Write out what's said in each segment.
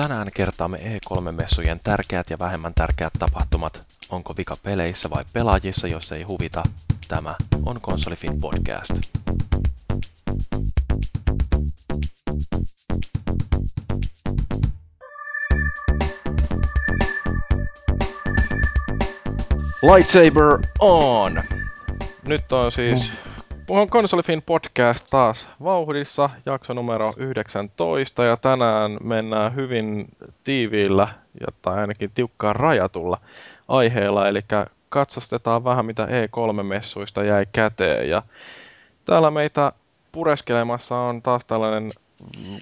Tänään kertaamme E3-messujen tärkeät ja vähemmän tärkeät tapahtumat. Onko vika peleissä vai pelaajissa, jos ei huvita? Tämä on Konsolifin podcast. Lightsaber on! Nyt on siis on Konsolifin podcast taas vauhdissa, jakso numero 19, ja tänään mennään hyvin tiiviillä, jotta ainakin tiukkaan rajatulla aiheella, eli katsastetaan vähän mitä E3-messuista jäi käteen, ja täällä meitä pureskelemassa on taas tällainen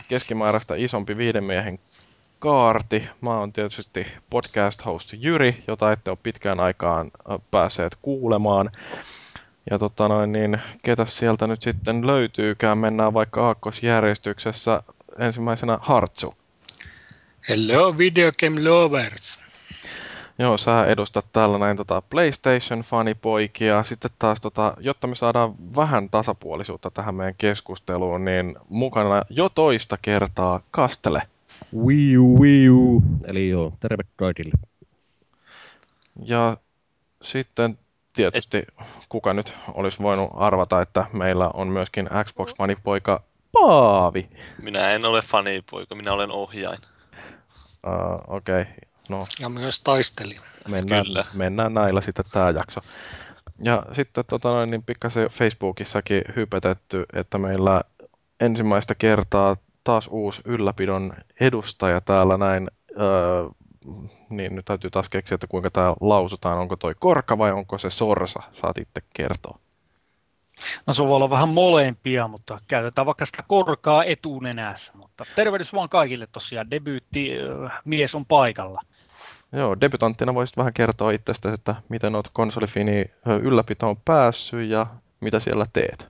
keskimääräistä isompi viiden miehen kaarti. Mä oon tietysti podcast host Jyri, jota ette ole pitkään aikaan päässeet kuulemaan. Ja tota noin, niin ketä sieltä nyt sitten löytyykään, mennään vaikka aakkosjärjestyksessä. Ensimmäisenä Hartsu. Hello video game lovers. Joo, sä edustat täällä näin tota PlayStation-fanipoikia. Sitten taas, tota, jotta me saadaan vähän tasapuolisuutta tähän meidän keskusteluun, niin mukana jo toista kertaa Kastele. Wii U, Wii U. Eli joo, terve kaikille. Ja sitten tietysti kuka nyt olisi voinut arvata, että meillä on myöskin Xbox-fanipoika Paavi. Minä en ole fanipoika, minä olen ohjain. Uh, Okei, okay. no. Ja myös taistelija. Mennään, Kyllä. mennään näillä sitten tämä jakso. Ja sitten tota noin, niin pikkasen Facebookissakin hypetetty, että meillä ensimmäistä kertaa taas uusi ylläpidon edustaja täällä näin. Öö, niin nyt täytyy taas keksiä, että kuinka tämä lausutaan. Onko toi korka vai onko se sorsa? Saat itse kertoa. No se voi olla vähän molempia, mutta käytetään vaikka sitä korkaa etunenässä. Mutta tervehdys vaan kaikille tosiaan. Debyytti mies on paikalla. Joo, debutanttina voisit vähän kertoa itsestäsi, että miten olet konsolifini ylläpitoon päässyt ja mitä siellä teet.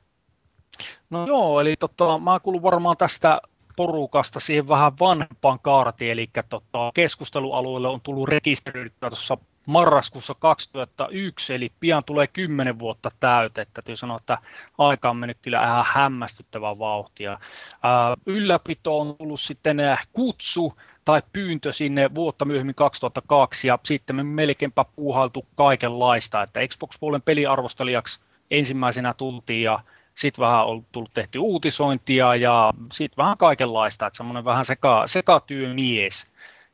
No joo, eli tota, mä kuulun varmaan tästä porukasta siihen vähän vanhempaan kaartiin, eli tota, keskustelualueelle on tullut rekisteröityä tuossa marraskuussa 2001, eli pian tulee 10 vuotta täytettä. Täytyy sanoa, että aika on mennyt kyllä ihan hämmästyttävää vauhtia. Ää, ylläpito on tullut sitten kutsu tai pyyntö sinne vuotta myöhemmin 2002, ja sitten me melkeinpä puuhailtu kaikenlaista, että Xbox-puolen peliarvostelijaksi ensimmäisenä tultiin, ja sitten vähän on tullut tehty uutisointia ja sitten vähän kaikenlaista, että semmoinen vähän seka, sekatyömies.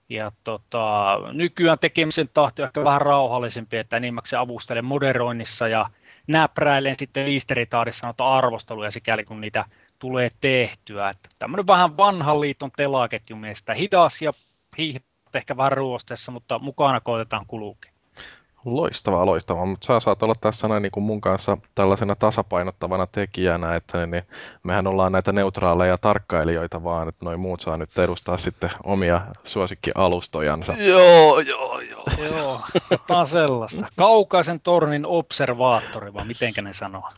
Ja tota, nykyään tekemisen tahti on ehkä vähän rauhallisempi, että enimmäkseen avustelen moderoinnissa ja näpräilen sitten liisteritaadissa noita arvosteluja sikäli kun niitä tulee tehtyä. Että tämmöinen vähän vanhan liiton telaketjumiestä, hidas ja hiihdat ehkä vähän ruostessa, mutta mukana koitetaan kulkea. Loistavaa, loistavaa, mutta sä saat olla tässä näin niin kuin mun kanssa tällaisena tasapainottavana tekijänä, että niin, mehän ollaan näitä neutraaleja tarkkailijoita vaan, että noin muut saa nyt edustaa sitten omia suosikkialustojansa. Joo, joo, joo. Joo, jotain sellaista. Kaukaisen tornin observaattori, vai mitenkä ne sanoo?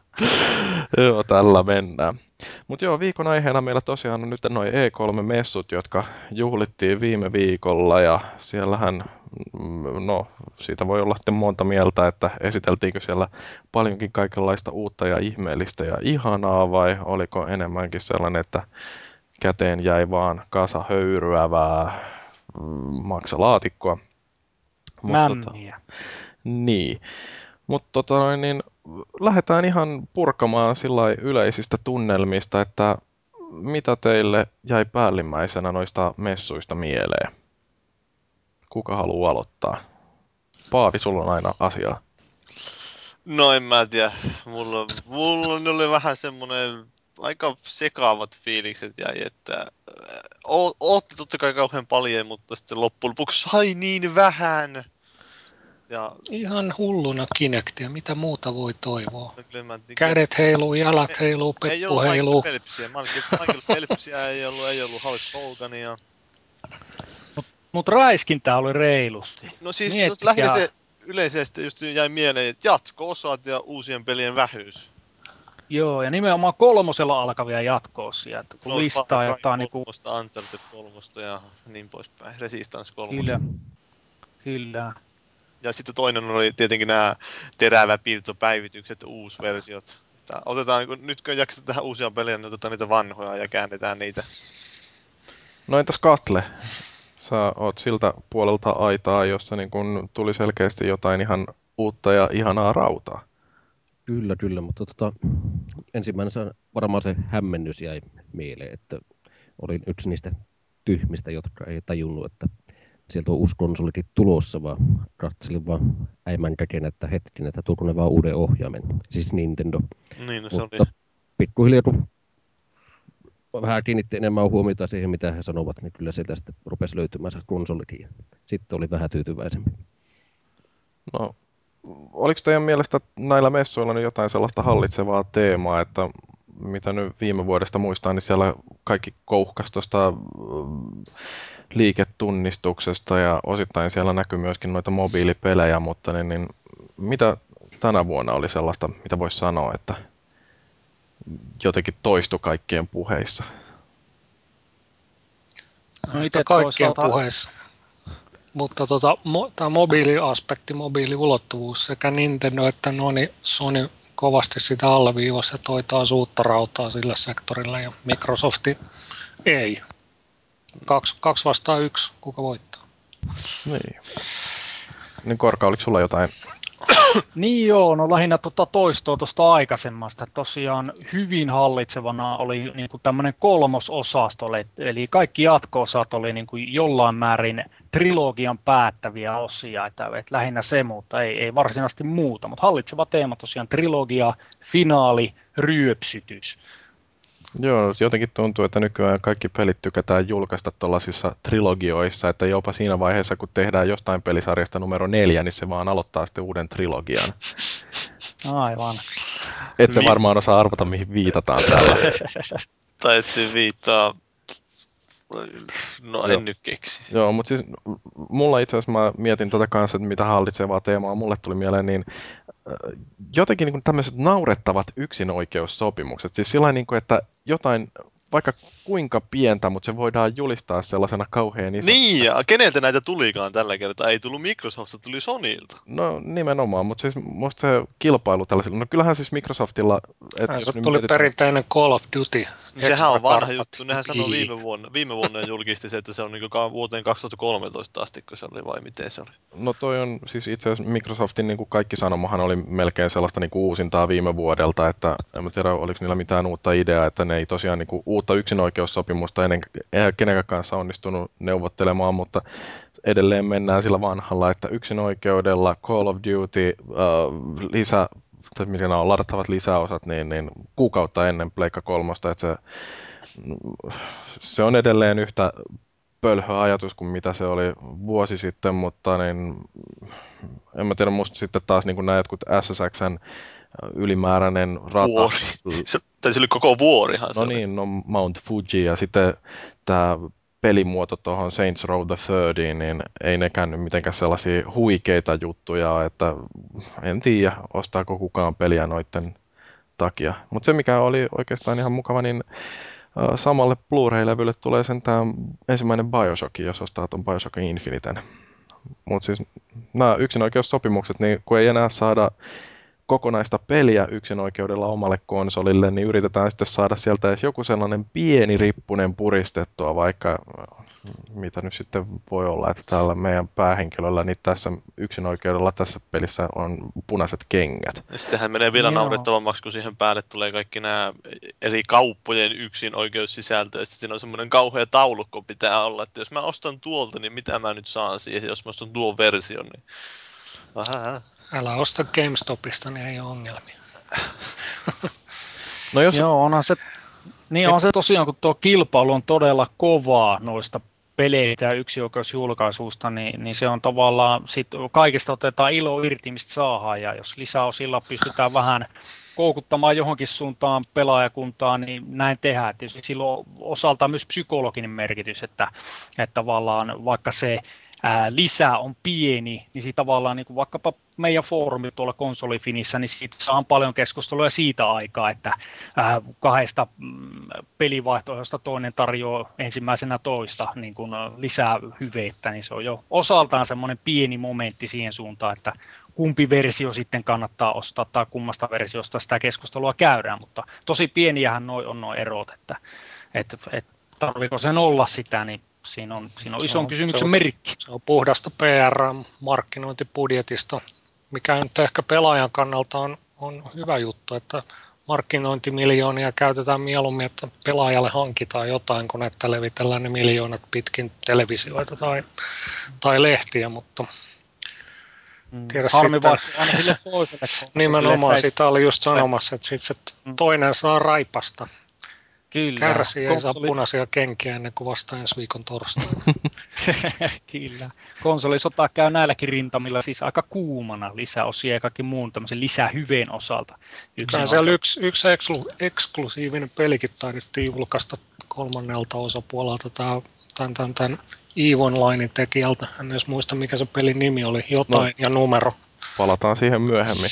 joo, tällä mennään. Mutta joo, viikon aiheena meillä tosiaan on nyt noin E3-messut, jotka juhlittiin viime viikolla ja siellähän, no siitä voi olla sitten monta mieltä, että esiteltiinkö siellä paljonkin kaikenlaista uutta ja ihmeellistä ja ihanaa vai oliko enemmänkin sellainen, että käteen jäi vaan kasa höyryävää mm, maksalaatikkoa. Mämmiä. Tota, niin. Mutta tota, niin, lähdetään ihan purkamaan sillä yleisistä tunnelmista, että mitä teille jäi päällimmäisenä noista messuista mieleen? Kuka haluaa aloittaa? Paavi, sulla on aina asiaa. No en mä tiedä. Mulla, mulla oli vähän semmonen aika sekaavat fiilikset jäi, että äh, ootti totta kai kauhean paljon, mutta sitten loppujen lopuksi sai niin vähän. Ja... Ihan hulluna Kinectia, mitä muuta voi toivoa? No, Kädet heiluu, jalat heiluu, peppu heiluu. Ei ollut Michael Michael Phelpsia ei ollut, ei ollut Hulk Hogania. Mutta mut räiskintä oli reilusti. No siis no, lähinnä se yleisesti just jäi mieleen, että jatko-osat ja uusien pelien vähyys. Joo, ja nimenomaan kolmosella alkavia jatko-osia. Kun no, listaa jotain niinku... Kolmosta, Uncharted kolmosta ja niin poispäin. Resistance kolmosta. Kyllä. Kyllä. Ja sitten toinen oli tietenkin nämä teräväpiirtopäivitykset, uusversiot. Että otetaan, kun nyt kun jaksetaan tähän uusia pelejä, niin otetaan niitä vanhoja ja käännetään niitä. No entäs Kastle? Sä oot siltä puolelta aitaa, jossa niin kun tuli selkeästi jotain ihan uutta ja ihanaa rautaa. Kyllä, kyllä, mutta tota, ensimmäinen se, varmaan se hämmennys jäi mieleen, että olin yksi niistä tyhmistä, jotka ei tajunnut, että sieltä on uusi konsolikin tulossa, vaan katselin vaan äimän käken, että hetken, että tuoko ne vaan uuden ohjaimen, siis Nintendo. Niin, no se Mutta oli. pikkuhiljaa, kun vähän kiinnitti enemmän huomiota siihen, mitä he sanovat, niin kyllä sieltä sitten rupesi löytymään se konsolikin. Sitten oli vähän tyytyväisempi. No, oliko teidän mielestä näillä messuilla nyt jotain sellaista hallitsevaa teemaa, että mitä nyt viime vuodesta muistaa, niin siellä kaikki kouhkas tuosta liiketunnistuksesta ja osittain siellä näkyy myöskin noita mobiilipelejä, mutta niin, niin mitä tänä vuonna oli sellaista, mitä voisi sanoa, että jotenkin toistu kaikkien puheissa? No itse kaikkien toisaalta... puheissa. Mutta tota, mo, tämä mobiiliaspekti, mobiiliulottuvuus sekä Nintendo että Noni, Sony kovasti sitä alleviivasi ja toi taas uutta rautaa sillä sektorilla ja Microsofti ei. Kaksi, kaksi vastaan yksi, kuka voittaa? Niin. Niin Korka, oliko sulla jotain? niin joo, no lähinnä tuota toistoa tuosta aikaisemmasta. Tosiaan hyvin hallitsevana oli niin kuin tämmöinen kolmososasto, eli kaikki jatko-osat oli niin kuin jollain määrin trilogian päättäviä osia, että, lähinnä se, mutta ei, ei varsinaisesti muuta. Mutta hallitseva teema tosiaan trilogia, finaali, ryöpsytys. Joo, jotenkin tuntuu, että nykyään kaikki pelit tykätään julkaista tuollaisissa trilogioissa, että jopa siinä vaiheessa, kun tehdään jostain pelisarjasta numero neljä, niin se vaan aloittaa sitten uuden trilogian. Aivan. Ette Mi- varmaan osaa arvata, mihin viitataan täällä. ette viittaa No en Joo. nyt keksi. Joo, mutta siis mulla itse asiassa mä mietin tätä kanssa, että mitä hallitsevaa teemaa mulle tuli mieleen, niin jotenkin niin tämmöiset naurettavat yksinoikeussopimukset. Siis sillä niin kuin, että jotain vaikka kuinka pientä, mutta se voidaan julistaa sellaisena kauhean iso. Niin, ja keneltä näitä tulikaan tällä kertaa? Ei tullut Microsoftilta, tuli Sonylta. No nimenomaan, mutta siis musta se kilpailu tällaisilla, no kyllähän siis Microsoftilla... Et jos tuli mietitään... perinteinen Call of Duty. Niin sehän on vanha juttu, nehän sanoi viime vuonna, viime vuonna julkisti se, että se on niin vuoteen 2013 asti, kun se oli vai miten se oli? No toi on siis itse asiassa Microsoftin niin kuin kaikki sanomahan oli melkein sellaista niin kuin uusintaa viime vuodelta, että en tiedä oliko niillä mitään uutta ideaa, että ne ei tosiaan niin kuin uutta yksinoikeussopimusta ennen kenenkään kanssa onnistunut neuvottelemaan, mutta edelleen mennään sillä vanhalla, että yksinoikeudella Call of Duty uh, lisä, tai miten on ladattavat lisäosat, niin, niin kuukautta ennen Pleikka kolmosta, että se, se on edelleen yhtä pölhö ajatus kuin mitä se oli vuosi sitten, mutta niin, en mä tiedä, musta sitten taas niin nämä jotkut SSXn ylimääräinen rata. Vuori. Se, tai se oli koko vuorihan. No niin, no Mount Fuji ja sitten tämä pelimuoto tuohon Saints Row the Thirdiin, niin ei nekään nyt mitenkään sellaisia huikeita juttuja, että en tiedä, ostaako kukaan peliä noiden takia. Mutta se, mikä oli oikeastaan ihan mukava, niin samalle Blu-ray-levylle tulee sen tämä ensimmäinen Bioshock, jos ostaa tuon Bioshock Infiniten. Mutta siis nämä yksinoikeussopimukset, niin kun ei enää saada kokonaista peliä yksin oikeudella omalle konsolille, niin yritetään sitten saada sieltä edes joku sellainen pieni rippunen puristettua, vaikka mitä nyt sitten voi olla, että täällä meidän päähenkilöllä niin tässä yksin oikeudella tässä pelissä on punaiset kengät. Ja sittenhän menee vielä naurettavammaksi, kun siihen päälle tulee kaikki nämä eri kauppojen yksin oikeussisältöjä. Sitten siinä on semmoinen kauhea taulukko pitää olla, että jos mä ostan tuolta, niin mitä mä nyt saan siihen, jos mä ostan tuon version, niin... Aha. Älä osta GameStopista, niin ei ole ongelmia. no jos... Joo, onhan se, niin on se tosiaan, kun tuo kilpailu on todella kovaa noista peleitä ja yksioikeusjulkaisuusta, niin, niin se on tavallaan, sit kaikista otetaan ilo irti, mistä saadaan, ja jos lisäosilla pystytään vähän koukuttamaan johonkin suuntaan pelaajakuntaa, niin näin tehdään. Tietysti silloin osaltaan myös psykologinen merkitys, että, että tavallaan vaikka se ää, lisää on pieni, niin siitä tavallaan niin vaikkapa meidän foorumi tuolla konsolifinissä, niin siitä saa paljon keskustelua siitä aikaa, että ää, kahdesta mm, pelivaihtoehdosta toinen tarjoaa ensimmäisenä toista niin kuin lisää hyvettä, niin se on jo osaltaan semmoinen pieni momentti siihen suuntaan, että kumpi versio sitten kannattaa ostaa tai kummasta versiosta sitä keskustelua käydään, mutta tosi pieniähän noi on nuo erot, että et, et, tarviko sen olla sitä, niin siinä on, siinä on ison kysymyksen on, merkki. Se on puhdasta PR-markkinointibudjetista, mikä nyt ehkä pelaajan kannalta on, on hyvä juttu, että markkinointimiljoonia käytetään mieluummin, että pelaajalle hankitaan jotain, kun että levitellään ne miljoonat pitkin televisioita tai, tai lehtiä, mutta mm. Tiedä Harmi sitten, aina sille toiselle. Nimenomaan sitä oli just sanomassa, että sit se mm. toinen saa raipasta. Kyllä. Kärsii ei saa punaisia kenkiä ennen kuin vasta ensi viikon torstaina. Kyllä. Konsolisota käy näilläkin rintamilla siis aika kuumana lisäosia ja kaikki muun tämmöisen lisähyveen osalta. Kyllä siellä yksi, yksi eksklu, eksklusiivinen pelikin taidettiin julkaista kolmannelta osapuolelta tämän, tämän, tämän EVE Onlinein tekijältä. En edes muista, mikä se pelin nimi oli. Jotain no, ja numero. Palataan siihen myöhemmin.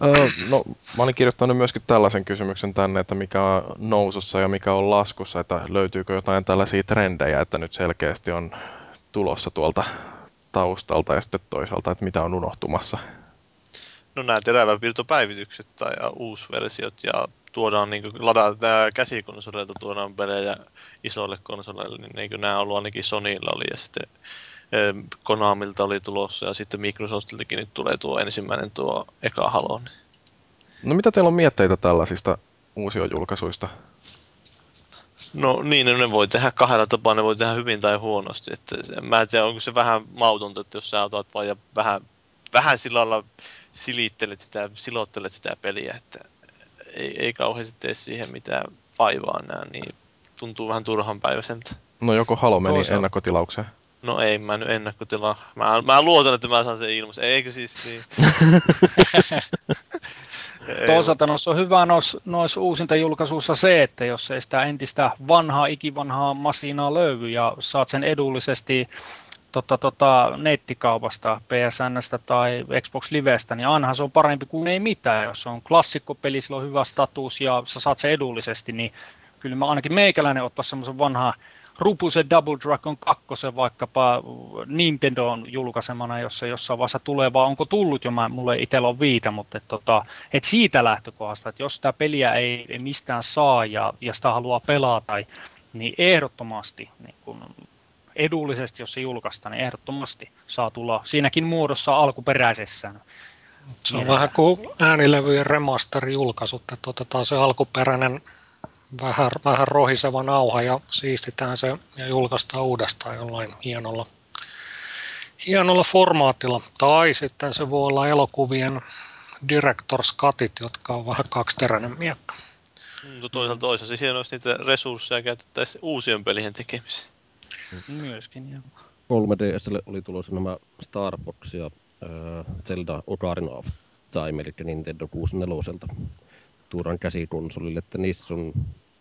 No, mä olin kirjoittanut myöskin tällaisen kysymyksen tänne, että mikä on nousussa ja mikä on laskussa, että löytyykö jotain tällaisia trendejä, että nyt selkeästi on tulossa tuolta taustalta ja sitten toisaalta, että mitä on unohtumassa. No nämä teräväpiirtopäivitykset tai uusversiot ja tuodaan niin ladataan käsikonsoleilta tuodaan pelejä isoille konsoleille, niin eikö nämä ollut ainakin Sonylla oli ja sitten Konamilta oli tulossa ja sitten Microsoftiltakin nyt tulee tuo ensimmäinen tuo eka Halo. No mitä teillä on mietteitä tällaisista uusiojulkaisuista? No niin, ne voi tehdä kahdella tapaa, ne voi tehdä hyvin tai huonosti. Että se, mä en tiedä, onko se vähän mautonta, että jos sä otat vaan ja vähän, vähän sillä lailla silittelet sitä, silottelet sitä peliä, että ei, ei kauheasti tee siihen mitään vaivaa nää, niin tuntuu vähän turhan päiväiseltä. No joko Halo meni Toisaalta. ennakkotilaukseen? No ei, mä nyt ennakkotilaa. Mä, mä luotan, että mä saan sen ilmassa. Eikö siis niin? Toisaalta noissa on hyvä noissa, noissa uusinta julkaisuissa se, että jos ei sitä entistä vanhaa, ikivanhaa masinaa löydy ja saat sen edullisesti tota, tota, nettikaupasta, PSNstä tai Xbox Livestä, niin ainahan se on parempi kuin ei mitään. Jos se on klassikkopeli, sillä on hyvä status ja sä saat sen edullisesti, niin kyllä mä ainakin meikäläinen ottaa semmoisen vanhaa Rupusen Double Dragon 2 vaikkapa Nintendon julkaisemana, jos se jossain vaiheessa tulee, vai onko tullut jo, mä, mulle itsellä on viita, mutta et, tota, et siitä lähtökohdasta, että jos sitä peliä ei, mistään saa ja, ja sitä haluaa pelata, niin ehdottomasti niin kun edullisesti, jos se julkaistaan, niin ehdottomasti saa tulla siinäkin muodossa alkuperäisessään. Se on vähän kuin äänilevyjen remaster-julkaisut, että otetaan se alkuperäinen vähän, vähän rohiseva nauha ja siistitään se ja julkaistaan uudestaan jollain hienolla, hienolla formaatilla. Tai sitten se voi olla elokuvien director's cutit, jotka on vähän kaksiteräinen miekka. No toisaalta toisaalta siis hienoa, niitä resursseja käytettäisiin uusien pelien tekemiseen. Myöskin, joo. 3DSlle oli tulossa nämä Star Fox ja äh, Zelda Ocarina of Time, eli Nintendo 64 tuodaan käsikonsolille, että niissä on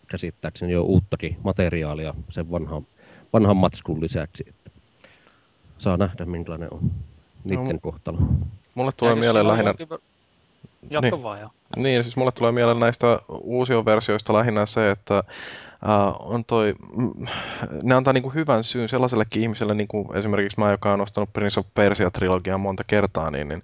käsittääkseni jo uuttakin materiaalia sen vanhan, vanhan matskun lisäksi. Että saa nähdä, minkälainen on niiden no, kohtalo. Mulle tulee mieleen lähinnä... Jatka niin. vaan, jo. Niin, siis mulle tulee mieleen näistä uusioversioista lähinnä se, että uh, on toi, mm, ne antaa niinku hyvän syyn sellaisellekin ihmiselle, niin kuin esimerkiksi mä, joka on ostanut Prince of Persia-trilogiaa monta kertaa, niin, niin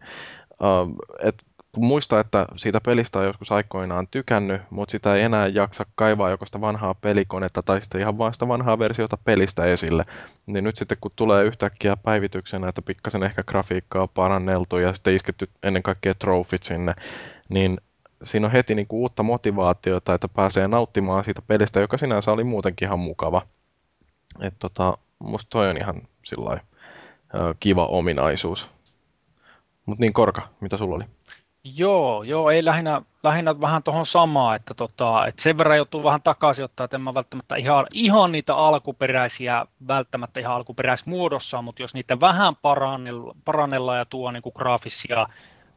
uh, et kun muistaa, että siitä pelistä on joskus aikoinaan tykännyt, mutta sitä ei enää jaksa kaivaa joko sitä vanhaa pelikonetta tai sitten ihan vaan sitä vanhaa versiota pelistä esille, niin nyt sitten kun tulee yhtäkkiä päivityksenä, että pikkasen ehkä grafiikkaa on paranneltu ja sitten isketty ennen kaikkea trofit sinne, niin siinä on heti niin kuin uutta motivaatiota, että pääsee nauttimaan siitä pelistä, joka sinänsä oli muutenkin ihan mukava. Et tota, musta toi on ihan sillai, kiva ominaisuus. Mutta niin Korka, mitä sulla oli? Joo, joo, ei lähinnä, lähinnä vähän tuohon samaa, että, tota, että sen verran joutuu vähän takaisin ottaa, että en mä välttämättä ihan, ihan niitä alkuperäisiä, välttämättä ihan alkuperäismuodossa, mutta jos niitä vähän parannella, parannellaan ja tuo niin kuin graafisia,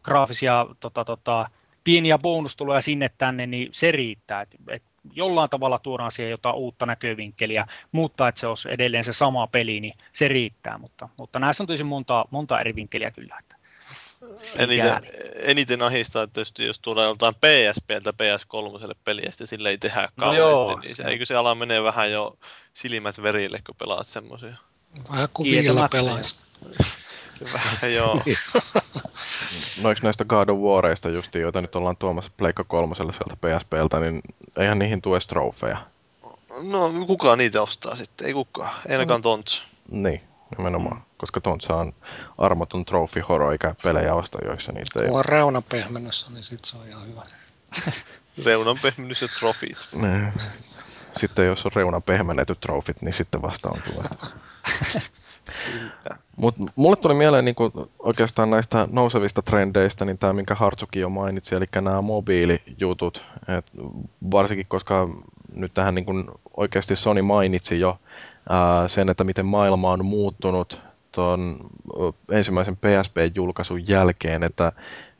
graafisia tota, tota, pieniä bonustuloja sinne tänne, niin se riittää. Et, et jollain tavalla tuodaan siihen jotain uutta näkövinkkeliä, mutta että se olisi edelleen se sama peli, niin se riittää. Mutta, mutta näissä on tosi monta, monta eri vinkkeliä kyllä. Että eniten, eniten ahistaa tietysti, jos tulee joltain PSPltä PS3 peliä, ja sille ei tehdä kauheasti, no joo, niin se, eikö se ala menee vähän jo silmät verille, kun pelaat semmoisia? Vähän kuin viillä pelaisi. Vähän joo. Noiksi näistä God of Wareista justiin, joita nyt ollaan tuomassa Pleikka kolmoselle sieltä PSPltä, niin eihän niihin tue strofeja. No, kukaan niitä ostaa sitten? Ei kukaan. Ei ainakaan mm. Tontsa. Niin, nimenomaan. Koska Tontsa on armoton trophy horror, eikä pelejä osta, joissa niitä ei ole. reunapehmennössä, niin sit se on ihan hyvä. Reunanpehmennys ja trofit. Sitten jos on reunan pehmennetyt trofit, niin sitten vasta on tuosta. Mutta mulle tuli mieleen niin oikeastaan näistä nousevista trendeistä, niin tämä, minkä Hartsuki jo mainitsi, eli nämä mobiilijutut. Et varsinkin, koska nyt tähän niin oikeasti Sony mainitsi jo sen, että miten maailma on muuttunut tuon ensimmäisen PSP-julkaisun jälkeen, että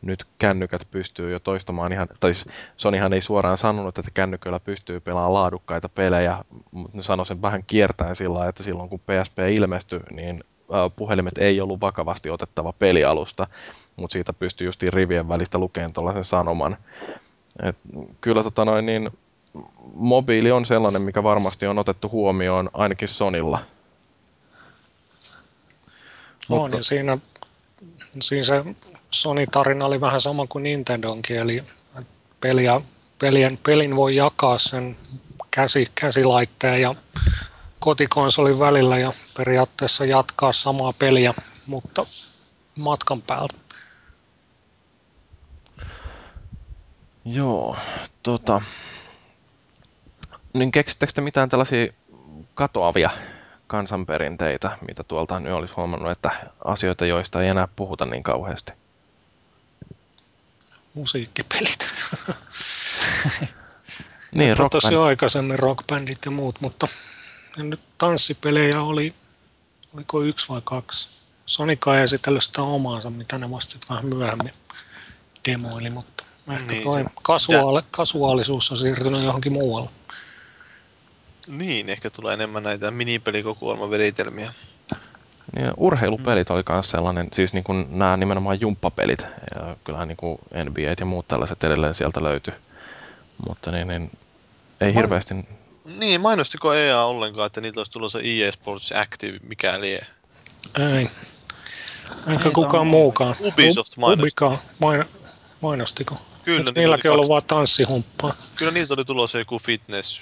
nyt kännykät pystyy jo toistamaan ihan, tai siis Sonyhan ei suoraan sanonut, että kännyköillä pystyy pelaamaan laadukkaita pelejä, mutta ne sanoi sen vähän kiertäen sillä että silloin kun PSP ilmestyi, niin puhelimet ei ollut vakavasti otettava pelialusta, mutta siitä pystyy justiin rivien välistä lukemaan tuollaisen sanoman. Et kyllä tota noin, niin, mobiili on sellainen, mikä varmasti on otettu huomioon ainakin Sonilla. On, Mutta... ja siinä, siinä se Sony-tarina oli vähän sama kuin Nintendonkin, eli peliä, pelien, pelin voi jakaa sen käsi, käsilaitteen ja kotikonsolin välillä ja periaatteessa jatkaa samaa peliä, mutta matkan päältä. Joo, tota, niin keksittekö te mitään tällaisia katoavia kansanperinteitä, mitä tuolta nyt olisi huomannut, että asioita, joista ei enää puhuta niin kauheasti? Musiikkipelit. niin, rockband. jo aikaisemmin rockbandit ja muut, mutta nyt tanssipelejä oli, oliko yksi vai kaksi. Sonika ei esitellyt sitä omaansa, mitä ne vasta vähän myöhemmin demoili, mutta ehkä niin, toi kasuaali, kasuaalisuus on siirtynyt johonkin muualle. Niin, ehkä tulee enemmän näitä minipelikokoelmaveritelmiä. Niin, urheilupelit oli myös sellainen, siis niin kuin nämä nimenomaan jumppapelit, ja kyllähän niin kuin NBA ja muut tällaiset edelleen sieltä löytyi, mutta niin, niin ei Main... hirveästi... Niin, mainostiko EA ollenkaan, että niitä olisi tulossa EA Sports Active, mikäli ei? Ei. Eikä kukaan muukaan. Ubisoft mainosti. main, mainostiko? Kyllä. niilläkin ollut kaksi... vaan tanssihumppaa. Kyllä niitä oli tulossa joku fitness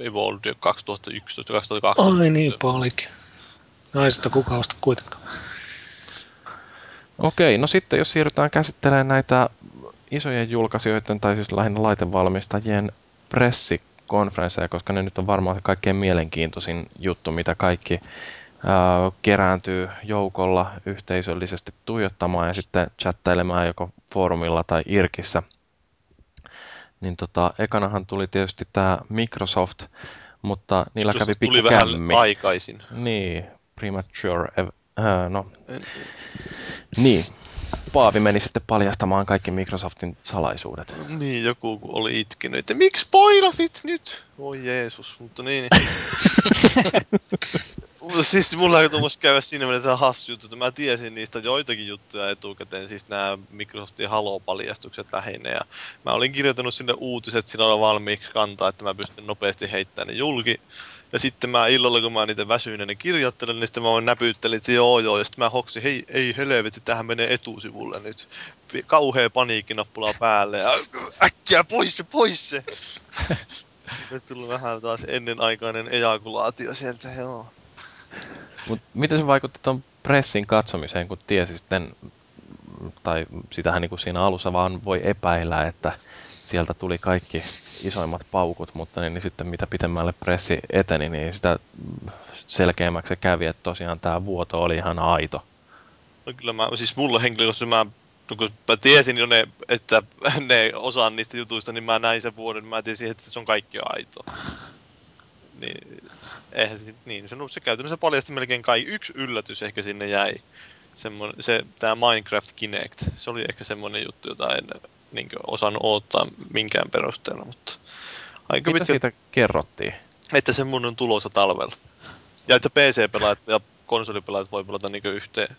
Evolved 2011 2012. Ai niin paljonkin. Naisista kukaan osta kuitenkaan. Okei, no sitten jos siirrytään käsittelemään näitä isojen julkaisijoiden tai siis lähinnä laitevalmistajien pressikonferensseja, koska ne nyt on varmaan se kaikkein mielenkiintoisin juttu, mitä kaikki ää, kerääntyy joukolla yhteisöllisesti tuijottamaan ja sitten chattailemaan joko foorumilla tai Irkissä – niin tota, ekanahan tuli tietysti tämä Microsoft, mutta niillä Microsoft kävi tuli vähän aikaisin. Niin, premature, äh, no, en... niin. Paavi meni sitten paljastamaan kaikki Microsoftin salaisuudet. Niin, joku oli itkenyt, että miksi poilasit nyt? Voi Jeesus, mutta niin. Mutta siis mulla ei tuommoista käydä siinä mielessä hassu juttu, että mä tiesin niistä joitakin juttuja etukäteen, siis nämä Microsoftin Halo-paljastukset lähinnä. Ja mä olin kirjoittanut sinne uutiset sillä valmiiksi kantaa, että mä pystyn nopeasti heittämään ne julki. Ja sitten mä illalla, kun mä niitä väsyneenä kirjoittelen, niin sitten mä näpyttelin, että joo joo, ja sitten mä hoksin, hei, ei helvetti, tähän menee etusivulle nyt. Kauhea paniikkinappula päälle, ja äkkiä pois se, pois se! Sitten tuli vähän taas ennenaikainen ejakulaatio sieltä, joo. Mut miten se vaikutti tuon pressin katsomiseen, kun tiesi sitten, tai sitähän niin kuin siinä alussa vaan voi epäillä, että sieltä tuli kaikki isoimmat paukut, mutta niin, niin sitten mitä pitemmälle pressi eteni, niin sitä selkeämmäksi se kävi, että tosiaan tämä vuoto oli ihan aito. No kyllä mä, siis mulla henkilökohtaisesti mä, kun mä tiesin jo ne, että ne osaan niistä jutuista, niin mä näin sen vuoden, mä tiesin, että se on kaikki aito. Niin, eihän se, niin, se, se käytännössä paljasti melkein kai yksi yllätys ehkä sinne jäi. Se, tämä Minecraft Kinect, se oli ehkä semmoinen juttu, jota en niin osannut odottaa minkään perusteella, mutta aika Mitä pitkä, siitä kerrottiin? Että semmoinen on tulossa talvella. Ja että PC-pelaajat ja konsolipelaajat voi pelata niin yhteen.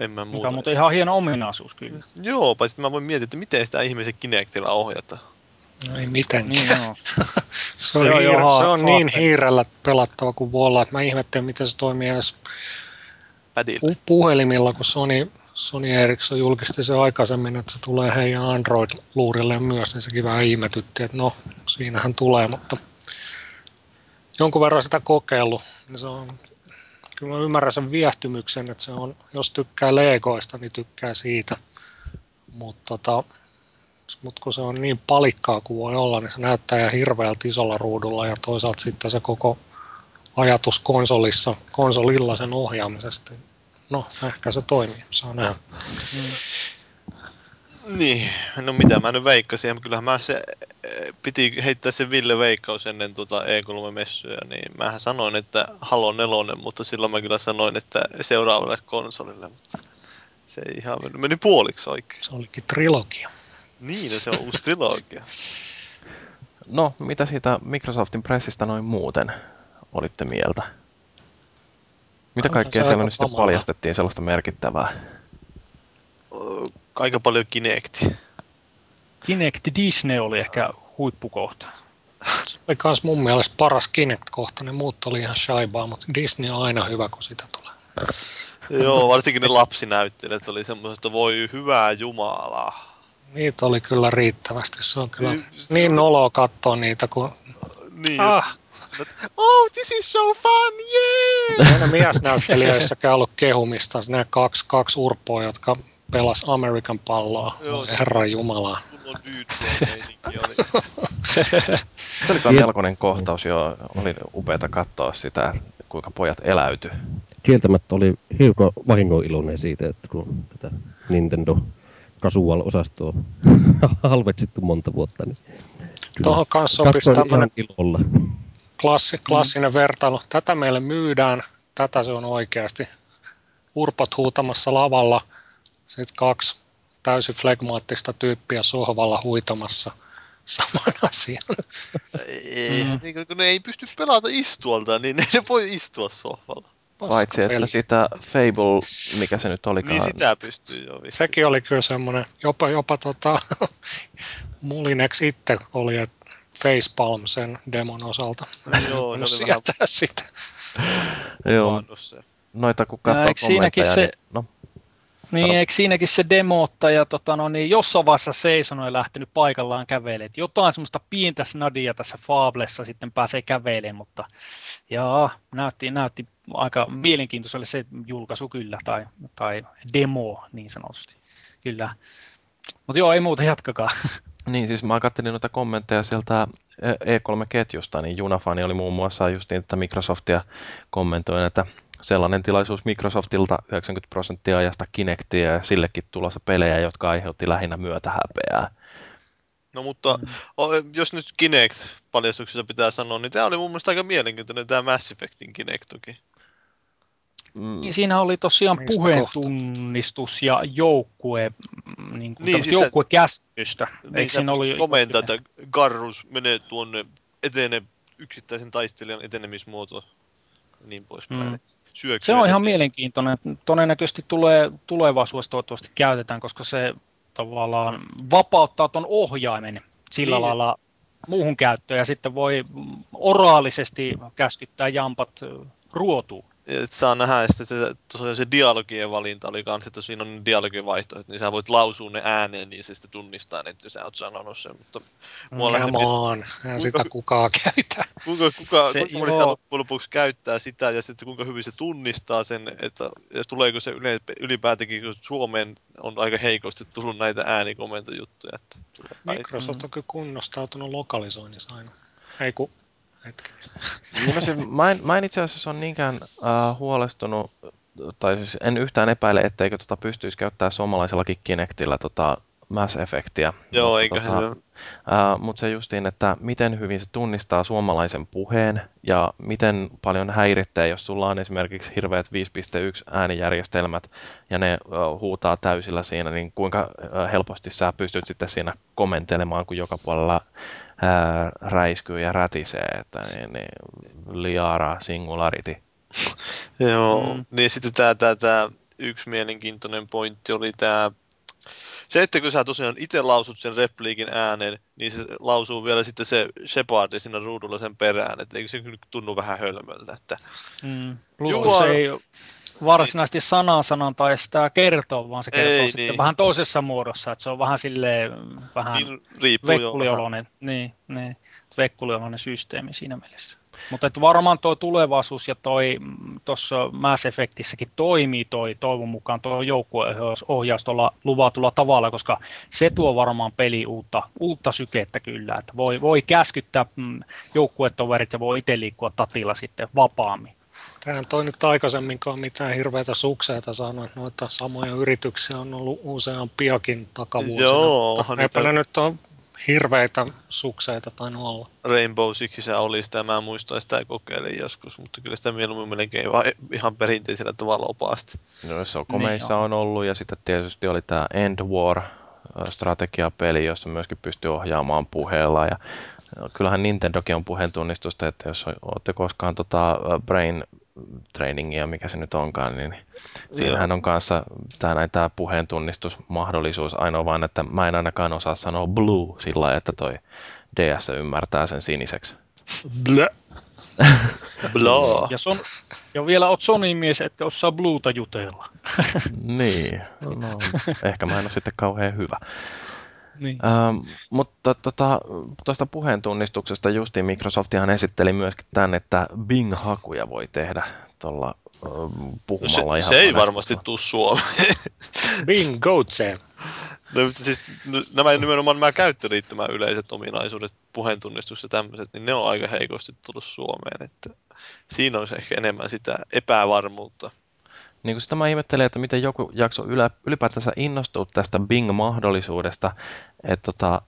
En mä muuta. Mikä on muuten ihan hieno ominaisuus kyllä. Joo, paitsi mä voin miettiä, että miten sitä ihmisen Kinectilla ohjata. No ei mitenkään. Niin, joo. se on, joo, hiir- joo, se on niin hiirellä pelattava kuin voi olla, että mä ihmettelen, miten se toimii edes pu- puhelimilla, kun Sony, Sony Ericsson julkisti se aikaisemmin, että se tulee heidän Android-luurille myös, niin sekin vähän ihmetytti, että no, siinähän tulee, mutta jonkun verran sitä kokeillut. Niin se on, kyllä mä ymmärrän sen viehtymyksen, että se on, jos tykkää Legoista, niin tykkää siitä. Mutta tota, mut kun se on niin palikkaa kuin voi olla, niin se näyttää ihan hirveältä isolla ruudulla ja toisaalta sitten se koko ajatus konsolissa, konsolilla sen ohjaamisesta. No, ehkä se toimii, saa nähdä. Mm. Niin, no mitä mä nyt veikkasin, kyllähän mä se, piti heittää se Ville Veikkaus ennen tuota E3-messuja, niin mähän sanoin, että Halo 4, mutta silloin mä kyllä sanoin, että seuraavalle konsolille, mutta se ei ihan meni puoliksi oikein. Se olikin trilogia. Niin, no se on uusi trilogia. No, mitä siitä Microsoftin pressistä noin muuten olitte mieltä? Mitä kaikkea siellä nyt sitten paljastettiin sellaista merkittävää? aika paljon Kinecti. Kinect Disney oli ehkä huippukohta. Se oli myös mun mielestä paras Kinect-kohta. Ne muut oli ihan shaibaa, mutta Disney on aina hyvä, kun sitä tulee. Joo, varsinkin ne lapsinäyttelijät oli semmoista, voi hyvää jumalaa. Niitä oli kyllä riittävästi. Se on kyllä se niin noloa katsoa niitä, kun... Niin, ah. just, oh, this is so fun, yeah! Aina miesnäyttelijöissäkään ollut kehumista. Nämä kaksi, kaksi urpoa, jotka pelas American palloa. Joo, Herra Jumala. Se oli kyllä melkoinen kohtaus jo. Oli upeata katsoa sitä, kuinka pojat eläytyi. Kieltämättä oli hiukan vahingoiloinen siitä, että kun tätä Nintendo casual-osastoa halveksittu monta vuotta, niin Tuohon kanssa sopisi tämmöinen klassi, klassinen mm. vertailu. Tätä meille myydään, tätä se on oikeasti. Urpot huutamassa lavalla – sitten kaksi täysin flegmaattista tyyppiä sohvalla huitamassa saman asian. Ei, mm. niin kun ne ei pysty pelata istualta, niin ne ei voi istua sohvalla. Paitsi, että sitä Fable, mikä se nyt olikaan. Niin sitä pystyy jo vissiin. Sekin oli kyllä semmoinen, jopa, jopa tota, Mulinex itse oli, että Facepalm sen demon osalta. Joo, se oli vähän... sitä. Joo. Noita kun katsoo kommentteja, se... niin... No. Niin, Sano. eikö siinäkin se ja tota, no, niin jossain vaiheessa seisonut ja lähtenyt paikallaan kävelemään. Jotain semmoista pientä snadia tässä Fablessa sitten pääsee kävelemään, mutta jaa, näytti, näytti aika mielenkiintoiselle se julkaisu kyllä, tai, tai demo niin sanotusti. Kyllä. Mutta joo, ei muuta, jatkakaa. Niin, siis mä katselin noita kommentteja sieltä E3-ketjusta, niin Junafani oli muun muassa just niin, että Microsoftia kommentoi, että sellainen tilaisuus Microsoftilta 90 prosenttia ajasta Kinectia ja sillekin tulossa pelejä, jotka aiheutti lähinnä myötä häpeää. No mutta mm. jos nyt Kinect-paljastuksessa pitää sanoa, niin tämä oli mun mielestä aika mielenkiintoinen tämä Mass Effectin Kinectoki. Mm. Niin siinä oli tosiaan puheen tunnistus ja joukkue, niin kuin niin, siis joukkuekäsitystä. Niin, Eikö siinä oli komentaa, että Garrus menee tuonne etene yksittäisen taistelijan etenemismuoto niin poispäin. Mm. Se on ihan mielenkiintoinen. Todennäköisesti tulee tulevaisuudessa toivottavasti käytetään, koska se tavallaan vapauttaa tuon ohjaimen sillä niin. lailla muuhun käyttöön ja sitten voi oraalisesti käskyttää jampat ruotuun saa nähdä, että se, tosiaan se dialogien valinta oli kans, että siinä on dialogivaihtoehdot, niin sä voit lausua ne ääneen, niin se sitten tunnistaa, että sä oot sanonut sen. Mutta mua Come on, kuinka, sitä kukaan käytä. Kuinka, kuka, se, kuinka moni sitä loppujen lopuksi käyttää sitä, ja sitten kuinka hyvin se tunnistaa sen, että ja tuleeko se ylipäätänkin, kun Suomeen on aika heikosti tullut näitä äänikomentojuttuja. Että Microsoft on kyllä kunnostautunut lokalisoinnissa aina. Ei kun niin no siis, mä, en, mä en itse asiassa ole niinkään uh, huolestunut, tai siis en yhtään epäile, etteikö tota pystyisi käyttämään suomalaisellakin Kinectillä tota Mass Effectia. Joo, mutta, eikä tota, se uh, Mutta se justiin, että miten hyvin se tunnistaa suomalaisen puheen ja miten paljon häiritsee, jos sulla on esimerkiksi hirveät 5.1 äänijärjestelmät ja ne uh, huutaa täysillä siinä, niin kuinka uh, helposti sä pystyt sitten siinä kommentelemaan, kun joka puolella ää, räiskyy ja rätisee, että niin, niin, liara singularity. Joo, mm. niin sitten tämä, tämä, tämä yksi mielenkiintoinen pointti oli tämä se, että kun sä tosiaan itse lausut sen repliikin äänen, niin se lausuu vielä sitten se Shepard siinä ruudulla sen perään, että eikö se kyllä tunnu vähän hölmöltä, että mm. Plus, se ei varsinaisesti sanaa sanan tai sitä kertoo, vaan se kertoo ei, sitten niin. vähän toisessa muodossa, että se on vähän silleen vähän niin, vekkulioloinen, niin, niin, vekkulioloinen systeemi siinä mielessä. Mutta varmaan tuo tulevaisuus ja toi mm, tuossa Mass Effectissäkin toimii toi toivon mukaan tuo joukkueohjaus tuolla luvatulla tavalla, koska se tuo varmaan peli uutta, uutta sykettä kyllä, että voi, voi käskyttää mm, joukkuetoverit ja voi itse liikkua tatilla sitten vapaammin. Tähän toi nyt aikaisemminkaan mitään hirveitä sukseita saanut, että noita samoja yrityksiä on ollut useampiakin takavuosina. Joo, eipä ne nyt on hirveitä sukseita tai olla. Rainbow Sixissä oli sitä, mä muistan sitä kokeilin joskus, mutta kyllä sitä mieluummin melkein vaan ihan perinteisellä tavalla opaasti. No se on komeissa niin on ollut ja sitten tietysti oli tämä End War strategiapeli, jossa myöskin pystyy ohjaamaan puheella ja kyllähän Nintendokin on puheen tunnistusta, että jos olette koskaan tota Brain trainingia, mikä se nyt onkaan, niin siinähän on kanssa tämä, tämä puheen tunnistusmahdollisuus. Ainoa vaan, että mä en ainakaan osaa sanoa blue sillä lailla, että toi DS ymmärtää sen siniseksi. Blö. Blah. Ja, son, ja vielä oot Sony-mies, etkä osaa bluuta jutella. niin, no, ehkä mä en ole sitten kauhean hyvä. Niin. Ähm, mutta tota, tuosta puheen tunnistuksesta justiin Microsoftihan esitteli myöskin tämän, että Bing-hakuja voi tehdä tuolla puhumalla no se, se ei varmasti tule Suomeen. Bing, go no, siis, nämä nimenomaan nämä käyttöliittymän yleiset ominaisuudet, puheentunnistus ja tämmöiset, niin ne on aika heikosti tullut Suomeen. Että siinä olisi ehkä enemmän sitä epävarmuutta niin kuin sitä mä ihmettelen, että miten joku jakso ylipäätänsä innostuu tästä Bing-mahdollisuudesta, että tota,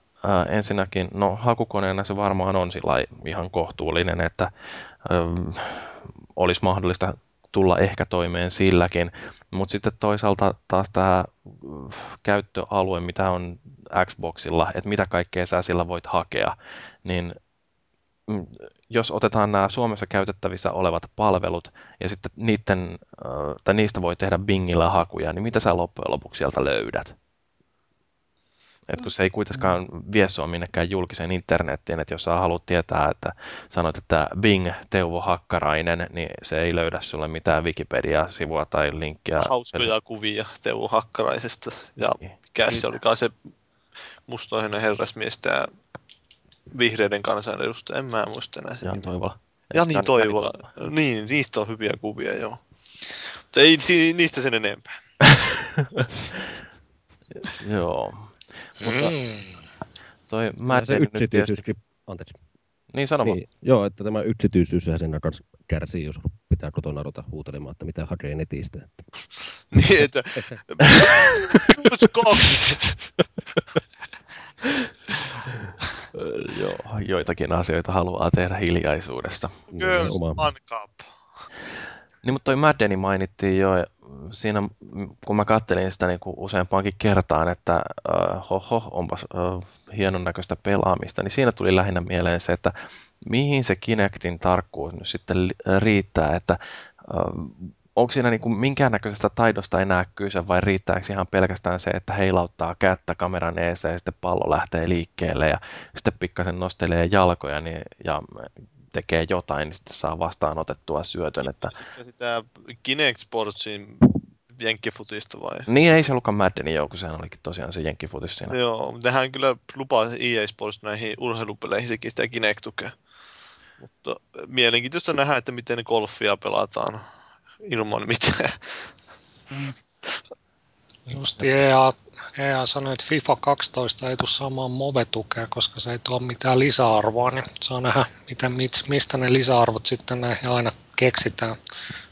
ensinnäkin, no hakukoneena se varmaan on sillä ihan kohtuullinen, että ää, olisi mahdollista tulla ehkä toimeen silläkin, mutta sitten toisaalta taas tämä käyttöalue, mitä on Xboxilla, että mitä kaikkea sä sillä voit hakea, niin jos otetaan nämä Suomessa käytettävissä olevat palvelut ja sitten niiden, tai niistä voi tehdä Bingillä hakuja, niin mitä sä loppujen lopuksi sieltä löydät? Et kun se ei kuitenkaan vie sua minnekään julkiseen internettiin, että jos sä haluat tietää, että sanot, että Bing Teuvo Hakkarainen, niin se ei löydä sulle mitään Wikipedia-sivua tai linkkiä. Hauskoja kuvia Teuvo Hakkaraisesta ja niin. mikä se olikaan se mustoinen herrasmies, tämä vihreiden kansanedustaja, en mä muista enää. Jan Toivola. Jani Jan Toivola. Niin, niistä on hyviä kuvia, joo. Mutta ei niistä sen enempää. joo. Mutta mm. toi mä se yksityisyyskin, anteeksi. Niin, sano niin, Joo, että tämä yksityisyys sen kanssa kärsii, jos pitää kotona ruveta huutelemaan, että mitä hakee netistä. Että... niin, että... Joo, joitakin asioita haluaa tehdä hiljaisuudesta. Girls on cup. Niin, mutta toi Maddeni mainittiin jo siinä, kun mä kattelin sitä niin kuin useampaankin kertaan, että uh, hoho, onpas uh, hienon näköistä pelaamista, niin siinä tuli lähinnä mieleen se, että mihin se Kinectin tarkkuus nyt sitten riittää, että uh, onko siinä niin kuin minkäännäköisestä taidosta enää kyse vai riittääkö ihan pelkästään se, että heilauttaa kättä kameran eessä ja sitten pallo lähtee liikkeelle ja sitten pikkasen nostelee jalkoja niin, ja tekee jotain, niin sitten saa vastaanotettua syötön. Että... Sitten sitä Kinect Sportsin jenkkifutista vai? Niin, ei se ollutkaan Maddenin joukko, sehän olikin tosiaan se jenkkifutis siinä. Joo, mutta nehän kyllä lupaa EA Sports näihin urheilupeleihin sekin sitä Kinect tukea. Mutta mielenkiintoista nähdä, että miten golfia pelataan ilman mitään. Mm. Just EA, EA sanoi, että FIFA 12 ei tule saamaan Move-tukea, koska se ei tuo mitään lisäarvoa, niin saa nähdä, miten, mistä ne lisäarvot sitten näihin aina keksitään.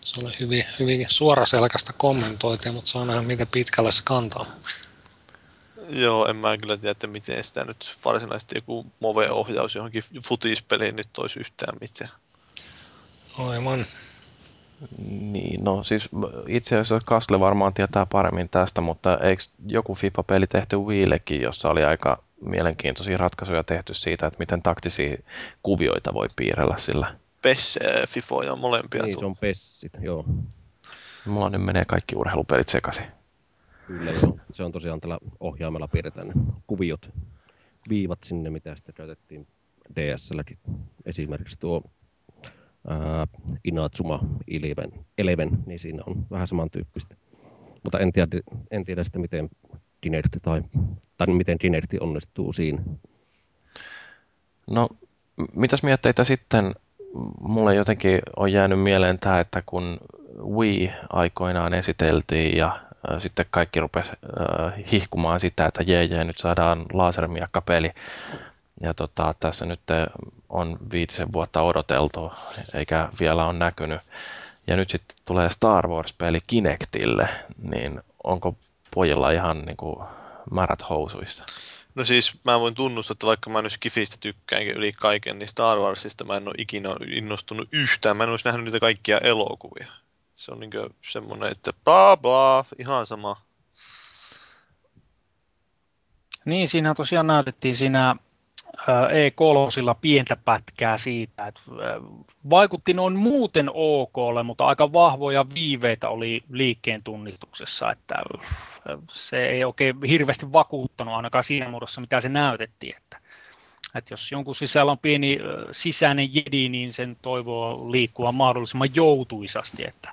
Se oli hyvin, hyvin suoraselkäistä kommentointia, mutta saa nähdä, miten pitkälle se kantaa. Joo, en mä kyllä tiedä, että miten sitä nyt varsinaisesti joku Move-ohjaus johonkin futispeliin nyt toisi yhtään mitään. Aivan. Niin, no siis itse asiassa Kasle varmaan tietää paremmin tästä, mutta eikö joku FIFA-peli tehty Wiillekin, jossa oli aika mielenkiintoisia ratkaisuja tehty siitä, että miten taktisia kuvioita voi piirrellä sillä? PES, FIFA ja molempia. Niin, se on PESsit, joo. Mulla nyt menee kaikki urheilupelit sekaisin. Kyllä joo, se on tosiaan tällä ohjaamella piirretään kuviot, viivat sinne, mitä sitten käytettiin DSLkin. Esimerkiksi tuo ää, Inatsuma Eleven, Eleven, niin siinä on vähän samantyyppistä. Mutta en tiedä, en tiedä sitä, miten Kinect tai, tai miten Kinect onnistuu siinä. No, mitäs mietteitä sitten mulle jotenkin on jäänyt mieleen tämä, että kun Wii aikoinaan esiteltiin ja sitten kaikki rupesi hihkumaan sitä, että jee, jee nyt saadaan lasermiakkapeli. Ja tota, tässä nyt on viitisen vuotta odoteltu, eikä vielä ole näkynyt. Ja nyt sitten tulee Star Wars-peli Kinectille, niin onko pojilla ihan niin kuin märät housuissa? No siis mä voin tunnustaa, että vaikka mä nyt Skifistä tykkään yli kaiken, niin Star Warsista mä en ole ikinä innostunut yhtään. Mä en olisi nähnyt niitä kaikkia elokuvia. Se on niin semmoinen, että bla bla, ihan sama. Niin, siinä tosiaan näytettiin siinä E3 pientä pätkää siitä, että vaikutti noin muuten OKlle, mutta aika vahvoja viiveitä oli liikkeen tunnistuksessa, että se ei oikein hirveästi vakuuttanut ainakaan siinä muodossa, mitä se näytettiin, että, että jos jonkun sisällä on pieni sisäinen jedi, niin sen toivoo liikkua mahdollisimman joutuisasti, että,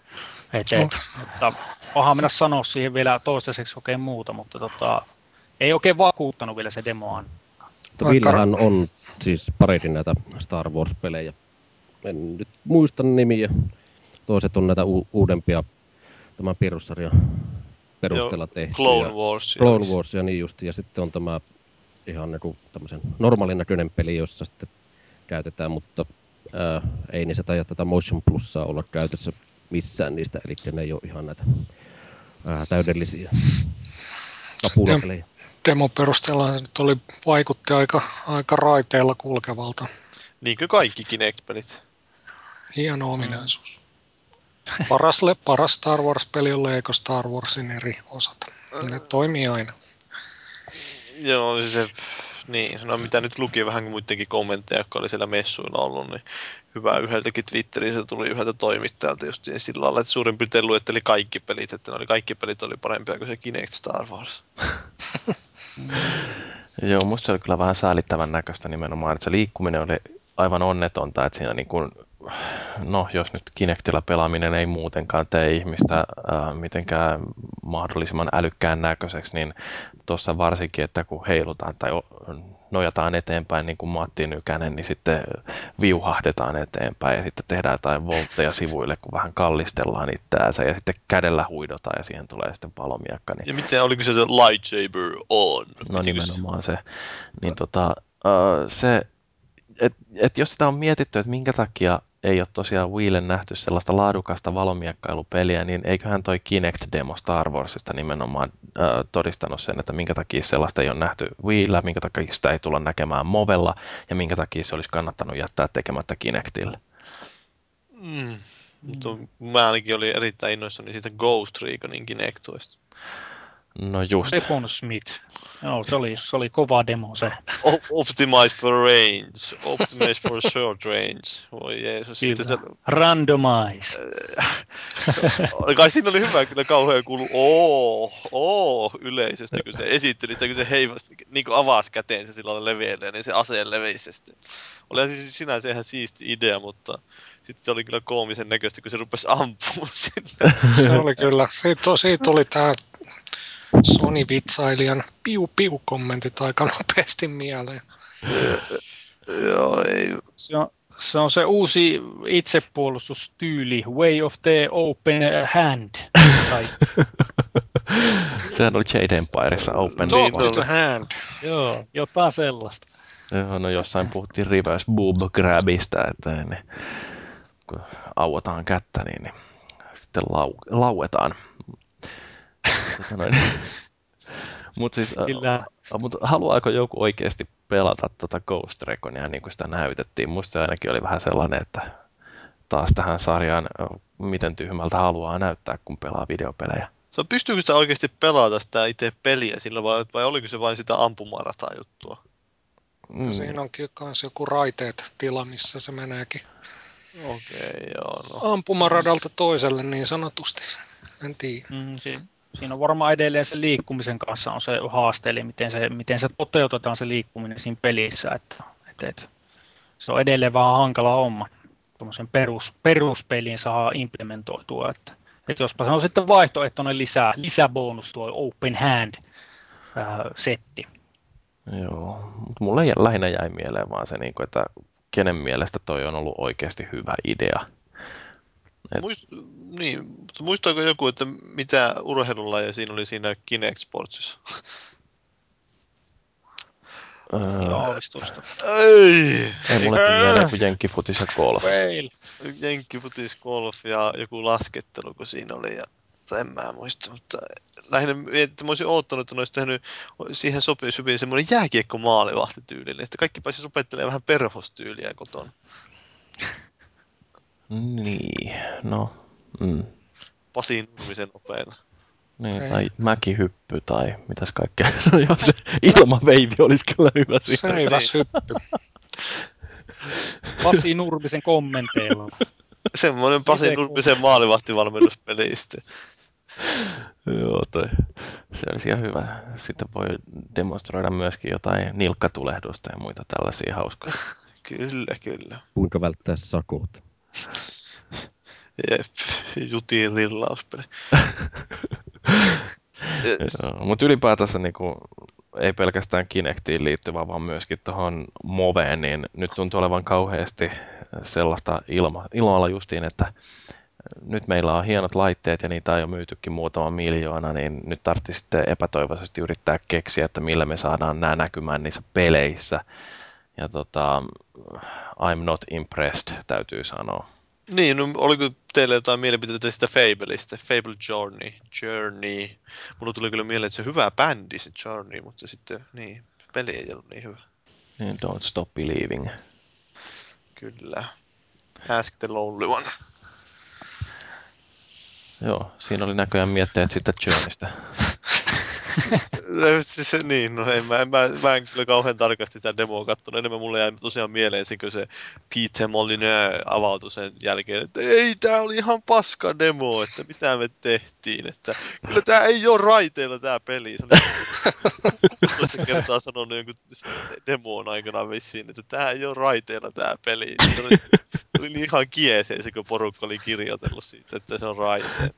että, että, mutta paha mennä sanoa siihen vielä toistaiseksi oikein muuta, mutta tota, ei oikein vakuuttanut vielä se demo mutta Villehän on siis pareidin näitä Star Wars-pelejä. En nyt muista nimiä. Toiset on näitä u- uudempia tämän perussarjan perusteella tehty. Clone Wars. Clone Wars ja niin just. Ja sitten on tämä ihan niin tämmöisen normaalin näköinen peli, jossa sitten käytetään, mutta ää, ei niissä taida tätä Motion Plusaa olla käytössä missään niistä, eli ne ei ole ihan näitä ää, täydellisiä kapulapelejä demon perusteella se nyt oli, vaikutti aika, aika raiteella kulkevalta. Niin kuin kaikki Kinect-pelit. Hieno ominaisuus. Paras, paras Star Wars-peli on Lego Star Warsin eri osat. Ne toimii aina. Joo, siis se, niin, no mitä nyt luki vähän muidenkin kommentteja, jotka oli siellä messuilla ollut, niin hyvä yhdeltäkin Twitterissä tuli yhdeltä toimittajalta just sillä lailla, että suurin piirtein luetteli kaikki pelit, että ne oli, kaikki pelit oli parempia kuin se Kinect Star Wars. Joo, musta se oli kyllä vähän säälittävän näköistä nimenomaan, että se liikkuminen oli aivan onnetonta, että siinä niin kuin, no jos nyt Kinectillä pelaaminen ei muutenkaan tee ihmistä äh, mitenkään mahdollisimman älykkään näköiseksi, niin tuossa varsinkin, että kun heilutaan tai nojataan eteenpäin niin kuin Matti Nykänen, niin sitten viuhahdetaan eteenpäin ja sitten tehdään jotain voltteja sivuille, kun vähän kallistellaan itseänsä ja sitten kädellä huidotaan ja siihen tulee sitten palomiakka. Niin... Ja miten, oliko se lightsaber on? No nimenomaan se. Niin tota, se, että et jos sitä on mietitty, että minkä takia ei ole tosiaan Wiille nähty sellaista laadukasta valomiekkailupeliä, niin eiköhän toi Kinect-demo Star Warsista nimenomaan äh, todistanut sen, että minkä takia sellaista ei ole nähty Wiillä, minkä takia sitä ei tulla näkemään Movella ja minkä takia se olisi kannattanut jättää tekemättä Kinectille. Mm. Mutta mä ainakin olin erittäin innoissani siitä Ghost Reconin Kinectoista. No just. Smith. Joo, se oli, se oli kova demo se. optimize for range, optimize for short range. Voi Jeesus. Sitten se... Randomize. Kai siinä oli hyvä kyllä kauhean kuulu oo, oo yleisöstä, kun se esitteli sitä, kun se heivasi, niin kuin avasi käteensä silloin leveälleen, niin se aseen leveisesti. Oli siis sinänsä ihan siisti idea, mutta sitten se oli kyllä koomisen näköistä, kun se rupesi ampumaan sinne. Se oli kyllä. Siitä, siitä tuli tämä Sony-vitsailijan piu-piu-kommentit aika nopeasti mieleen. Joo, ei. Se on, se on se uusi itsepuolustustyyli, way of the open hand. Tai... Sehän oli Jade Empireissa open Talk to the hand. Joo, jotain sellaista. Joo, no jossain puhuttiin reverse boob grabista, että niin, kun auotaan kättä, niin, niin sitten lau, lauetaan. Tota noin. Mut siis, Kyllä. Uh, mut haluaako joku oikeasti pelata tuota Ghost Reconia niin kuin sitä näytettiin? Musta se ainakin oli vähän sellainen, että taas tähän sarjaan miten tyhmältä haluaa näyttää, kun pelaa videopelejä. So, pystyykö sitä oikeasti pelata sitä itse peliä sillä vai, vai oliko se vain sitä ampumarata juttua? Mm. Siinä onkin myös joku raiteet tila, missä se meneekin. Okei, okay, joo. No. Ampumaradalta toiselle niin sanotusti. En tiedä. Mm, siinä on varmaan edelleen se liikkumisen kanssa on se haaste, eli miten se, miten se toteutetaan se liikkuminen siinä pelissä. Että, että, että se on edelleen vähän hankala homma. Tuommoisen perus, peruspeliin saa implementoitua. Että, että jospa se on sitten vaihtoehtoinen lisää, lisäbonus tuo Open Hand-setti. Joo, mutta mulle lähinnä jäi mieleen vaan se, niin että kenen mielestä toi on ollut oikeasti hyvä idea. Et... Muist, niin, mutta muistaako joku, että mitä urheilulajeja siinä oli siinä Kinect Sportsissa? Aavistusta. Ei! Ei mulle mieleen kuin jenkkifutis ja golf. Fail. Jenkkifutis, golf ja joku laskettelu, kun siinä oli. Ja, en mä muista, mutta lähinnä mietin, että mä olisin oottanut, että ne olisi tehnyt siihen sopii hyvin semmoinen jääkiekko maalivahtityylinen, että kaikki pääsisi opettelemaan vähän perhostyyliä kotona. Niin, no. Mm. Pasi Nurmisen nopeilla. Niin, okay. tai mäkihyppy tai mitäs kaikkea. No joo, se ilmaveivi olisi kyllä hyvä siinä. Seiväs hyppy. Pasi Nurmisen kommenteilla. Semmoinen Pasi Nurmisen maalivahtivalmennuspeli sitten. Joo, toi. Se olisi ihan hyvä. Sitten voi demonstroida myöskin jotain nilkkatulehdusta ja muita tällaisia hauskoja. kyllä, kyllä. Kuinka välttää sakot? Jep, jutiin lillauspeli. yes. Mutta ylipäätänsä niinku, ei pelkästään Kinectiin liittyvä, vaan myöskin tuohon Moveen, niin nyt tuntuu olevan kauheasti sellaista ilma, ilmalla justiin, että nyt meillä on hienot laitteet ja niitä on jo myytykin muutama miljoona, niin nyt tarvitsisi sitten epätoivoisesti yrittää keksiä, että millä me saadaan nämä näkymään niissä peleissä. Ja tota, I'm not impressed, täytyy sanoa. Niin, no, oliko teille jotain mielipiteitä sitä Fableista? Fable Journey. Journey. Mulla tuli kyllä mieleen, että se on hyvä bändi se Journey, mutta sitten niin, peli ei ollut niin hyvä. Niin, Don't Stop Believing. Kyllä. Ask the Lonely One. Joo, siinä oli näköjään mietteet sitten Journeystä. se, niin, no en, mä, en, mä, mä en kyllä kauhean tarkasti sitä demoa katsonut. Enemmän mulle jäi tosiaan mieleen se, se Pete Molyneux avautui sen jälkeen, että ei, tää oli ihan paska demo, että mitä me tehtiin. Että kyllä tää ei ole raiteilla tää peli. Se oli kertaa sanonut jonkun demoon aikana vissiin, että tää ei ole raiteilla tää peli. Se oli, oli ihan kieseen se, kun porukka oli kirjoitellut siitä, että se on raiteilla.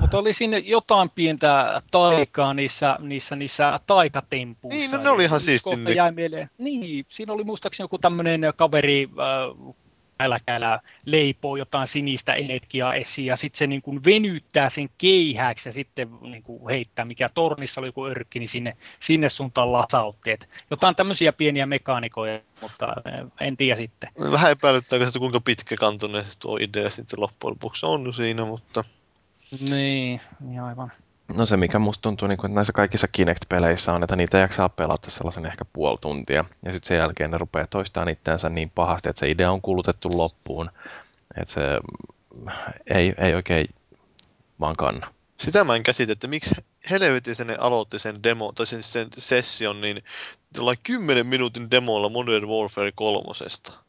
Mutta oli sinne jotain pientä taikaa niissä, niissä, niissä taikatempuissa. Niin, no ne oli ihan siisti. Jäi mieleen. Niin, siinä oli muistaakseni joku tämmöinen kaveri äh, älkäällä leipoo jotain sinistä energiaa esiin ja sitten se niin kuin venyttää sen keihäksi ja sitten niin kuin heittää, mikä tornissa oli joku örkki, niin sinne, sinne suuntaan lasautti. Et jotain tämmöisiä pieniä mekaanikoja, mutta äh, en tiedä sitten. Vähän epäilyttääkö se, kuinka pitkä kantuneen tuo idea sitten loppujen lopuksi on siinä, mutta niin, niin aivan. No se, mikä musta tuntuu, niin kun, että näissä kaikissa Kinect-peleissä on, että niitä jaksaa pelata sellaisen ehkä puoli tuntia. Ja sitten sen jälkeen ne rupeaa toistamaan itseänsä niin pahasti, että se idea on kulutettu loppuun. Että se ei, ei oikein vaan kanna. Sitä mä en käsitä, että miksi helvetin ne aloitti sen demo, tai sen, sen session, niin jollain 10 minuutin demolla Modern Warfare kolmosesta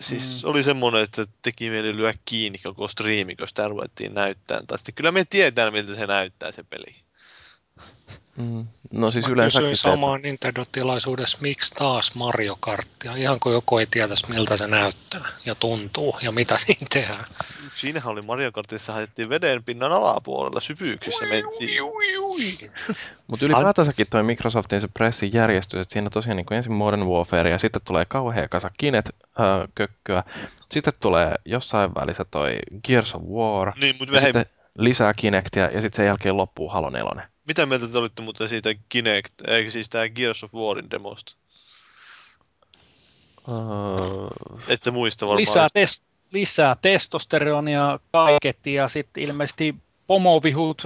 siis mm. oli semmoinen, että teki mieli lyö kiinni koko striimi, kun sitä ruvettiin näyttää. Tai sitten kyllä me tietää, miltä se näyttää se peli. Mm. No siis yleensä se... samaan Nintendo-tilaisuudessa, miksi taas Mario Karttia, ihan kuin joku ei tietäisi miltä se näyttää ja tuntuu ja mitä siinä tehdään. Siinähän oli Mario Kartissa, haettiin veden pinnan alapuolella, syvyyksissä mentiin. Mutta ylipäätänsäkin toi Microsoftin se pressin järjestys, että siinä tosiaan niin kuin ensin Modern Warfare ja sitten tulee kauhea kasa Kinect-kökköä, sitten tulee jossain välissä toi Gears of War, niin, mutta ja sitten lisää Kinectia ja sitten sen jälkeen loppuu Halo 4. Mitä mieltä te olitte muuten siitä Kinect, eikö siis tämä Gears of Warin demosta? Uh... Ette muista varmaan. Lisää, test, lisää testosteronia kaiket ja sitten ilmeisesti pomovihut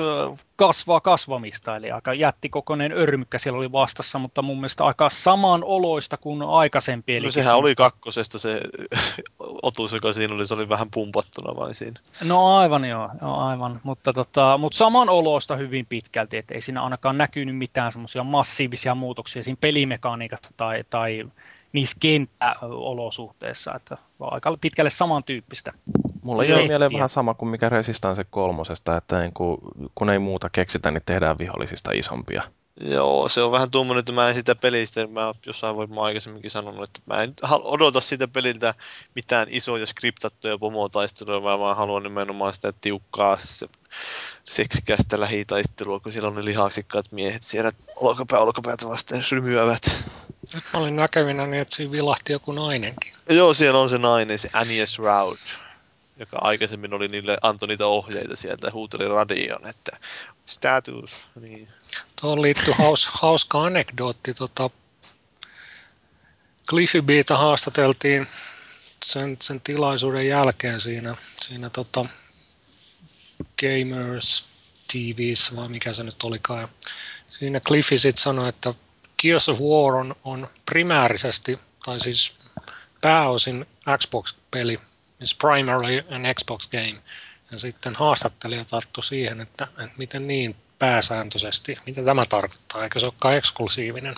kasvaa kasvamista, eli aika jättikokoinen örmykkä siellä oli vastassa, mutta mun mielestä aika saman oloista kuin aikaisempi. No sehän oli kakkosesta se otus, joka siinä oli, se oli vähän pumpattuna vai siinä? No aivan joo, joo aivan, mutta, tota, mutta saman oloista hyvin pitkälti, että ei siinä ainakaan näkynyt mitään semmoisia massiivisia muutoksia siinä pelimekaniikassa tai, tai niissä kenttäolosuhteissa, että aika pitkälle samantyyppistä. Mulla jäi mieleen vähän sama kuin mikä Resistance kolmosesta, että niin kun, kun ei muuta keksitä, niin tehdään vihollisista isompia. Joo, se on vähän tuommoinen, että mä en sitä pelistä, mä jossain voin aikaisemminkin sanonut, että mä en odota sitä peliltä mitään isoja skriptattuja pomotaisteluja, mä vaan haluan nimenomaan sitä tiukkaa se, seksikästä lähitaistelua, kun siellä on ne lihaksikkaat miehet siellä olkapää olkapäätä vastaan rymyävät. Nyt mä olin näkevinä, niin että siinä vilahti joku nainenkin. Joo, siellä on se nainen, se Anya Shroud, joka aikaisemmin oli niille, antoi niitä ohjeita sieltä, huuteli radioon, että status, niin. Tuohon liittyy haus, hauska anekdootti. Tota, Cliffy Beata haastateltiin sen, sen tilaisuuden jälkeen siinä, siinä tota Gamers TVssä, vai mikä se nyt olikaan. Ja siinä Cliffy sitten sanoi, että Gears of War on, on primäärisesti, tai siis pääosin Xbox-peli, is primarily an Xbox game. Ja sitten haastattelija tarttui siihen, että, että miten niin pääsääntöisesti, mitä tämä tarkoittaa, eikö se olekaan eksklusiivinen.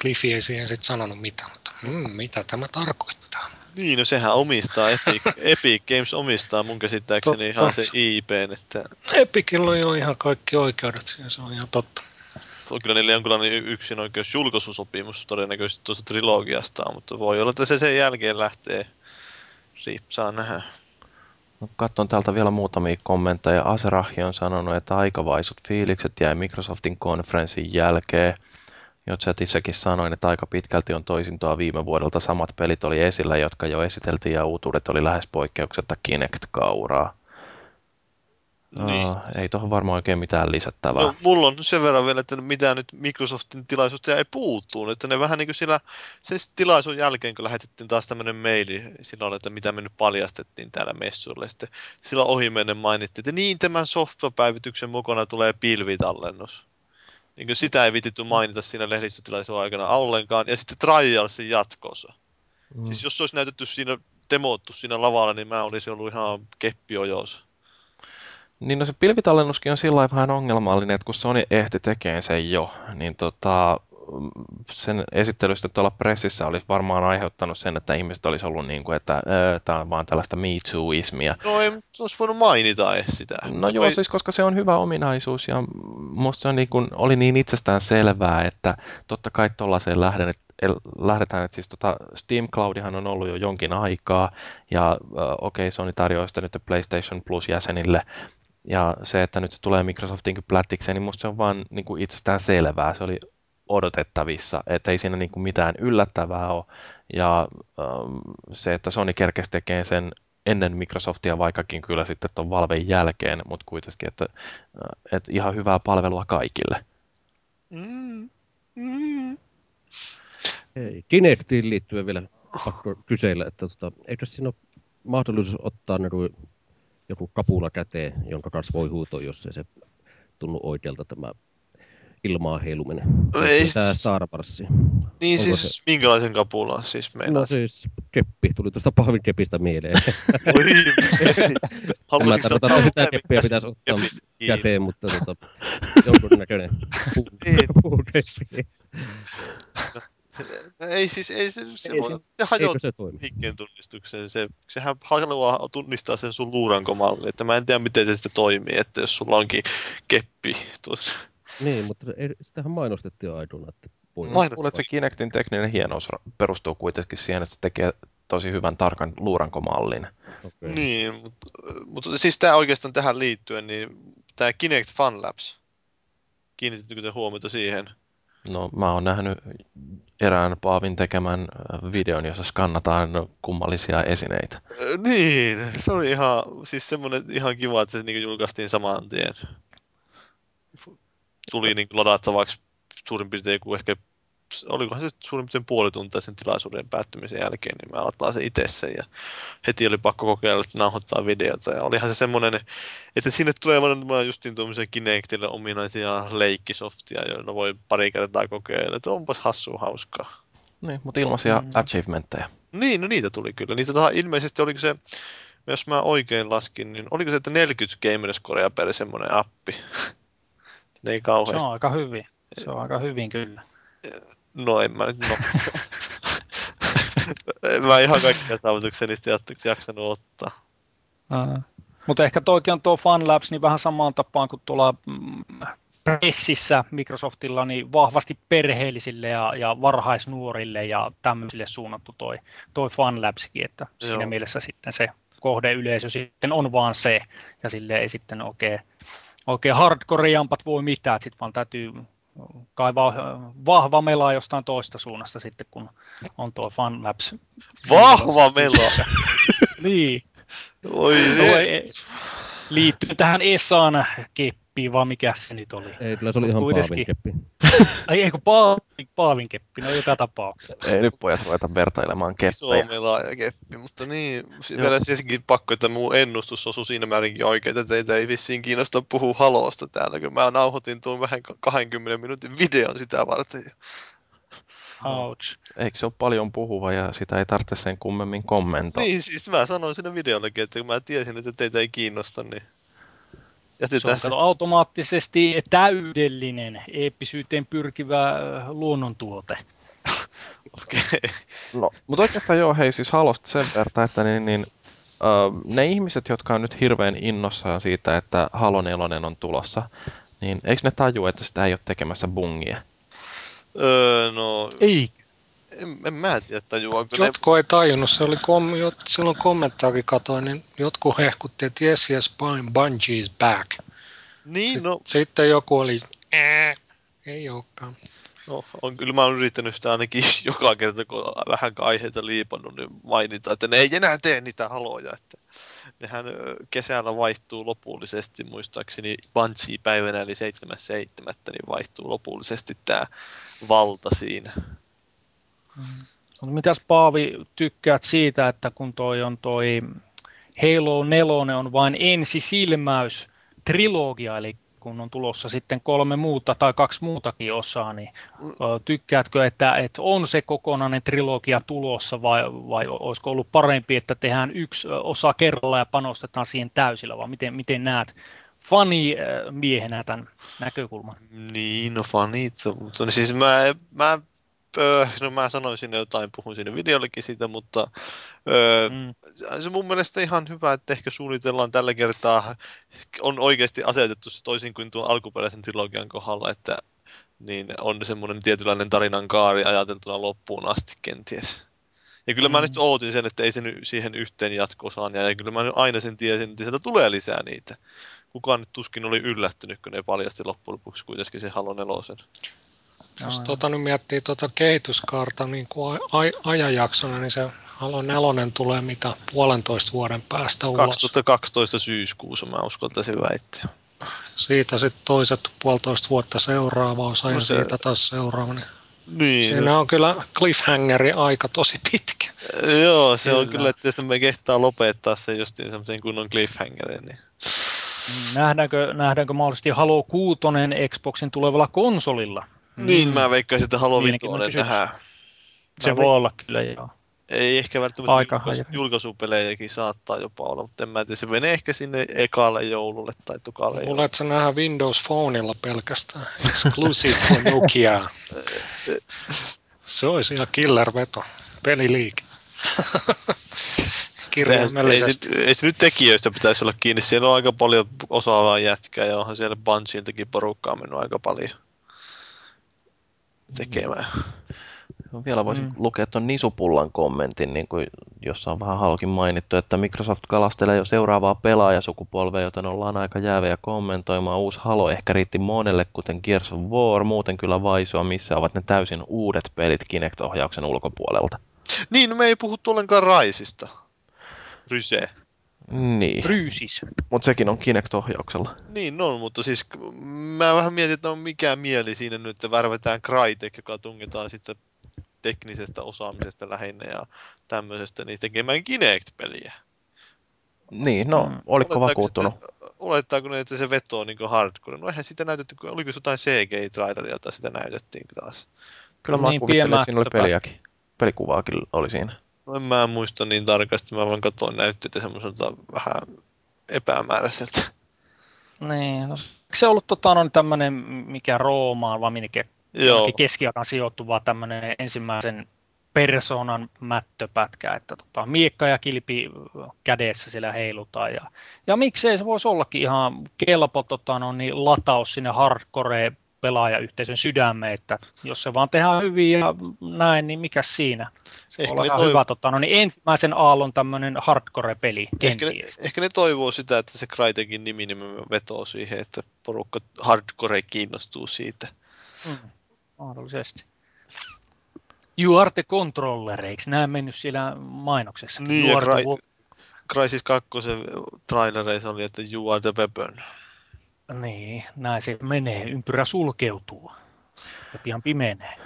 Cliffy ei siihen sitten sanonut mitään, mutta hmm, mitä tämä tarkoittaa. Niin, no sehän omistaa, Epic, Epic Games omistaa mun käsittääkseni totta. ihan se IPn, että... Epicillä on jo ihan kaikki oikeudet se on ihan totta. Kyllä niillä jonkinlainen yksin oikeus julkaisusopimus todennäköisesti tuosta trilogiasta, mutta voi olla, että se sen jälkeen lähtee. Saa nähdä. No, katson täältä vielä muutamia kommentteja. Aserahi on sanonut, että aikavaisut fiilikset jäi Microsoftin konferenssin jälkeen. Jo chatissakin sanoin, että aika pitkälti on toisintoa viime vuodelta. Samat pelit oli esillä, jotka jo esiteltiin ja uutuudet oli lähes poikkeuksetta Kinect-kauraa. Niin. Uh, ei tuohon varmaan oikein mitään lisättävää. No, mulla on sen verran vielä, että mitä nyt Microsoftin tilaisuutta ei puuttuu. Että ne vähän niin kuin sillä, sen tilaisuuden jälkeen, kun lähetettiin taas tämmöinen maili silloin, että mitä me nyt paljastettiin täällä messuille. Sitten silloin ohimennen mainittiin, että niin tämän softwarepäivityksen mukana tulee pilvitallennus. Niin kuin sitä ei vititty mainita siinä lehdistötilaisuuden aikana ollenkaan. Ja sitten Trialsin jatkossa. Mm. Siis jos se olisi näytetty siinä, demottu siinä lavalla, niin mä olisin ollut ihan keppiojossa. Niin no se pilvitallennuskin on sillä vähän ongelmallinen, että kun Sony ehti tekemään sen jo, niin tota, sen esittelystä tuolla pressissä olisi varmaan aiheuttanut sen, että ihmiset olisi ollut niin kuin, että tämä on vaan tällaista Me Too-ismia. No ei olisi voinut mainita edes sitä. No joo, ei... siis koska se on hyvä ominaisuus ja musta se on niin kuin, oli niin itsestään selvää, että totta kai tuollaiseen lähden, lähdetään, että siis tota Steam Cloudihan on ollut jo jonkin aikaa, ja äh, okei, okay, Sony tarjoaa sitä nyt PlayStation Plus-jäsenille, ja se, että nyt se tulee Microsoftinkin plättikseen, niin musta se on vaan niin kuin itsestään selvää. Se oli odotettavissa, että ei siinä niin kuin mitään yllättävää ole. Ja ähm, se, että Sony kerkesi tekee sen ennen Microsoftia, vaikkakin kyllä sitten tuon Valven jälkeen, mutta kuitenkin, että, äh, että ihan hyvää palvelua kaikille. Mm. Mm. Ei, Kinectiin liittyen vielä pakko kyseillä, että tota, eikö siinä ole mahdollisuus ottaa ne joku kapula käteen, jonka kanssa voi huutoa, jos ei se tunnu oikealta tämä ilmaa heiluminen. Ei, tämä Star Warsi. Niin Onko siis se... minkälaisen kapulan siis meinaat? No siis keppi, tuli tuosta pahvin kepistä mieleen. En mä tarkoita, että sitä keppiä pitäisi ottaa Kepi. käteen, mutta tota, jonkun näköinen puukeppi. Ei siis, ei se, se, ei, voi, se, se hajoaa se hikkeen tunnistukseen. Se, sehän haluaa tunnistaa sen sun luurankomalli, että mä en tiedä miten se sitten toimii, että jos sulla onkin keppi tuossa. Niin, mutta sitähän mainostettiin aiduna, että Luulen, että se Kinectin tekninen hienous perustuu kuitenkin siihen, että se tekee tosi hyvän tarkan luurankomallin. Okay. Niin, mutta, mutta siis tämä oikeastaan tähän liittyen, niin tämä Kinect Fun Labs, kiinnitettekö te huomiota siihen? No mä oon nähnyt erään Paavin tekemän videon, jossa skannataan kummallisia esineitä. Niin, se oli ihan, siis semmoinen ihan kiva, että se niin julkaistiin saman tien. Tuli niin ladattavaksi suurin piirtein kuin ehkä olikohan se suurin piirtein puoli tuntia sen tilaisuuden päättymisen jälkeen, niin mä aloittaa se itse sen ja heti oli pakko kokeilla, että nauhoittaa videota ja olihan se semmoinen, että sinne tulee vaan justiin tuommoisia Kinectille ominaisia leikkisoftia, joilla voi pari kertaa kokeilla, että onpas hassu hauskaa. Niin, mutta ilmaisia mm. achievementteja. Niin, no niitä tuli kyllä. Niitä taha, ilmeisesti oliko se, jos mä oikein laskin, niin oliko se, että 40 Gamerscorea per semmoinen appi? ei kauheasti. Se on aika hyvin. Se on aika hyvin kyllä. No en mä nyt, no. en mä ihan kaikkia saavutuksia niistä jaksanut ottaa. Uh, mutta ehkä toikin on tuo Fun Labs niin vähän samaan tapaan kuin tuolla mm, Pressissä Microsoftilla niin vahvasti perheellisille ja, ja varhaisnuorille ja tämmöisille suunnattu toi, toi Fun Labskin, että Joo. siinä mielessä sitten se kohdeyleisö sitten on vaan se, ja sille ei sitten oikein, oikein hardcore-jampat voi mitään, sitten vaan täytyy kaivaa vahva melaa jostain toista suunnasta sitten, kun on tuo Funlabs. Vahva mela! niin. Oi liittyy tähän Esan keppiin, vaan mikä se nyt oli? Ei, kyllä se oli ihan Paavin keppi. Ai ei, kun Paavin, Paavin keppi, no joka tapauksessa. Ei nyt pojat ruveta vertailemaan keppejä. Iso ja keppi, mutta niin, vielä siihenkin pakko, että mun ennustus osui siinä määrinkin oikein, että teitä ei vissiin kiinnosta puhua halosta täällä, kun mä nauhoitin tuon vähän 20 minuutin videon sitä varten. Ouch. Eikö se ole paljon puhuva ja sitä ei tarvitse sen kummemmin kommentoida? Niin, siis mä sanoin siinä videollakin, että kun mä tiesin, että teitä ei kiinnosta, niin Jätetään se on automaattisesti täydellinen, eeppisyyteen pyrkivä äh, luonnontuote. Okei. Okay. No, mutta oikeastaan joo, hei siis Halosta sen verran, että niin, niin, uh, ne ihmiset, jotka on nyt hirveän innossaan siitä, että Halo 4 on tulossa, niin eikö ne tajua, että sitä ei ole tekemässä bungia? Öö, no... Ei. En, en mä tiedä tajua. Jotkut ne... ei tajunnut, se oli kom, jot, silloin kommenttaakin katoin, niin jotkut hehkutti, että yes, yes, Bungie is back. Niin, no. Sitten joku oli, ei olekaan. No, on, kyllä mä oon yrittänyt sitä ainakin joka kerta, kun on vähän aiheita liipannut, niin mainita, että ne ei enää tee niitä haloja. Että nehän kesällä vaihtuu lopullisesti, muistaakseni Bungie-päivänä, eli 7.7. niin vaihtuu lopullisesti tämä valta siinä. Mm. Mitäs Paavi tykkäät siitä, että kun toi on toi Halo 4 on vain ensisilmäys trilogia, eli kun on tulossa sitten kolme muuta tai kaksi muutakin osaa, niin tykkäätkö, että, että on se kokonainen trilogia tulossa vai, vai olisiko ollut parempi, että tehdään yksi osa kerralla ja panostetaan siihen täysillä, vai miten, miten näet fani miehenä tämän näkökulman? Niin, no fanit, mutta siis mä, mä öö, no mä sanoin sinne jotain, puhun sinne videollekin siitä, mutta öö, mm. se mun mielestä ihan hyvä, että ehkä suunnitellaan tällä kertaa, on oikeasti asetettu se toisin kuin tuon alkuperäisen trilogian kohdalla, että niin on semmoinen tietynlainen tarinan kaari ajateltuna loppuun asti kenties. Ja kyllä mä mm. nyt ootin sen, että ei se nyt siihen yhteen jatkosaan, ja kyllä mä nyt aina sen tiesin, että sieltä tulee lisää niitä. Kukaan nyt tuskin oli yllättynyt, kun ne paljasti loppujen lopuksi kuitenkin se Halo 4. Jos tota nyt miettii tuota kehityskaarta niin kuin aj- ajanjaksona, niin se Halo 4 tulee mitä puolentoista vuoden päästä ulos. 2012 syyskuussa mä uskaltaisin väittää. Siitä sitten toiset puolitoista vuotta seuraava osa no ja se... siitä taas seuraava. Niin niin, Siinä no... on kyllä cliffhangeri aika tosi pitkä. Joo, se kyllä. on kyllä, että jos me kehtaa lopettaa se justiin semmoisen kunnon cliffhangerin, niin... Nähdäänkö, nähdäänkö mahdollisesti Halo 6 Xboxin tulevalla konsolilla? Niin, mm. mä veikkaisin, että Halo Vitoinen tähän. Se voi olla kyllä, joo. Ei ehkä välttämättä Aika julkaisu, julkaisupelejäkin saattaa jopa olla, mutta en mä tiedä, se menee ehkä sinne ekalle joululle tai tukalle joululle. Mulle, että se nähdään Windows Phoneilla pelkästään. Exclusive for Nokia. se olisi ihan killer-veto. Peliliike. Kirjaimellisesti. Ei, ei, ei, se nyt tekijöistä pitäisi olla kiinni. Siellä on aika paljon osaavaa jätkää ja onhan siellä Bungieiltakin porukkaa mennyt aika paljon tekemään. No, vielä voisin mm. lukea tuon Nisupullan kommentin, niin kuin, jossa on vähän halkin mainittu, että Microsoft kalastelee jo seuraavaa pelaajasukupolvea, joten ollaan aika jäävejä kommentoimaan. Uusi Halo ehkä riitti monelle, kuten Gears of War, muuten kyllä vaisua, missä ovat ne täysin uudet pelit Kinect-ohjauksen ulkopuolelta. Niin, no me ei puhuttu ollenkaan Raisista. Ryse. Niin. Ryysis. Mutta sekin on Kinect-ohjauksella. Niin on, mutta siis mä vähän mietin, että on mikä mieli siinä nyt, että värvetään Crytek, joka tungetaan sitten teknisestä osaamisesta lähinnä ja tämmöisestä, niin tekemään Kinect-peliä. Niin, no, mm. oliko vakuuttunut? olettaako ne, että se vetoo niin hardcore? No eihän sitä näytetty, oliko se jotain CGI-traileria, tai sitä näytettiin taas. Kyllä mä niin, kuvittelin, että siinä oli peliäkin. Pelikuvaakin oli siinä. No en mä muista niin tarkasti, mä vaan katsoin näytteitä semmoiselta vähän epämääräiseltä. Niin, no, se ollut tota, no, tämmöinen, mikä Roomaan, vai minkä keskiaikaan sijoittuva tämmöinen ensimmäisen persoonan mättöpätkä, että tota, miekka ja kilpi kädessä siellä heilutaan. Ja, ja miksei se voisi ollakin ihan kelpo tota, no, niin, lataus sinne hardcore pelaajayhteisön sydämeen, että jos se vaan tehdään hyvin ja näin, niin mikä siinä? Se ehkä on toiv- hyvä, tota, no niin ensimmäisen aallon tämmöinen hardcore-peli. Ehkä ne, ehkä ne toivoo sitä, että se Crytekin nimi vetoo siihen, että porukka hardcore kiinnostuu siitä. Mm, mahdollisesti. You are the controller, eikö nämä mennyt siellä mainoksessa? Niin, you ja Cry, Crysis 2 trailereissa oli, että you are the weapon. Niin, näin se menee. Ympyrä sulkeutuu ja pian pimenee.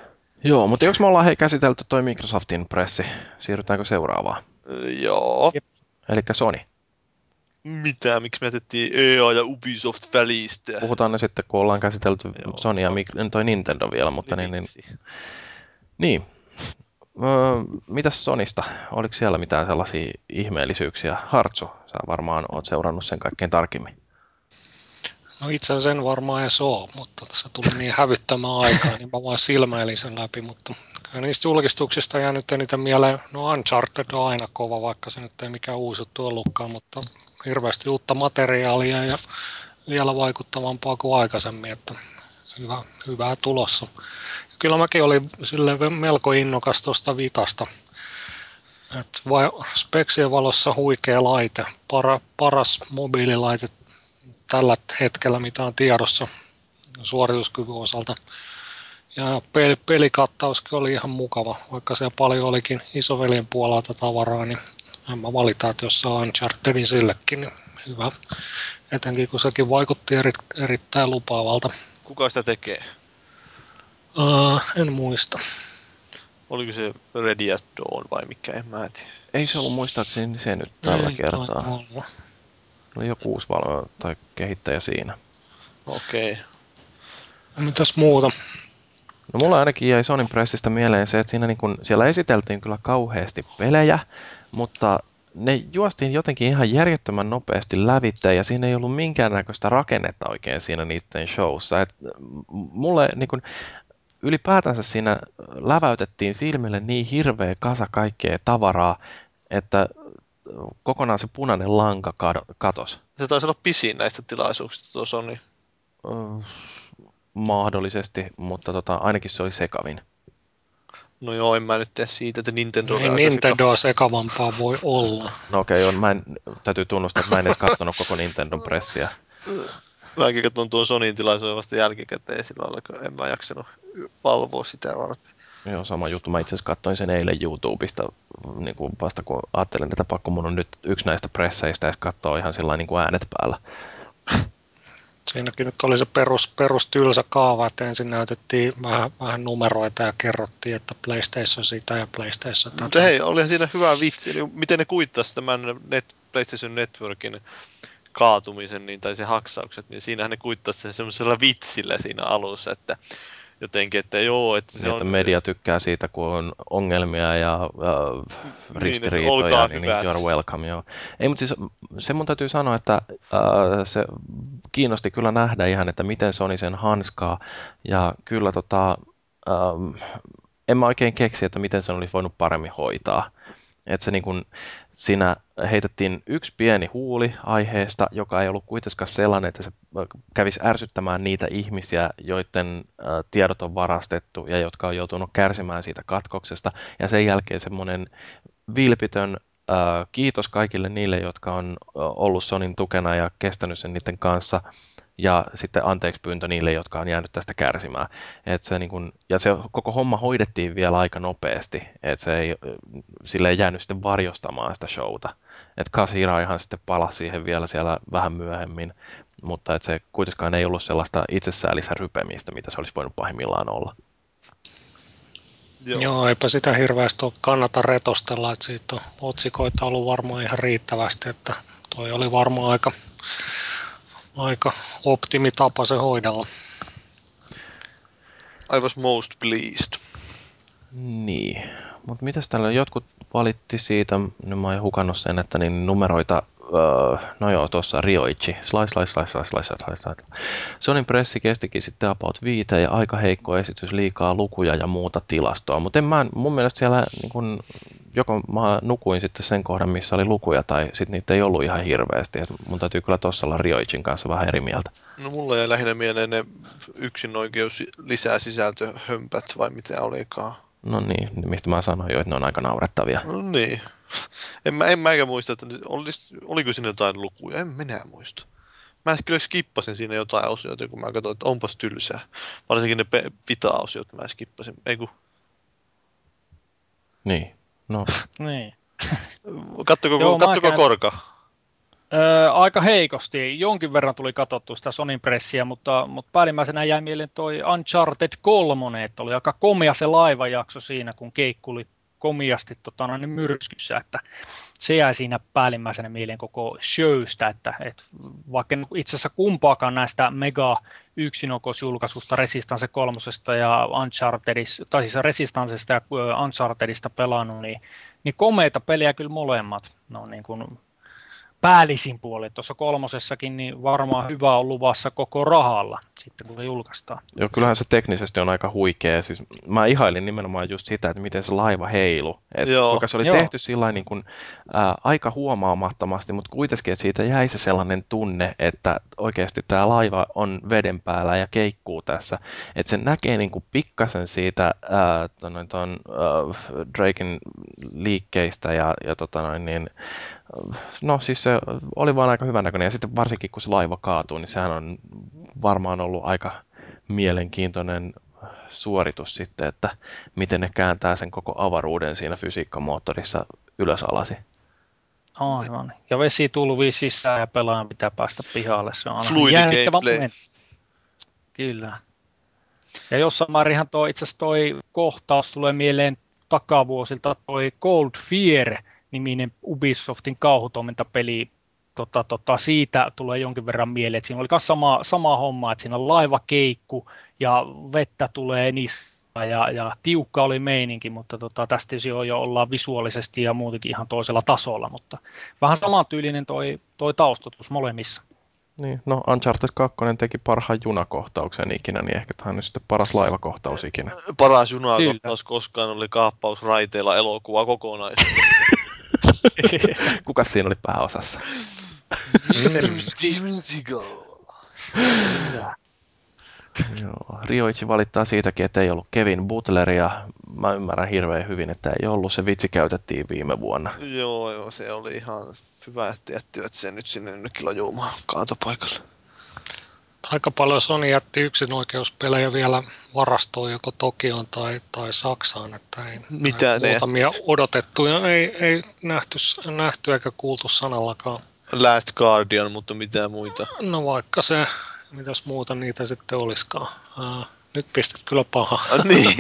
Joo, mutta jos me ollaan hei käsitelty toi Microsoftin pressi, siirrytäänkö seuraavaan? Joo. Eli Sony. Mitä? Miksi me jätettiin EA ja Ubisoft välistä? Puhutaan ne sitten, kun ollaan käsitelty Joo. Sony ja toi Nintendo vielä, mutta niin, niin, niin. Öö, mitäs Sonista? Oliko siellä mitään sellaisia ihmeellisyyksiä? Hartsu, sä varmaan oot seurannut sen kaikkein tarkemmin. No itse sen varmaan ei ole, mutta tässä tuli niin hävyttämään aikaa, niin mä vaan silmäilin sen läpi, mutta kyllä niistä julkistuksista jää nyt eniten mieleen, no Uncharted on aina kova, vaikka se nyt ei mikään uusi juttu ollutkaan, mutta hirveästi uutta materiaalia ja vielä vaikuttavampaa kuin aikaisemmin, että hyvä, hyvää tulossa. Kyllä mäkin olin sille melko innokas tuosta vitasta. Et vai, speksien valossa huikea laite, para, paras mobiililaite tällä hetkellä, mitä on tiedossa suorituskyvyn osalta. Ja pel- pelikattauskin oli ihan mukava, vaikka siellä paljon olikin isoveljen puolelta tavaraa, niin en mä valita, että jos saa Unchartedin sillekin, niin hyvä. Etenkin kun sekin vaikutti eri, erittäin lupaavalta. Kuka sitä tekee? Uh, en muista. Oliko se Ready at Dawn vai mikä, en mä tiedä. Ei se ollut muistaakseni se nyt tällä Ei, kertaa. Oli joku uusi valvoja tai kehittäjä siinä. Okei. Okay. Mitäs muuta? No mulla ainakin jäi Sonin Pressistä mieleen se, että siinä niin kun, siellä esiteltiin kyllä kauheasti pelejä, mutta ne juostiin jotenkin ihan järjettömän nopeasti lävitteen ja siinä ei ollut minkäännäköistä rakennetta oikein siinä niiden showssa. Et mulle niin kun, ylipäätänsä siinä läväytettiin silmille niin hirveä kasa kaikkea tavaraa, että kokonaan se punainen lanka katos. Se taisi olla pisin näistä tilaisuuksista tuo Sony. mahdollisesti, mutta tota, ainakin se oli sekavin. No joo, en mä nyt tee siitä, että Nintendo Ei Nintendo sekavampaa voi olla. No okei, okay, on, mä en, täytyy tunnustaa, että mä en edes katsonut koko Nintendo pressiä. Mäkin katson tuon Sonyin tilaisuuden vasta jälkikäteen sillä lailla, kun en mä jaksanut valvoa sitä varten. Joo, sama juttu. Mä itse asiassa katsoin sen eilen YouTubesta niin kuin vasta kun ajattelin, että pakko mun on nyt yksi näistä presseistä ja katsoa ihan sillä niin kuin äänet päällä. Siinäkin nyt oli se perus, perus tylsä kaava, että ensin näytettiin vähän, vähän numeroita ja kerrottiin, että PlayStation sitä ja PlayStation tätä. Mutta hei, olihan siinä hyvä vitsi. Eli miten ne kuittasi tämän Net, PlayStation Networkin kaatumisen niin, tai se haksaukset, niin siinähän ne kuittasi sen semmoisella vitsillä siinä alussa, että jotenkin, että joo, että se niin, on... Että media tykkää siitä, kun on ongelmia ja äh, ristiriitoja, niin, niin you're welcome, joo. Ei, mutta siis se mun täytyy sanoa, että äh, se kiinnosti kyllä nähdä ihan, että miten Sony sen hanskaa, ja kyllä tota, äh, en mä oikein keksi, että miten sen olisi voinut paremmin hoitaa. Että se niin kun, siinä heitettiin yksi pieni huuli aiheesta, joka ei ollut kuitenkaan sellainen, että se kävisi ärsyttämään niitä ihmisiä, joiden tiedot on varastettu ja jotka on joutunut kärsimään siitä katkoksesta. Ja sen jälkeen semmoinen vilpitön kiitos kaikille niille, jotka on ollut Sonin tukena ja kestänyt sen niiden kanssa ja sitten anteeksi pyyntö niille, jotka on jäänyt tästä kärsimään. Et se niin kun, ja se koko homma hoidettiin vielä aika nopeasti, että se ei, sille ei jäänyt sitten varjostamaan sitä showta. Että Kasira ihan sitten palasi siihen vielä siellä vähän myöhemmin, mutta että se kuitenkaan ei ollut sellaista itsessäällisä rypemistä, mitä se olisi voinut pahimmillaan olla. Joo. Joo, eipä sitä hirveästi ole kannata retostella, että siitä on otsikoita ollut varmaan ihan riittävästi, että toi oli varmaan aika aika optimitapa se hoidella. I was most pleased. Niin, mutta mitäs täällä jotkut valitti siitä, nyt mä oon hukannut sen, että niin numeroita Uh, no joo, tuossa Rioichi, slice, slice, slice, slice, slice, slice, slice. Sonin pressi kestikin sitten about viite ja aika heikko esitys, liikaa lukuja ja muuta tilastoa, mutta mä, mun mielestä siellä niin kun, joko mä nukuin sitten sen kohdan, missä oli lukuja, tai sitten niitä ei ollut ihan hirveästi. Et mun täytyy kyllä tuossa olla Rioichin kanssa vähän eri mieltä. No mulla jäi lähinnä mieleen ne yksinoikeus lisää sisältöhömpät, vai mitä olikaan. No niin, mistä mä sanoin jo, että ne on aika naurettavia. No niin. En mä, en mä eikä muista, että olis, oliko siinä jotain lukuja, en minä muista. mä kyllä skippasin siinä jotain osioita, kun mä katsoin, että onpas tylsää. Varsinkin ne vita-osiot mä skippasin. Ei kun... Niin, no. niin. Kattoko, Joo, kattoko korka? Öö, aika heikosti. Jonkin verran tuli katsottu sitä Sonin pressiä, mutta, mutta päällimmäisenä jäi mieleen toi Uncharted 3, että oli aika komea se laivajakso siinä, kun keikkuli komiasti tota, noin myrskyssä, että se jäi siinä päällimmäisenä mieleen koko showsta, että, että vaikka itse asiassa kumpaakaan näistä mega yksinokosjulkaisusta Resistance 3 ja Unchartedista, tai siis Resistancesta ja Unchartedista pelannut, niin, niin komeita peliä kyllä molemmat. No niin kuin päällisin puoli. Tuossa kolmosessakin niin varmaan hyvä on luvassa koko rahalla sitten, kun se julkaistaan. Joo, kyllähän se teknisesti on aika huikea. Siis mä ihailin nimenomaan just sitä, että miten se laiva heilu. Että Kuinka se oli Joo. tehty sillä niin kuin, ää, aika huomaamattomasti, mutta kuitenkin, että siitä jäi se sellainen tunne, että oikeasti tämä laiva on veden päällä ja keikkuu tässä. Että se näkee niin kuin pikkasen siitä ää, ton, ton, ää, Draken liikkeistä ja, ja tota noin, niin, no siis se oli vaan aika hyvän näköinen ja sitten varsinkin kun se laiva kaatuu, niin sehän on varmaan ollut aika mielenkiintoinen suoritus sitten, että miten ne kääntää sen koko avaruuden siinä fysiikkamoottorissa ylös alasi. Aivan. Ja vesi tulvii sisään ja pelaajan pitää päästä pihalle. Se on Fluid gameplay. Kyllä. Ja jossain määrinhan toi, itse asiassa toi kohtaus tulee mieleen takavuosilta toi Cold Fear – niminen Ubisoftin kauhutoimintapeli, tota, tota, siitä tulee jonkin verran mieleen, että siinä oli myös sama, sama homma, että siinä on laivakeikku ja vettä tulee niistä ja, ja tiukka oli meininki, mutta tota, tästä jo, jo ollaan visuaalisesti ja muutenkin ihan toisella tasolla, mutta vähän samantyylinen toi, toi taustatus molemmissa. Niin, no Uncharted 2 teki parhaan junakohtauksen ikinä, niin ehkä tämä on sitten paras laivakohtaus ikinä. Paras junakohtaus koskaan oli kaappaus raiteilla elokuva kokonaisuudessaan. Kuka siinä oli pääosassa? Steven Seagal. Joo, Rioichi valittaa siitäkin, että ei ollut Kevin Butleria. Mä ymmärrän hirveän hyvin, että ei ollut. Se vitsi käytettiin viime vuonna. Joo, joo se oli ihan hyvä, että jättivät sen nyt sinne nytkin lajuumaan kaatopaikalle aika paljon Sony jätti yksinoikeuspelejä vielä varastoon joko Tokioon tai, tai Saksaan, että ei Mitä ne? muutamia odotettuja ei, ei nähty, nähty eikä kuultu sanallakaan. Last Guardian, mutta mitä muita? No vaikka se, mitäs muuta niitä sitten olisikaan. Uh, nyt pistät kyllä paha. niin.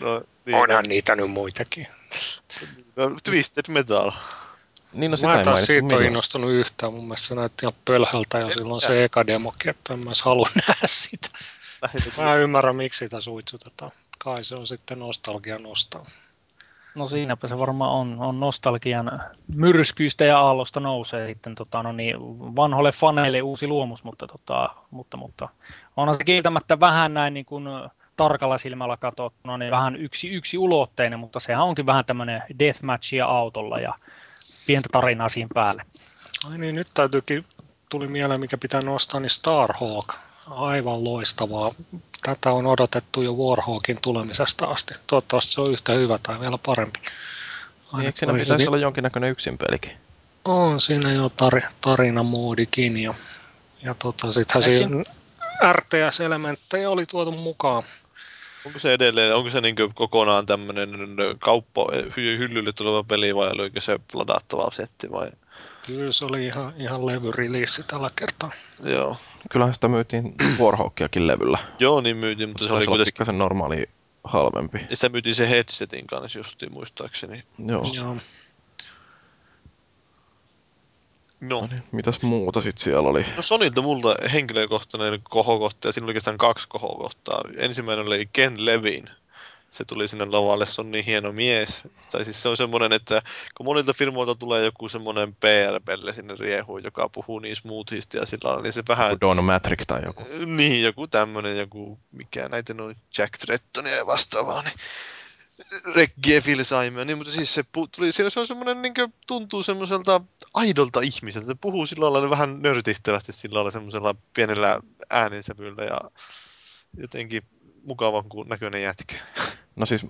no, niin. Onhan niitä nyt muitakin. No, Twisted Metal. Niin, no sitä Mä en taas siitä ole innostunut yhtään. Mun mielestä se näytti ihan pölhältä jo silloin se eka demokin, että en mä halua nähdä sitä. Mä ymmärrän, miksi sitä suitsutetaan. Kai se on sitten nostalgia nostaa. No siinäpä se varmaan on, on nostalgian myrskyistä ja aallosta nousee sitten tota, no niin, vanhoille faneille uusi luomus, mutta, tota, mutta, mutta onhan se kieltämättä vähän näin niin kuin tarkalla silmällä katsottuna, niin vähän yksi, yksi ulotteinen, mutta sehän onkin vähän tämmöinen deathmatchia autolla ja pientä tarinaa siinä päälle. Ai niin, nyt täytyykin, tuli mieleen, mikä pitää nostaa, niin Starhawk. Aivan loistavaa. Tätä on odotettu jo Warhawkin tulemisesta asti. Toivottavasti se on yhtä hyvä tai vielä parempi. Niin, eikö siinä pitäisi hyvin... olla jonkinnäköinen yksinpelikin? On siinä jo tar- tarinamoodikin ja, ja tota, sittenhän siinä RTS-elementtejä oli tuotu mukaan. Onko se edelleen, onko se niin kokonaan tämmöinen kauppa, hyllylle tuleva peli vai oliko se ladattava setti vai? Kyllä se oli ihan, ihan levyriliissi tällä kertaa. Joo. Kyllähän sitä myytiin Warhawkiakin levyllä. Joo, niin myytiin, mutta se, se oli kuitenkin... Se normaali halvempi. Ja sitä myytiin se headsetin kanssa justiin muistaakseni. Joo. Joo. No. no niin, mitäs muuta sitten siellä oli? No Sonilta multa henkilökohtainen kohokohta, ja siinä oli oikeastaan kaksi kohokohtaa. Ensimmäinen oli Ken Levin. Se tuli sinne lavalle, se on niin hieno mies. Tai siis se on semmoinen, että kun monilta firmoilta tulee joku semmoinen PR-pelle sinne riehuun, joka puhuu niin smoothista ja sillä lailla, niin se vähän... Don Matrick tai joku. Niin, joku tämmöinen, joku, mikä näitä noin Jack Trettonia ja vastaavaa, niin Reggie Phil Simon, niin, mutta siis se, tuli, se on semmoinen, niin kuin, tuntuu semmoiselta aidolta ihmiseltä. Se puhuu sillä lailla vähän nörtihtävästi sillä lailla semmoisella pienellä äänensävyllä ja jotenkin mukavan näköinen jätkä. No siis,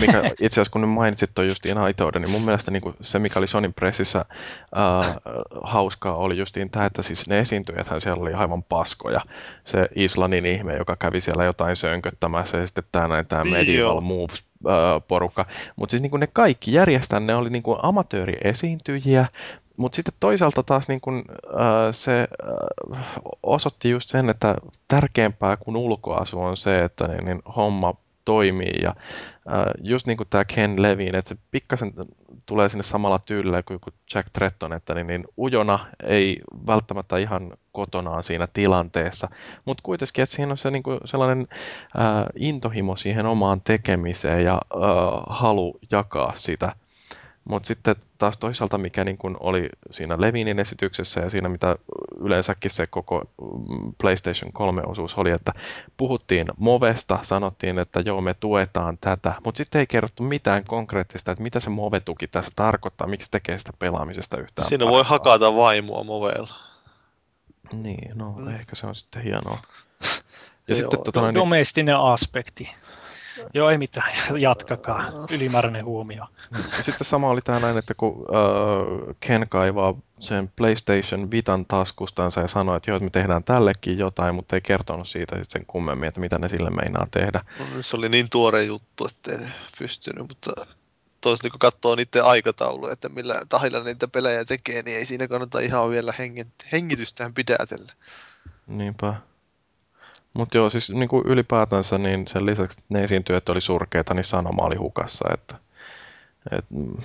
mikä itse asiassa kun nyt mainitsit tuon justiin aitouden, niin mun mielestä niin se, mikä oli Sonin pressissä äh, hauskaa, oli justiin tämä, että siis ne esiintyjäthän siellä oli aivan paskoja. Se Islannin ihme, joka kävi siellä jotain sönköttämässä, ja sitten tämä näin tämä Medieval Moves porukka. Mutta siis niin ne kaikki järjestään, ne oli niin amatööriesiintyjiä, mutta sitten toisaalta taas niin kun, äh, se äh, osoitti just sen, että tärkeämpää kuin ulkoasu on se, että niin, niin homma toimii. Ja äh, just niin kuin tämä Ken Levin, että se pikkasen tulee sinne samalla tyylillä kuin, Jack Tretton, että niin, niin ujona ei välttämättä ihan kotonaan siinä tilanteessa, mutta kuitenkin, että siinä on se niin kuin sellainen äh, intohimo siihen omaan tekemiseen ja äh, halu jakaa sitä mutta sitten taas toisaalta, mikä niin kun oli siinä Levinin esityksessä ja siinä, mitä yleensäkin se koko mm, PlayStation 3-osuus oli, että puhuttiin Movesta, sanottiin, että joo, me tuetaan tätä, mutta sitten ei kerrottu mitään konkreettista, että mitä se Move-tuki tässä tarkoittaa, miksi tekee sitä pelaamisesta yhtään Siinä voi hakata vaimoa Movella. Niin, no mm. ehkä se on sitten hienoa. Ja sitten, tota, niin... Domestinen aspekti. Joo, ei mitään. Jatkakaa. Ylimääräinen huomio. Sitten sama oli tämä näin, että kun uh, Ken kaivaa sen PlayStation Vitan taskustansa ja sanoi, että joo, että me tehdään tällekin jotain, mutta ei kertonut siitä sitten sen kummemmin, että mitä ne sille meinaa tehdä. No, se oli niin tuore juttu, että ei pystynyt, mutta toisaalta kun katsoo niiden aikataulu, että millä tahilla niitä pelejä tekee, niin ei siinä kannata ihan vielä hengitystään pidätellä. Niinpä. Mutta joo, siis niin kuin ylipäätänsä niin sen lisäksi ne esiintyjät oli surkeita, niin sanoma oli hukassa. Että, et, mm,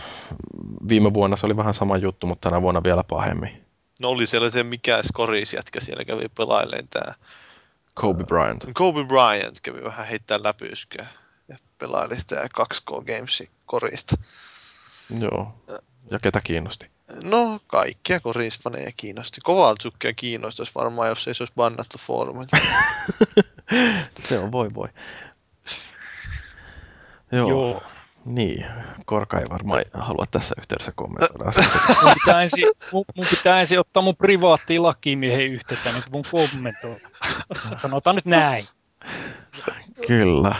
viime vuonna se oli vähän sama juttu, mutta tänä vuonna vielä pahemmin. No oli siellä se mikä skoris jätkä siellä kävi pelailleen tämä Kobe Bryant. Kobe Bryant kävi vähän heittää läpyskyä ja pelaili sitä 2K Gamesin korista. Joo, ja ketä kiinnosti? No, kaikkia korisfaneja kiinnosti. Kovaltsukkia kiinnostaisi varmaan, jos ei se olisi bannattu foorumilta. se on voi voi. Joo. Joo. Niin, Korka ei varmaan halua tässä yhteydessä kommentoida mun, pitää ensin, mun, mun pitää ensin ottaa mun privaattiin lakimiehen yhteyttä, niin mun kommentoida. Sanotaan nyt näin. Kyllä.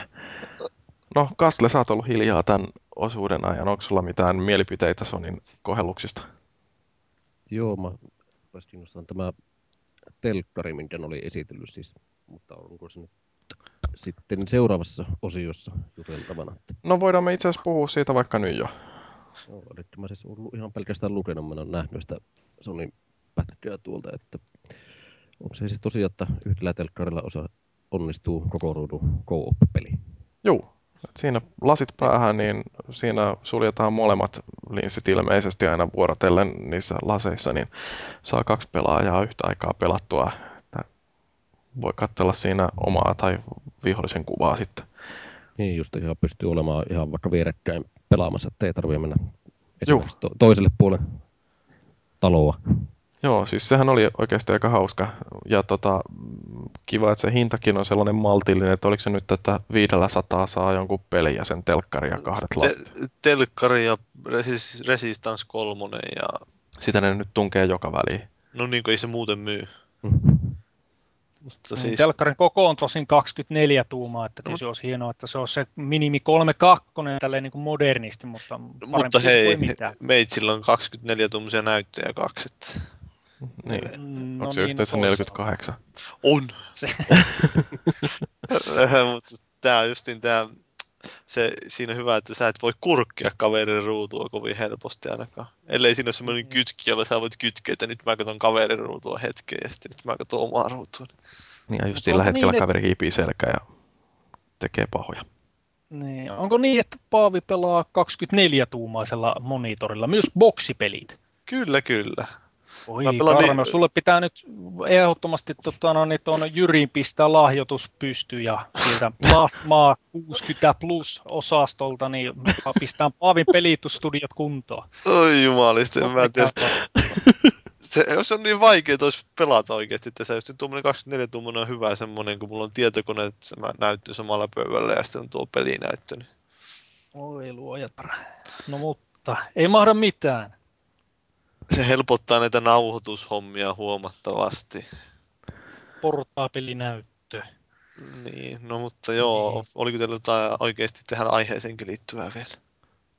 No, Kastle, sä oot ollut hiljaa tämän osuuden ajan. Onko sulla mitään mielipiteitä Sonin kohelluksista? Joo, mä olisi kiinnostunut tämä telkkari, minkä oli esitellyt siis, mutta onko se nyt sitten seuraavassa osiossa juteltavana? No voidaan me itse asiassa puhua siitä vaikka nyt jo. Joo, eli mä siis olen ihan pelkästään lukenut, mä olen nähnyt sitä Sonin pätkää tuolta, että onko se siis tosiaan, että yhdellä telkkarilla osa onnistuu koko ruudun co-op-peli? Joo, siinä lasit päähän, niin siinä suljetaan molemmat linssit ilmeisesti aina vuorotellen niissä laseissa, niin saa kaksi pelaajaa yhtä aikaa pelattua. Että voi katsella siinä omaa tai vihollisen kuvaa sitten. Niin, just ihan pystyy olemaan ihan vaikka vierekkäin pelaamassa, ettei tarvitse mennä esimerkiksi to- toiselle puolelle taloa. Joo, siis sehän oli oikeasti aika hauska. Ja tota, kiva, että se hintakin on sellainen maltillinen, että oliko se nyt, että 500 saa jonkun peli ja sen telkkari ja kahdet lasit? Te- telkkari ja Resist- Resistance 3 ja... Sitä ne nyt tunkee joka väliin. No niin kuin ei se muuten myy. Mm-hmm. Mutta niin, siis... Telkkarin koko on tosin 24 tuumaa, että no, se olisi hienoa, että se on se minimi 32 tälleen niin kuin modernisti, mutta Mutta hei, meitsillä on 24 tuumisia näyttöjä kaksi. Että... Niin. Mm, no Onko se niin, yhteensä 48? On! Se. Mutta tämä on justin tämä, se, siinä hyvä, että sä et voi kurkkia kaverin ruutua kovin helposti ainakaan. Ellei siinä ole semmoinen mm. kytki, jolla sä voit kytkeä, että nyt mä katson kaverin ruutua hetken ja sitten nyt mä katson omaa ruutua. Niin ja just sillä hetkellä niin, kaveri hiipii selkä ja tekee pahoja. Niin. Onko niin, että Paavi pelaa 24-tuumaisella monitorilla, myös boksipelit? Kyllä, kyllä. Oi Karno, sulle pitää nyt ehdottomasti tota, no, niin tuon Jyriin pistää lahjoitus pysty ja sieltä Plasmaa 60 plus osastolta, niin pistää Paavin pelitustudiot kuntoon. Oi jumalista, en mä tiedä. se, jos on niin vaikea tois pelata oikeasti, että se just tuommoinen 24 tuommoinen on hyvä semmoinen, kun mulla on tietokone, että se näyttö samalla pöydällä ja sitten on tuo pelinäyttö. Niin... Oi luojat. No mutta, ei mahda mitään se helpottaa näitä nauhoitushommia huomattavasti. Portaapelinäyttö. Niin, no mutta joo, niin. oliko teillä jotain oikeasti tähän aiheeseenkin liittyvää vielä?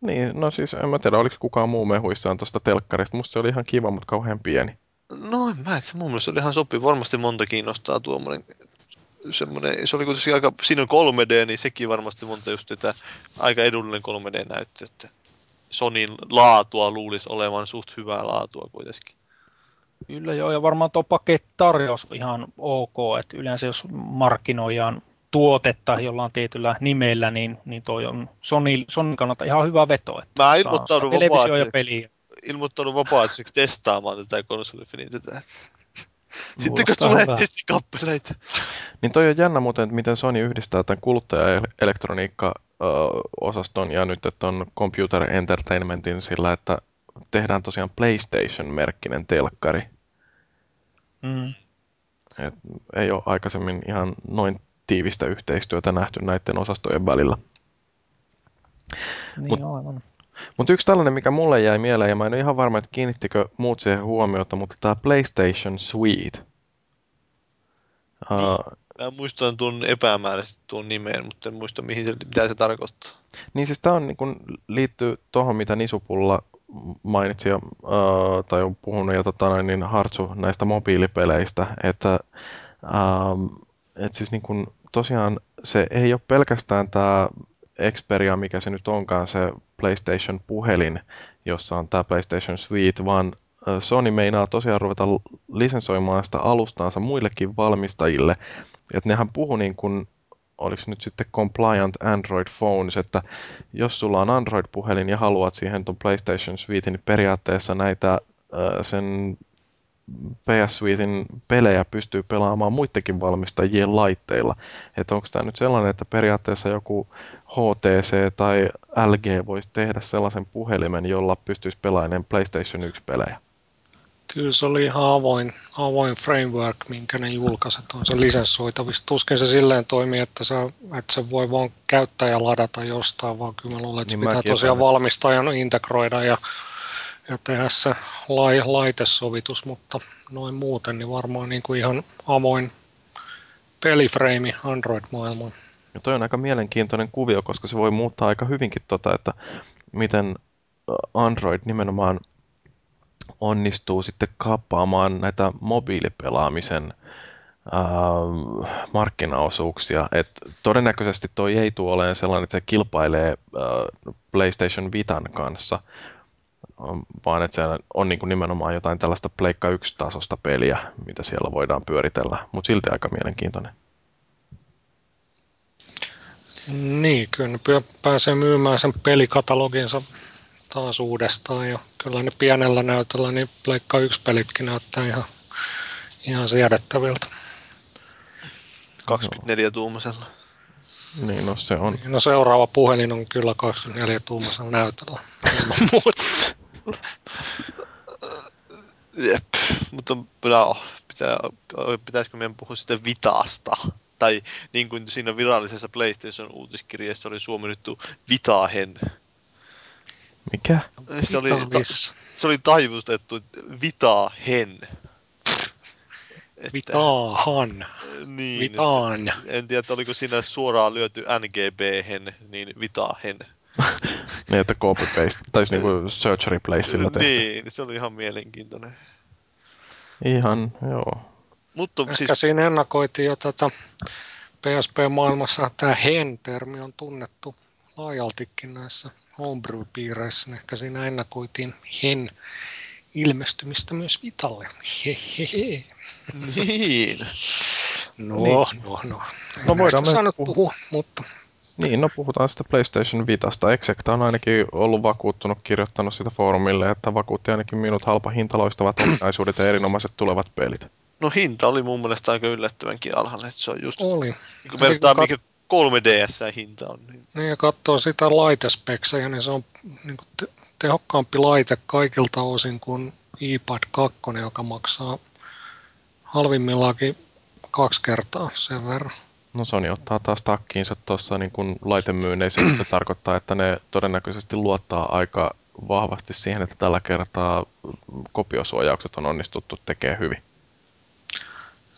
Niin, no siis en mä tiedä, oliko kukaan muu mehuissaan tuosta telkkarista. Musta se oli ihan kiva, mutta kauhean pieni. No en mä, että mun mielestä oli ihan sopi. Varmasti monta kiinnostaa tuommoinen semmoinen, se oli kuitenkin aika, siinä on 3D, niin sekin varmasti monta just tätä aika edullinen 3D-näyttö, että Sonin laatua luulisi olevan suht hyvää laatua kuitenkin. Kyllä joo, ja varmaan tuo pakettarjous on ihan ok, että yleensä jos markkinoidaan tuotetta jollain tietyllä nimellä, niin, niin toi on Sony, Sony kannalta ihan hyvä veto. Että Mä ilmoittaudun vapaaehtoiseksi, testaamaan tätä konsolifinin tätä. Sitten kun tulee testikappaleita. Niin toi on jännä muuten, että miten Sony yhdistää tämän kuluttaja-elektroniikka-osaston ja nyt on Computer Entertainmentin sillä, että tehdään tosiaan PlayStation-merkkinen telkkari. Mm. Et ei ole aikaisemmin ihan noin tiivistä yhteistyötä nähty näiden osastojen välillä. Niin Mut. Mutta yksi tällainen, mikä mulle jäi mieleen, ja mä en ole ihan varma, että kiinnittikö muut siihen huomiota, mutta tämä PlayStation Suite. Uh, mä muistan tuon epämääräisesti tuon nimeen, mutta en muista, mihin se, mitä se tarkoittaa. Niin siis tämä on, niin kun, liittyy tuohon, mitä Nisupulla mainitsi jo, uh, tai on puhunut jo tota, niin Hartsu näistä mobiilipeleistä, että um, et siis niin kun, tosiaan se ei ole pelkästään tämä Xperia, mikä se nyt onkaan, se PlayStation-puhelin, jossa on tämä PlayStation Suite, vaan Sony meinaa tosiaan ruveta lisensoimaan sitä alustaansa muillekin valmistajille. Että nehän puhu niin kuin, oliko nyt sitten compliant Android phones, että jos sulla on Android-puhelin ja haluat siihen tuon PlayStation Suite, niin periaatteessa näitä sen PS Suitein pelejä pystyy pelaamaan muidenkin valmistajien laitteilla. Että onko tämä nyt sellainen, että periaatteessa joku HTC tai LG voisi tehdä sellaisen puhelimen, jolla pystyisi pelaamaan PlayStation 1-pelejä? Kyllä se oli ihan avoin, avoin framework, minkä ne julkaiset on se lisenssoitavissa. Tuskin se silleen toimii, että se, että se voi vaan käyttäjä ladata jostain, vaan kyllä mä luulen, että niin se pitää tosiaan valmistajan integroida ja ja tehdä se lai, laitesovitus, mutta noin muuten niin varmaan niin kuin ihan avoin pelifreimi Android-maailmaan. Ja toi on aika mielenkiintoinen kuvio, koska se voi muuttaa aika hyvinkin tota, että miten Android nimenomaan onnistuu sitten kaappaamaan näitä mobiilipelaamisen äh, markkinaosuuksia. Et todennäköisesti toi ei tule olemaan sellainen, että se kilpailee äh, PlayStation Vitan kanssa, vaan että se on niin kuin nimenomaan jotain tällaista Pleikka 1-tasosta peliä, mitä siellä voidaan pyöritellä, mutta silti aika mielenkiintoinen. Niin, kyllä ne pääsee myymään sen pelikataloginsa taas uudestaan ja kyllä ne pienellä näytöllä niin Pleikka 1-pelitkin näyttää ihan, ihan siedettäviltä. 24-tuumaisella. Niin, no se on. No seuraava puhelin on kyllä 24-tuumaisella näytöllä. Jep, mutta no, pitää, pitäisikö meidän puhua sitten Vitaasta? Tai niin kuin siinä virallisessa PlayStation-uutiskirjassa oli suomennettu Vitahen. Mikä? Se oli, ta, se oli taivustettu Vitahen. Vitaahan. Niin, Vitaan. En tiedä, oliko siinä suoraan lyöty NGB-hen, niin Vitahen. niin, että copy paste, tai niinku search replace sillä tehty. Niin, se oli ihan mielenkiintoinen. Ihan, joo. Mutta Ehkä siis... siinä ennakoitiin jo tätä PSP-maailmassa, tämä hen-termi on tunnettu laajaltikin näissä homebrew-piireissä. Niin ehkä siinä ennakoitiin hen ilmestymistä myös Vitalle. Hehehe. Niin. No, niin. no, no. No voidaan me puhua. puhua, mutta niin, no puhutaan sitä PlayStation Vitasta. Execta on ainakin ollut vakuuttunut, kirjoittanut sitä foorumille, että vakuutti ainakin minut halpa hintaloistavat ominaisuudet ja erinomaiset tulevat pelit. No hinta oli mun mielestä aika yllättävänkin alhainen, että se on just... Oli. Kun vertaa, mikä 3DS hinta on. Niin, niin ja katsoo sitä laitespeksejä, niin se on niin te- tehokkaampi laite kaikilta osin kuin iPad 2, joka maksaa halvimmillaankin kaksi kertaa sen verran. No Sony ottaa taas takkiinsa tuossa niin kuin laitemyynneissä, se tarkoittaa, että ne todennäköisesti luottaa aika vahvasti siihen, että tällä kertaa kopiosuojaukset on onnistuttu tekemään hyvin.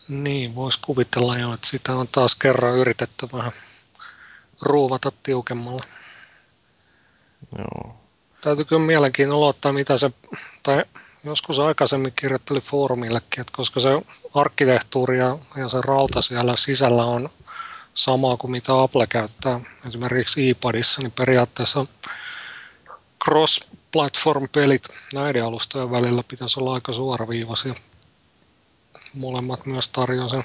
Niin, voisi kuvitella jo, että sitä on taas kerran yritetty vähän ruuvata tiukemmalla. Joo. Täytyy kyllä mielenkiinnolla ottaa, mitä se, tai joskus aikaisemmin kirjoitteli foorumillekin, että koska se arkkitehtuuri ja, ja se rauta siellä sisällä on samaa kuin mitä Apple käyttää esimerkiksi iPadissa, niin periaatteessa cross-platform-pelit näiden alustojen välillä pitäisi olla aika suoraviivaisia. Molemmat myös tarjoavat sen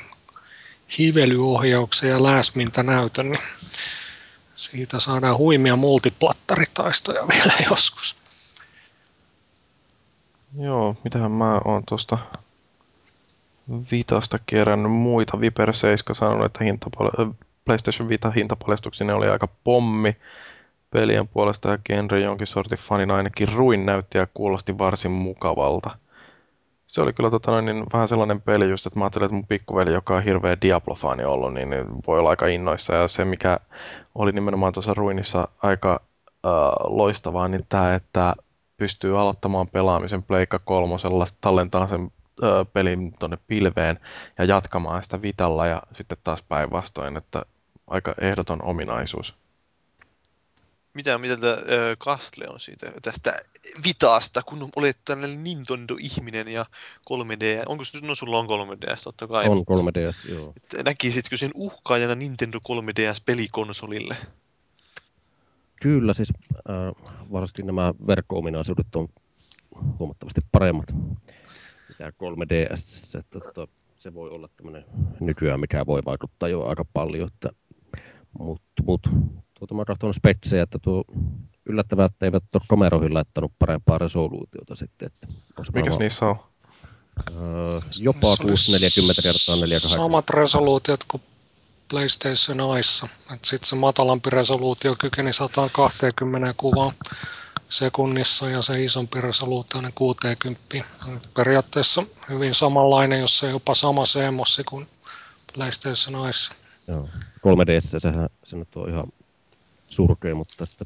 hivelyohjauksen ja näytön, niin siitä saadaan huimia multiplatteritaistoja vielä joskus. Joo, mitähän mä oon tuosta Vitasta kerännyt muita. Viper 7 sanonut, että hintapal- PlayStation Vita hintapaljastuksinen oli aika pommi pelien puolesta ja genre jonkin sortin fanin ainakin ruin näytti ja kuulosti varsin mukavalta. Se oli kyllä tota, niin, vähän sellainen peli just, että mä ajattelin, että mun pikkuveli, joka on hirveä Diablo-fani ollut, niin, niin voi olla aika innoissa. Ja se, mikä oli nimenomaan tuossa ruinissa aika äh, loistavaa, niin tämä, että pystyy aloittamaan pelaamisen Pleikka kolmosella, tallentaa sen ö, pelin tuonne pilveen ja jatkamaan sitä vitalla ja sitten taas päinvastoin, että aika ehdoton ominaisuus. Mitä mieltä äh, Kastle on siitä tästä Vitaasta, kun olet tällainen Nintendo-ihminen ja 3D, onko no sulla on 3DS totta kai? On 3DS, joo. Näkisitkö sen uhkaajana Nintendo 3DS-pelikonsolille? Kyllä, siis äh, varsinkin nämä verkko-ominaisuudet on huomattavasti paremmat mitä 3DS. Että, että se voi olla tämmöinen nykyään, mikä voi vaikuttaa jo aika paljon. Että, mutta mut, tuota, mä katson spetsejä, että tuo yllättävää, että eivät ole kameroihin laittanut parempaa resoluutiota sitten. Että Mikäs varmaan, niissä on? Öö, jopa 640 kertaa 48. Samat resoluutiot kuin PlayStation Aissa. Sitten se matalampi resoluutio kykeni 120 kuvaa sekunnissa ja se isompi resoluutio 60. Periaatteessa hyvin samanlainen, jos se jopa sama CMOS kuin PlayStation Aissa. Joo. 3DS sehän se nyt on ihan surkea, mutta että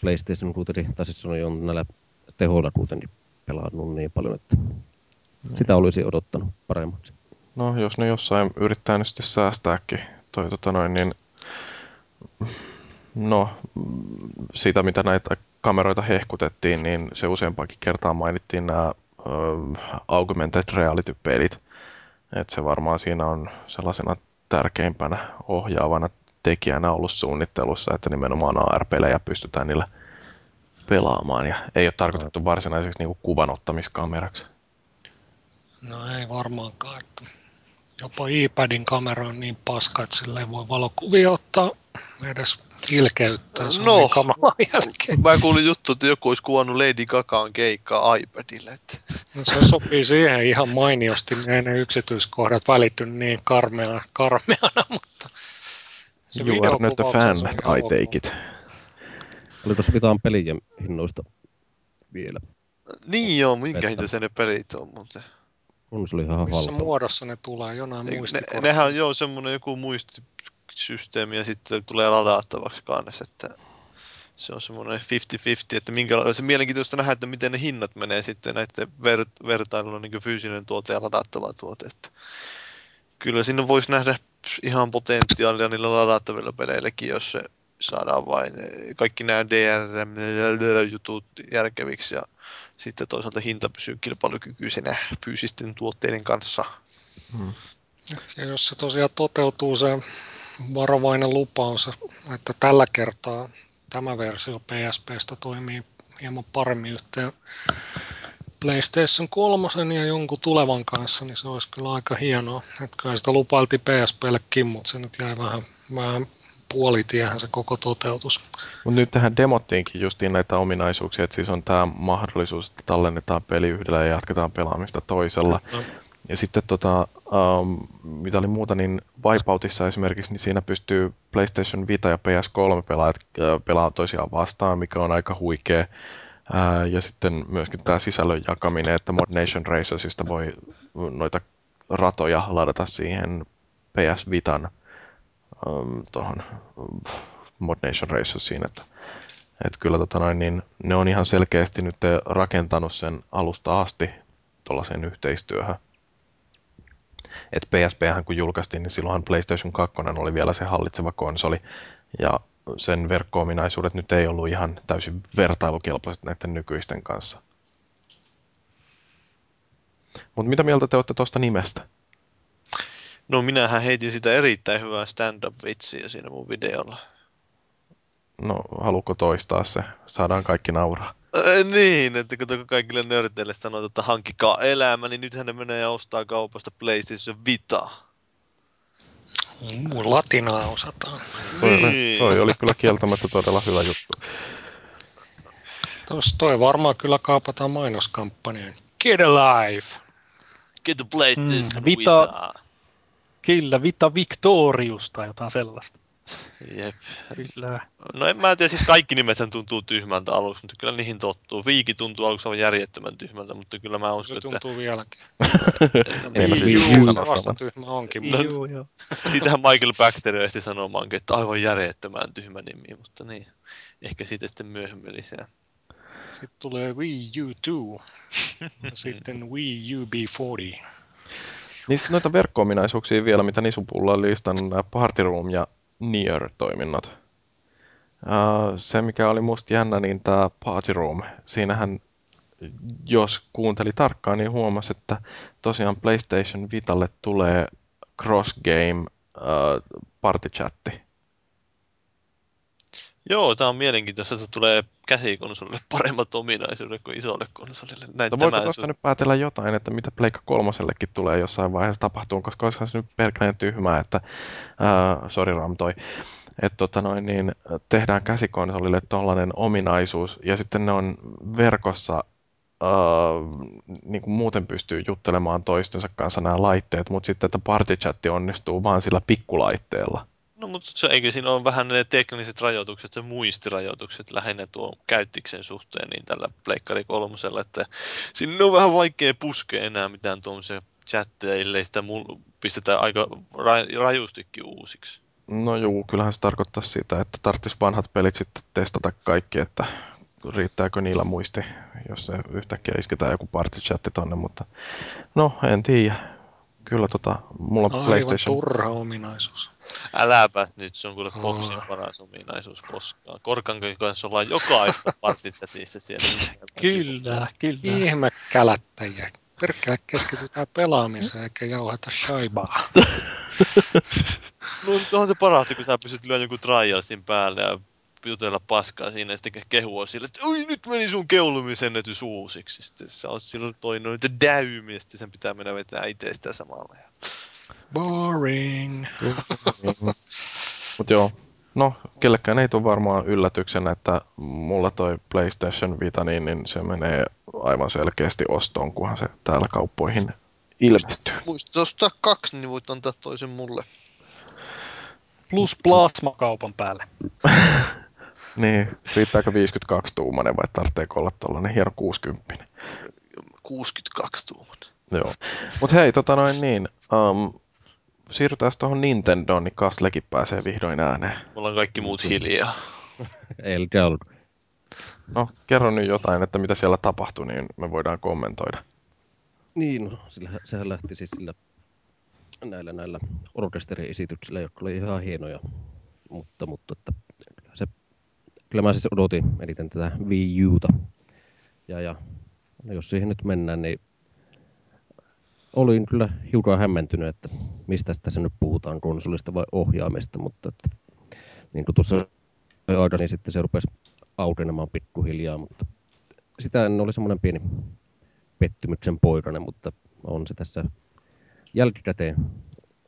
PlayStation kuitenkin, tai siis on jo näillä tehoilla kuitenkin pelannut niin paljon, että sitä olisi odottanut paremmaksi. No, jos ne jossain yrittää nyt sitten säästääkin toi, tota noin, niin no, siitä mitä näitä kameroita hehkutettiin, niin se useampakin kertaa mainittiin nämä uh, augmented reality-pelit. että se varmaan siinä on sellaisena tärkeimpänä ohjaavana tekijänä ollut suunnittelussa, että nimenomaan AR-pelejä pystytään niillä pelaamaan ja ei ole tarkoitettu varsinaiseksi niin kuvanottamiskameraksi. No ei varmaankaan. Että jopa iPadin kamera on niin paska, että sille ei voi valokuvia ottaa edes ilkeyttää no, niin jälkeen. Mä kuulin juttu, että joku olisi kuvannut Lady Gagaan keikkaa iPadille. Että. No se sopii siihen ihan mainiosti, ne yksityiskohdat välitty niin karmeana, karmeana mutta se you are not a fan, I take it. Oliko mitään pelien hinnoista vielä? Niin joo, minkä hinta se ne pelit on muuten? Konsoli ihan Missä halpa. muodossa ne tulee? Jonain ne, ne, Nehän on joo semmonen joku muistisysteemi ja sitten tulee ladattavaksi kannessa, että se on semmoinen 50-50, että minkä, se mielenkiintoista nähdä, että miten ne hinnat menee sitten näiden ver, vertailulla niin fyysinen tuote ja ladattava tuote. Että kyllä sinne voisi nähdä ihan potentiaalia niillä ladattavilla peleilläkin, jos se saadaan vain kaikki nämä DRM-jutut järkeviksi ja sitten toisaalta hinta pysyy kilpailukykyisenä fyysisten tuotteiden kanssa. Hmm. Ja jos se tosiaan toteutuu se varovainen lupaus, että tällä kertaa tämä versio PSPstä toimii hieman paremmin yhteen PlayStation 3 ja jonkun tulevan kanssa, niin se olisi kyllä aika hienoa. Että kyllä sitä lupailtiin PSPllekin, mutta se nyt jäi vähän, vähän puolitiehän se koko toteutus. Mutta nyt tähän demottiinkin justiin näitä ominaisuuksia, että siis on tämä mahdollisuus, että tallennetaan peli yhdellä ja jatketaan pelaamista toisella. No. Ja sitten tota, um, mitä oli muuta, niin Wipeoutissa esimerkiksi, niin siinä pystyy PlayStation Vita ja PS3 pelaajat uh, pelaamaan toisiaan vastaan, mikä on aika huikea. Uh, ja sitten myöskin tämä sisällön jakaminen, että Mod Nation Racersista voi noita ratoja ladata siihen PS Vitan um, tuohon Mod Nation Racersiin, että, että kyllä tota noin, niin ne on ihan selkeästi nyt rakentanut sen alusta asti tuollaiseen yhteistyöhön. että PSP kun julkaistiin, niin silloinhan PlayStation 2 oli vielä se hallitseva konsoli, ja sen verkko-ominaisuudet nyt ei ollut ihan täysin vertailukelpoiset näiden nykyisten kanssa. Mutta mitä mieltä te olette tuosta nimestä? No minähän heitin sitä erittäin hyvää stand-up-vitsiä siinä mun videolla. No, haluatko toistaa se? Saadaan kaikki nauraa. Äh, niin, että kun kaikille nörteille sanoo, että hankkikaa elämä, niin nythän ne menee ja ostaa kaupasta PlayStation Vita. Muu latinaa osataan. Niin. Toi, toi oli kyllä kieltämättä todella hyvä juttu. Tuossa toi varmaan kyllä kaapataan mainoskampanjan. Get alive! Get the PlayStation mm, Vita. Vita. Kyllä, Vita Victorius tai jotain sellaista. Jep. Kyllä. No en mä tiedä, siis kaikki nimet tuntuu tyhmältä aluksi, mutta kyllä niihin tottuu. Viiki tuntuu aluksi aivan järjettömän tyhmältä, mutta kyllä mä uskon, että... Se tuntuu vieläkin. vasta tyhmä onkin. No, joo, joo. Siitähän Michael Baxter ehti sanomaankin, että aivan järjettömän tyhmä nimi, mutta niin. Ehkä siitä sitten myöhemmin lisää. Sitten tulee Wii U 2. sitten Wii U B40. Niin sitten noita verkko-ominaisuuksia vielä, mitä Nisupulla on listannut, Party Room ja Nier-toiminnot. Se, mikä oli musta jännä, niin tämä Party Room, siinähän jos kuunteli tarkkaan, niin huomasi, että tosiaan PlayStation Vitalle tulee cross-game party chatti. Joo, tämä on mielenkiintoista, että tulee käsikonsolille paremmat ominaisuudet kuin isolle konsolille. Näin no voiko tuosta nyt päätellä jotain, että mitä Pleikka kolmosellekin tulee jossain vaiheessa tapahtuu, koska olisihan se nyt pelkäinen tyhmää, että, uh, sorry Ram toi, että tota noin, niin tehdään käsikonsolille tollainen ominaisuus ja sitten ne on verkossa Uh, niin kuin muuten pystyy juttelemaan toistensa kanssa nämä laitteet, mutta sitten että partychatti onnistuu vaan sillä pikkulaitteella. No mutta se, eikö siinä ole vähän ne tekniset rajoitukset ja muistirajoitukset lähinnä tuon käyttiksen suhteen niin tällä Pleikkari kolmosella, että sinne on vähän vaikea puskea enää mitään tuommoisia chatteja, ellei sitä mul- pistetään aika ra- rajustikin uusiksi. No juu, kyllähän se tarkoittaa sitä, että tarvitsisi vanhat pelit sitten testata kaikki, että riittääkö niillä muisti, jos se yhtäkkiä isketään joku partychatti tonne, mutta no en tiedä kyllä tota, mulla Aivan PlayStation... turha ominaisuus. Äläpäs nyt, se on kyllä boksin paras ominaisuus koskaan. Korkan kanssa ollaan jokaista partitetissä siellä. kyllä, kyllä. Ihme kälättäjiä. Perkele keskitytään pelaamiseen eikä jauhata shaibaa. no onhan se parasta, kun sä pystyt lyömään jonkun trialsin päälle ja jutella paskaa siinä ja sitten kehua sille, että oi nyt meni sun keulumisennätys uusiksi. Sitten sä oot silloin toinut niitä däymiä, sitten sen pitää mennä vetää itse sitä samalla. Boring. Mut joo, no kellekään ei tule varmaan yllätyksenä, että mulla toi PlayStation Vita, niin, niin se menee aivan selkeästi ostoon, kunhan se täällä kauppoihin ilmestyy. Muista ostaa kaksi, niin voit antaa toisen mulle. Plus plasmakaupan päälle. Niin, riittääkö 52 tuumanen vai tarvitseeko olla tuollainen hieno 60 62 tuumanen. Joo. Mutta hei, tota noin niin, um, siirrytään tuohon Nintendoon, niin Kastlekin pääsee vihdoin ääneen. Mulla on kaikki muut hiljaa. Ei ollut. No, kerro nyt jotain, että mitä siellä tapahtui, niin me voidaan kommentoida. Niin, no, sillä, sehän lähti siis sillä näillä, näillä orkesteriesityksillä, jotka oli ihan hienoja, mutta, mutta että kyllä mä siis odotin eniten tätä Wii Uta. Ja, ja no jos siihen nyt mennään, niin olin kyllä hiukan hämmentynyt, että mistä tässä nyt puhutaan, konsolista vai ohjaamista, mutta että, niin kuin tuossa aika, niin sitten se rupesi aukenemaan pikkuhiljaa, mutta sitä en oli semmoinen pieni pettymyksen poikainen, mutta on se tässä jälkikäteen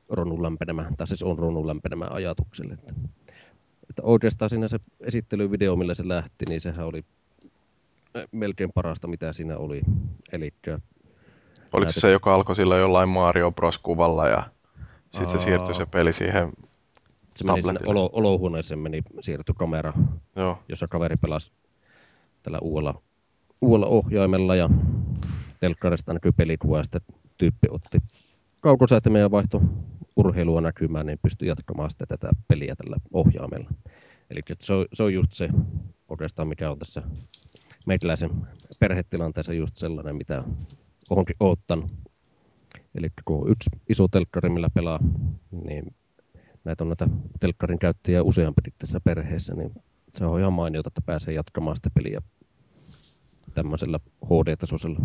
Ronun lämpenemä, tai siis on Ronun lämpenemä ajatukselle, että että oikeastaan siinä se esittelyvideo, millä se lähti, niin sehän oli melkein parasta, mitä siinä oli. Eli Oliko se se, joka alkoi sillä jollain Mario Bros-kuvalla ja sitten se siirtyi se peli siihen Se meni sinne olo, olohuoneeseen, meni siirtyi kamera, Joo. jossa kaveri pelasi tällä uudella, uudella ohjaimella ja telkkarista näkyy pelikuva ja sitten tyyppi otti kaukosäätimen ja vaihtoi urheilua näkymään, niin pystyy jatkamaan sitten tätä peliä tällä ohjaamella. Eli se on, se on just se oikeastaan, mikä on tässä meikäläisen perhetilanteessa just sellainen, mitä onkin oottanut. Eli kun yksi iso telkkari, millä pelaa, niin näitä on näitä telkkarin käyttäjiä useampi tässä perheessä, niin se on ihan mainiota, että pääsee jatkamaan sitä peliä tämmöisellä HD-tasoisella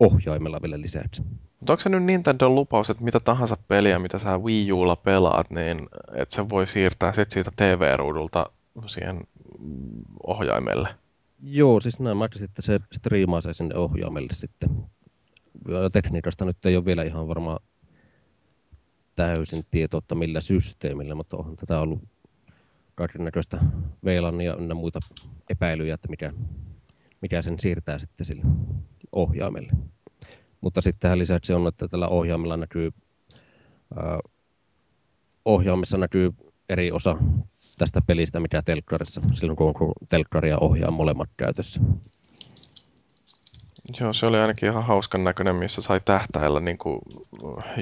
ohjaimella vielä lisäksi. Mutta onko se nyt Nintendo lupaus, että mitä tahansa peliä, mitä sä Wii Ulla pelaat, niin että se voi siirtää sit siitä TV-ruudulta siihen ohjaimelle? Joo, siis näin mä että se striimaa se sinne ohjaimelle sitten. Ja tekniikasta nyt ei ole vielä ihan varmaan täysin tietoa, että millä systeemillä, mutta on tätä ollut kaikennäköistä VLAN ja muita epäilyjä, että mikä, mikä sen siirtää sitten sille ohjaimelle. Mutta sitten tähän lisäksi on, että tällä ohjaimella näkyy, äh, ohjaimessa näkyy eri osa tästä pelistä, mikä telkkarissa, silloin kun on telkkari ja ohjaa molemmat käytössä. Joo, se oli ainakin ihan hauskan näköinen, missä sai tähtäillä niin kuin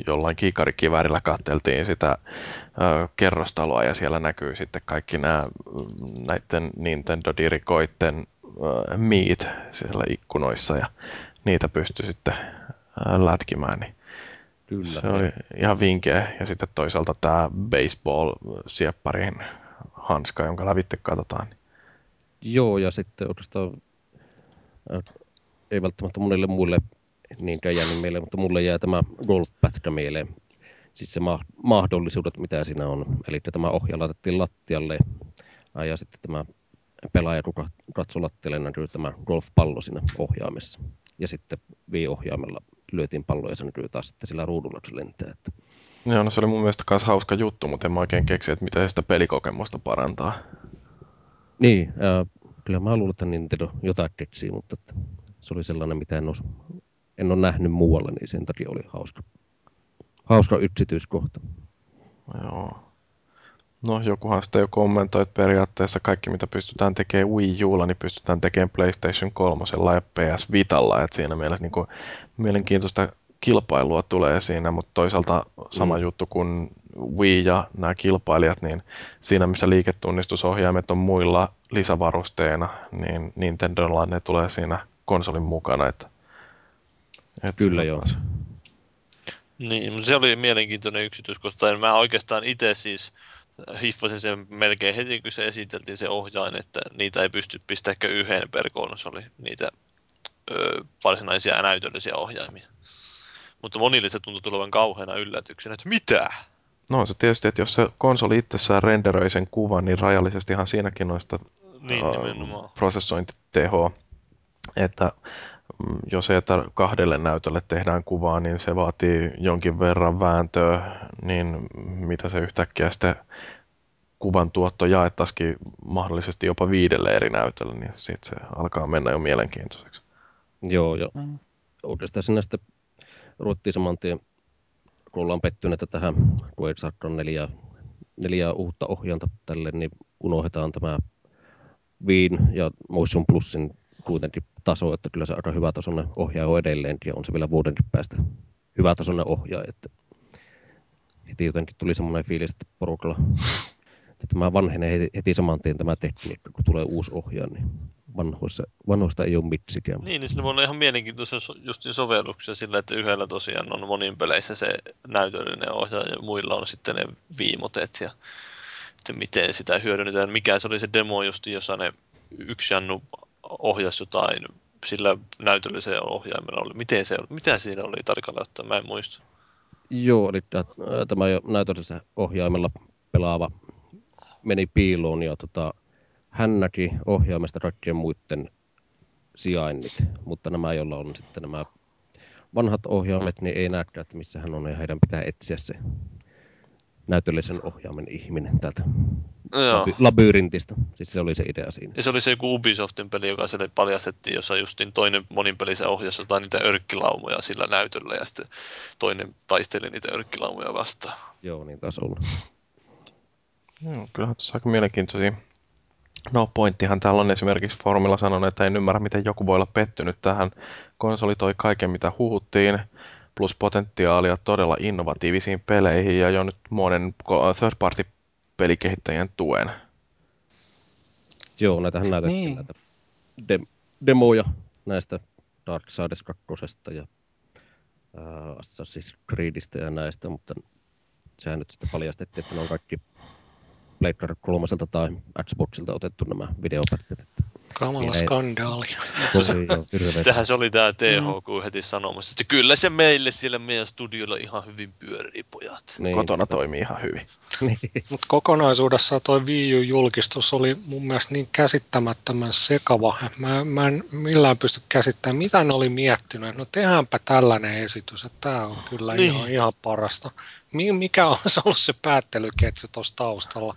jollain kiikarikiväärillä katteltiin sitä ö, kerrostaloa ja siellä näkyy sitten kaikki nämä näiden Nintendo Dirikoitten ö, meet siellä ikkunoissa ja niitä pystyi sitten ö, lätkimään. Niin Kyllä. Se oli ihan vinkeä. Ja sitten toisaalta tämä baseball-siepparin hanska, jonka lävitte katsotaan. Joo, ja sitten oikeastaan ei välttämättä monille muille niinkään jäänyt mieleen, mutta mulle jää tämä golf-pätkä mieleen. Siis se ma- mahdollisuudet, mitä siinä on. Eli tämä ohja laitettiin lattialle ja sitten tämä pelaaja, kuka katsoi lattialle, näkyy tämä golfpallo siinä ohjaamessa. Ja sitten Wii-ohjaimella lyötiin pallo ja se näkyy taas sitten sillä ruudulla, kun se lentää. Että... Joo, no se oli mun mielestä myös hauska juttu, mutta en mä oikein keksi, että miten sitä pelikokemusta parantaa. Niin, äh, kyllä mä luulen, että Nintendo jotain keksii, mutta että se oli sellainen, mitä en, os, en ole nähnyt muualla, niin sen takia oli hauska, hauska yksityiskohta. Joo. No jokuhan sitä jo kommentoi, että periaatteessa kaikki mitä pystytään tekemään Wii Ulla, niin pystytään tekemään PlayStation 3 ja PS Vitalla. Että siinä mielessä niin kuin, mielenkiintoista kilpailua tulee siinä, mutta toisaalta sama mm. juttu kuin Wii ja nämä kilpailijat, niin siinä missä liiketunnistusohjaimet on muilla lisävarusteena, niin Nintendolla ne tulee siinä konsolin mukana. Että, että Kyllä joo. Niin, mutta se oli mielenkiintoinen yksityiskohta. Mä oikeastaan itse siis hiffasin sen melkein heti, kun se esiteltiin se ohjain, että niitä ei pysty pistämään yhden per konsoli, niitä ö, varsinaisia näytöllisiä ohjaimia. Mutta monille se tuntui tulevan kauheana yllätyksenä, että mitä? No se tietysti, että jos se konsoli itsessään renderöi sen kuvan, niin rajallisestihan siinäkin noista niin, uh, prosessointitehoa että jos että kahdelle näytölle tehdään kuvaa, niin se vaatii jonkin verran vääntöä, niin mitä se yhtäkkiä sitten kuvan tuotto jaettaisikin mahdollisesti jopa viidelle eri näytölle, niin sitten se alkaa mennä jo mielenkiintoiseksi. Joo, joo. Mm. Oikeastaan sinä sitten ruvettiin saman tien, kun ollaan pettyneitä tähän, kun ei saa neljä, neljä uutta ohjainta tälle, niin unohdetaan tämä Viin ja Motion Plusin kuitenkin taso, että kyllä se aika hyvä tasoinen ohjaaja on edelleenkin ja on se vielä vuodenkin päästä hyvä tasoinen ohjaaja. Että heti jotenkin tuli semmoinen fiilis, että porukalla että tämä vanhenee heti, heti saman tien tämä tekniikka, kun tulee uusi ohjaaja, niin vanhoissa, vanhoista ei ole mitsikään. Niin, niin siinä voi olla ihan mielenkiintoisia just sovelluksia sillä, että yhdellä tosiaan on monin peleissä se näytöllinen ohjaaja ja muilla on sitten ne viimotet ja että miten sitä hyödynnetään. Mikä se oli se demo just, jossa ne yksi Jannu ohjasi jotain sillä näytöllisellä ohjaimella oli. Miten se, mitä siinä oli tarkalleen ottaen? Mä en muista. Joo, eli tämä näytöllisellä ohjaimella pelaava meni piiloon ja tota, hän näki ohjaimesta kaikkien muiden sijainnit, mutta nämä, joilla on sitten nämä vanhat ohjaimet, niin ei näkään, että missä hän on ja heidän pitää etsiä se näytöllisen ohjaamen ihminen täältä Joo. labyyrintistä. Siis se oli se idea siinä. Ja se oli se joku Ubisoftin peli, joka sille paljastettiin, jossa justin toinen moninpelissä ohjasi jotain niitä örkkilaumoja sillä näytöllä ja sitten toinen taisteli niitä örkkilaumoja vastaan. Joo, niin taas olla. Joo, kyllähän tuossa aika mielenkiintoisia No pointtihan täällä on esimerkiksi foorumilla sanonut, että en ymmärrä, miten joku voi olla pettynyt tähän. Konsoli toi kaiken, mitä huhuttiin plus potentiaalia todella innovatiivisiin peleihin ja jo nyt monen third party pelikehittäjien tuen. Joo, näitähän näytettiin niin. näitä de- demoja näistä Dark Souls 2 ja Assassin's Creedistä ja näistä, mutta sehän nyt sitten paljastettiin, että ne on kaikki Playground 3 tai Xboxilta otettu nämä videopätkät. Kamala skandaali. Tähän se oli tämä THQ mm. heti sanomassa, että kyllä se meille siellä meidän studiolla ihan hyvin pyörii, pojat. Niin. Kotona toimii ihan hyvin. Niin. Mutta kokonaisuudessaan tuo Wii U-julkistus oli mun mielestä niin käsittämättömän sekava. Mä, mä en millään pysty käsittämään, mitä ne oli miettinyt. No tehdäänpä tällainen esitys, että tämä on kyllä niin. ihan, ihan parasta mikä on ollut se päättelyketju tuossa taustalla.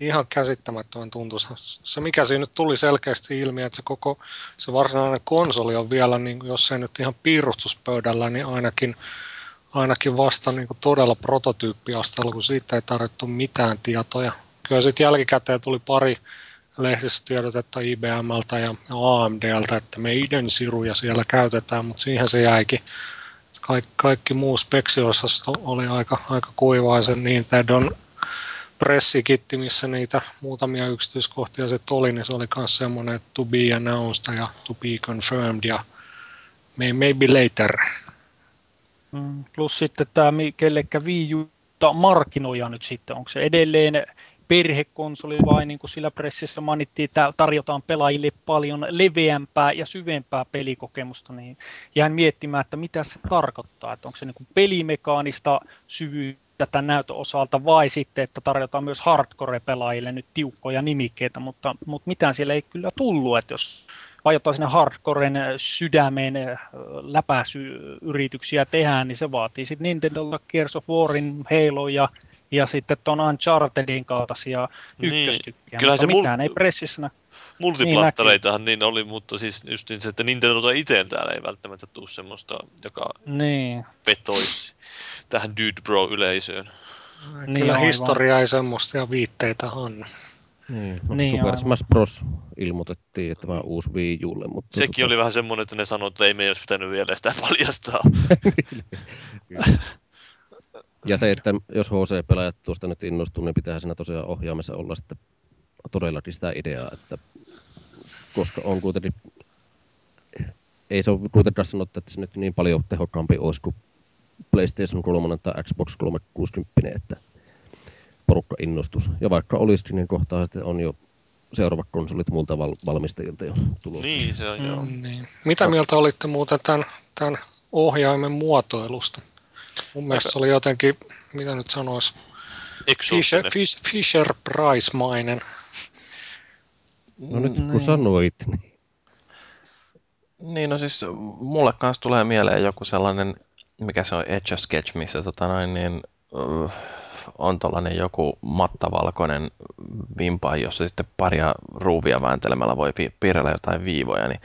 Ihan käsittämättömän tuntuisi. Se mikä siinä nyt tuli selkeästi ilmi, että se koko se varsinainen konsoli on vielä, niin jos ei nyt ihan piirustuspöydällä, niin ainakin, ainakin vasta niin kuin todella prototyyppiasteella, kun siitä ei tarvittu mitään tietoja. Kyllä sitten jälkikäteen tuli pari lehdistötiedotetta IBMltä ja AMDltä, että meidän siruja siellä käytetään, mutta siihen se jäikin kaikki, kaikki muu speksiosasto oli aika, aika kuivaa sen Nintendon pressikitti, missä niitä muutamia yksityiskohtia se oli, niin se oli myös semmoinen to be announced ja to be confirmed ja maybe later. Mm, plus sitten tämä, kellekä Wii U markkinoija nyt sitten, onko se edelleen perhekonsoli vai niin kuin sillä pressissä mainittiin, että tarjotaan pelaajille paljon leveämpää ja syvempää pelikokemusta, niin jäin miettimään, että mitä se tarkoittaa, että onko se niin kuin pelimekaanista syvyyttä tämän näytön osalta vai sitten, että tarjotaan myös hardcore-pelaajille nyt tiukkoja nimikkeitä, mutta, mutta mitään siellä ei kyllä tullut, että jos aiotaan sinne hardcoren sydämeen läpäisyyrityksiä tehdään, niin se vaatii sitten Nintendolta Gears of Warin, Halo ja ja sitten tuon Unchartedin kaltaisia niin, ykköstykkiä, kyllä se mitään mul- ei pressissä Multiplattareitahan niin, niin oli, mutta siis just niin se, että Nintendo itse täällä ei välttämättä tule semmoista, joka niin. vetoisi tähän Dude Bro-yleisöön. Niin, kyllä aivan. historiaa ei semmoista ja viitteitä on. Niin, no, niin Super. Smash Bros. ilmoitettiin, että tämä uusi Wii Ulle. Mutta Sekin tota... oli vähän semmoinen, että ne sanoivat, että ei me olisi pitänyt vielä sitä paljastaa. Ja se, että jos HC-pelaajat tuosta nyt innostuu, niin pitää siinä tosiaan ohjaamassa olla sitten todellakin sitä ideaa, että koska on kuitenkin, ei se ole kuitenkaan sanottu, että se nyt niin paljon tehokkaampi olisi kuin PlayStation 3 tai Xbox 360, että porukka innostus. Ja vaikka olisikin, niin kohtaa sitten on jo seuraavat konsolit muilta val- valmistajilta jo tulossa. Niin, se on joo. Mm, niin. Mitä mieltä olitte muuten tämän, tämän ohjaimen muotoilusta? Mun mielestä se oli jotenkin, mitä nyt sanois, Fisher, Fisher Price-mainen. No nyt kun niin. sanoit, niin... Niin, no siis mulle kanssa tulee mieleen joku sellainen, mikä se on, Etch a Sketch, missä tota noin, niin, uh, on tuollainen joku mattavalkoinen vimpa, jossa sitten paria ruuvia vääntelemällä voi piirrellä jotain viivoja, niin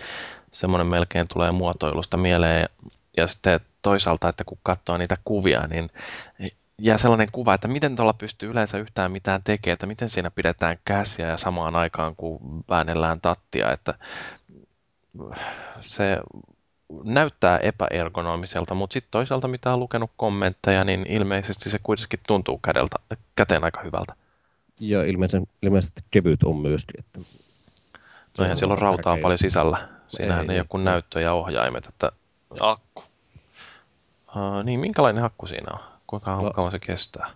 semmoinen melkein tulee muotoilusta mieleen. Ja sitten toisaalta, että kun katsoo niitä kuvia, niin jää sellainen kuva, että miten tuolla pystyy yleensä yhtään mitään tekemään, että miten siinä pidetään käsiä ja samaan aikaan kun väännellään tattia, että se näyttää epäergonomiselta, mutta sitten toisaalta mitä on lukenut kommentteja, niin ilmeisesti se kuitenkin tuntuu kädeltä, käteen aika hyvältä. Ja ilmeisesti, ilmeisesti kevyt on myöskin. Että no eihän siellä on rautaa paljon sisällä. Siinähän ei, ei, ei ole kuin näyttö ja ohjaimet. Että... Ja akku. Uh, niin, minkälainen hakku siinä on? Kuinka La- kauan se kestää?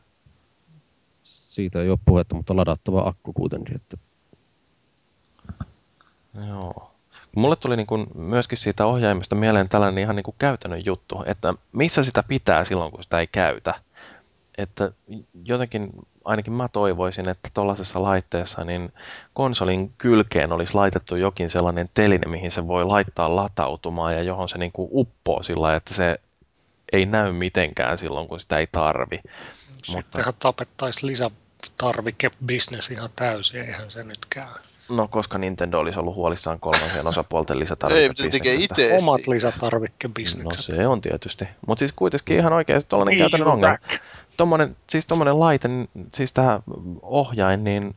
Siitä ei ole puhetta, mutta ladattava akku kuitenkin. Että... Joo. Mulle tuli niin kuin myöskin siitä ohjaimesta mieleen tällainen ihan niin kuin käytännön juttu, että missä sitä pitää silloin, kun sitä ei käytä. Että jotenkin ainakin mä toivoisin, että tuollaisessa laitteessa niin konsolin kylkeen olisi laitettu jokin sellainen teline, mihin se voi laittaa latautumaan ja johon se niin kuin uppoo sillä että se ei näy mitenkään silloin, kun sitä ei tarvi. Sittenhän Mutta... tapettaisiin lisätarvikebisnes ihan täysin, eihän se nyt käy. No, koska Nintendo olisi ollut huolissaan kolmansien osapuolten lisätarvikebisneksestä. Ei, Omat lisätarvikebisnekset. No se on tietysti. Mutta siis kuitenkin ihan oikeasti tuollainen käytännön ongelma. Tommonen, siis tuommoinen laite, siis tämä ohjain, niin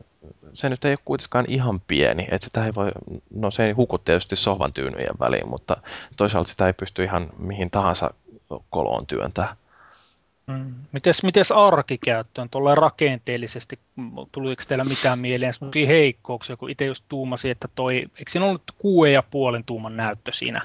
se nyt ei ole kuitenkaan ihan pieni, että sitä ei voi, no se ei huku tietysti sohvan tyynyjen väliin, mutta toisaalta sitä ei pysty ihan mihin tahansa koloon työntää. Mm. Mites, mites arkikäyttöön, tuolla rakenteellisesti, tuliko teillä mitään mieleen sellaisia heikkouksia, kun itse just tuumasin, että toi, eikö siinä ollut kuuden ja puolen tuuman näyttö siinä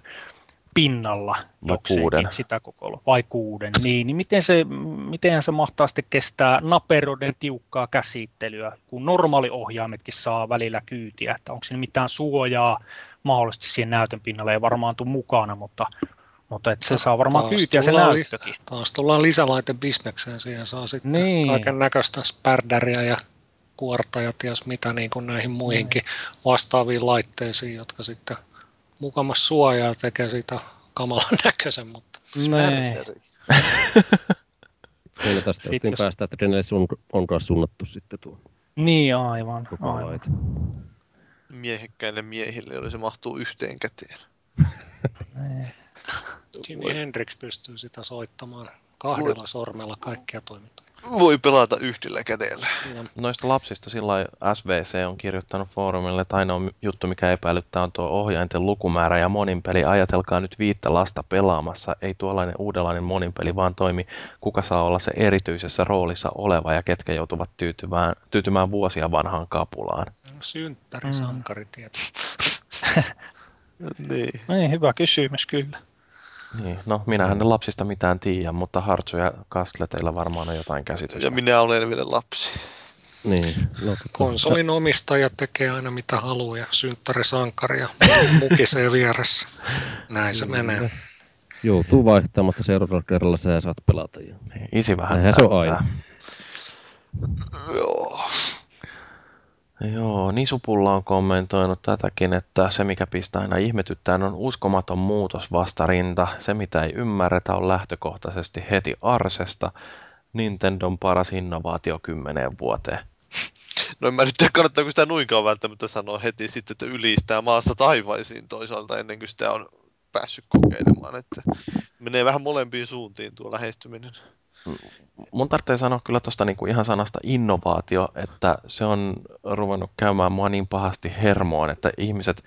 pinnalla? Vai kuuden. sitä koko vai kuuden, niin, niin miten, se, miten se mahtaa sitten kestää naperoiden tiukkaa käsittelyä, kun normaali ohjaimetkin saa välillä kyytiä, että onko siinä mitään suojaa? Mahdollisesti siihen näytön pinnalle, ei varmaan tule mukana, mutta, mutta että se saa varmaan taas kyytiä se näyttökin. Taas tullaan lisälaitebisnekseen, siihen saa sitten niin. kaiken näköistä spärdäriä ja kuortajat ja mitä niin kuin näihin muihinkin vastaaviin laitteisiin, jotka sitten mukamas suojaa tekee sitä kamalan näköisen, mutta... Meillä tästä sitten jos... päästä, että kenelle on, on kanssa suunnattu sitten tuo. Niin, aivan. Koko aivan. Laite. Miehekkäille miehille, joille se mahtuu yhteen käteen. Jimi Hendrix pystyy sitä soittamaan kahdella sormella kaikkia toimintoja voi pelata yhdellä kädellä. Noista lapsista sillä SVC on kirjoittanut foorumille, että ainoa juttu, mikä epäilyttää, on tuo ohjainten lukumäärä ja moninpeli. Ajatelkaa nyt viittä lasta pelaamassa. Ei tuollainen uudenlainen moninpeli vaan toimi, kuka saa olla se erityisessä roolissa oleva ja ketkä joutuvat tyytymään, tyytymään vuosia vanhaan kapulaan. Synttärisankari mm. niin. niin. hyvä kysymys kyllä. Niin, no minähän ne lapsista mitään tiedä, mutta Hartsu ja Kastle teillä varmaan on jotain käsitystä. Ja minä olen vielä lapsi. Niin, no, Konsolin omistaja tekee aina mitä haluaa ja synttärisankari ja mukisee vieressä. Näin se menee. Joutuu vaihtamaan, mutta seuraavalla kerralla sä saat pelata. Niin, isi vähän Näinhän se on aina. Joo. Joo, Nisupulla on kommentoinut tätäkin, että se mikä pistää aina ihmetyttää on uskomaton muutos vastarinta. Se mitä ei ymmärretä on lähtökohtaisesti heti Arsesta. Nintendon paras innovaatio kymmeneen vuoteen. No en mä nyt tiedä, kannattaako sitä nuinkaan välttämättä sanoa heti sitten, että ylistää maasta taivaisiin toisaalta ennen kuin sitä on päässyt kokeilemaan. Että menee vähän molempiin suuntiin tuo lähestyminen mun tarvitsee sanoa kyllä tuosta niinku ihan sanasta innovaatio, että se on ruvennut käymään mua niin pahasti hermoon, että ihmiset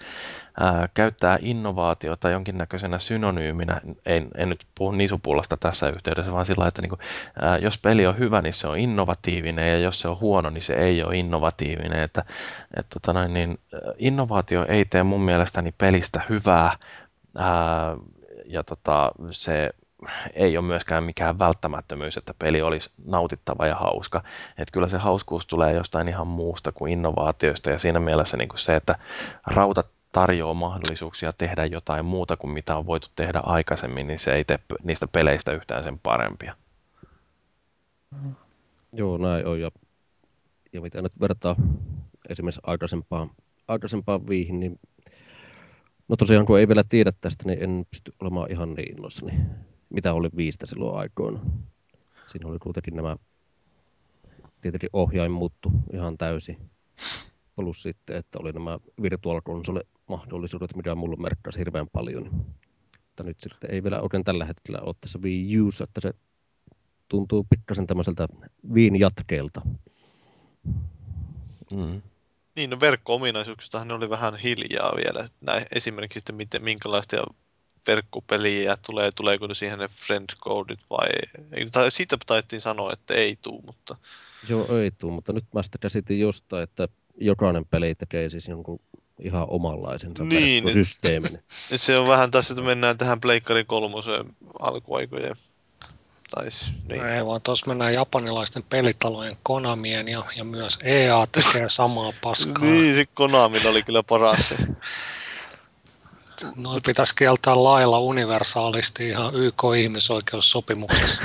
ää, käyttää innovaatiota jonkinnäköisenä synonyyminä, en, en nyt puhu nisupullasta tässä yhteydessä, vaan sillä että niinku, ää, jos peli on hyvä, niin se on innovatiivinen, ja jos se on huono, niin se ei ole innovatiivinen. Että, et, tota noin, niin, innovaatio ei tee mun mielestäni pelistä hyvää, ää, ja tota, se ei ole myöskään mikään välttämättömyys, että peli olisi nautittava ja hauska. Että kyllä se hauskuus tulee jostain ihan muusta kuin innovaatioista ja siinä mielessä niin kuin se, että rauta tarjoaa mahdollisuuksia tehdä jotain muuta kuin mitä on voitu tehdä aikaisemmin, niin se ei tee niistä peleistä yhtään sen parempia. Joo, näin on. Ja, ja mitä nyt vertaa esimerkiksi aikaisempaan, aikaisempaan viihin, niin no tosiaan kun ei vielä tiedä tästä, niin en pysty olemaan ihan niin innoissani mitä oli viistä silloin aikoina. Siinä oli kuitenkin nämä, tietenkin ohjain muuttu ihan täysin. Plus sitten, että oli nämä virtual console-mahdollisuudet, mitä mulle merkkasi hirveän paljon. Mutta nyt sitten ei vielä oikein tällä hetkellä ole tässä Wii U, että se tuntuu pikkasen tämmöiseltä Viin jatkeelta. Mm. Niin, no verkko-ominaisuuksistahan ne oli vähän hiljaa vielä. Näin, esimerkiksi sitten miten, minkälaista verkkopeliä tulee, tuleeko ne siihen ne friend codit vai, tai siitä taittiin sanoa, että ei tuu, mutta... Joo, ei tuu, mutta nyt mä sitten käsitin jostain, että jokainen peli tekee siis jonkun ihan omanlaisensa niin, systeemin. se on vähän tässä, että mennään tähän Pleikkari kolmoseen alkuaikojen taisi. Niin. Ei vaan tuossa mennään japanilaisten pelitalojen Konamien ja, ja myös EA tekee samaa paskaa. niin, se Konami oli kyllä paras. No pitäisi kieltää lailla universaalisti ihan YK-ihmisoikeussopimuksessa.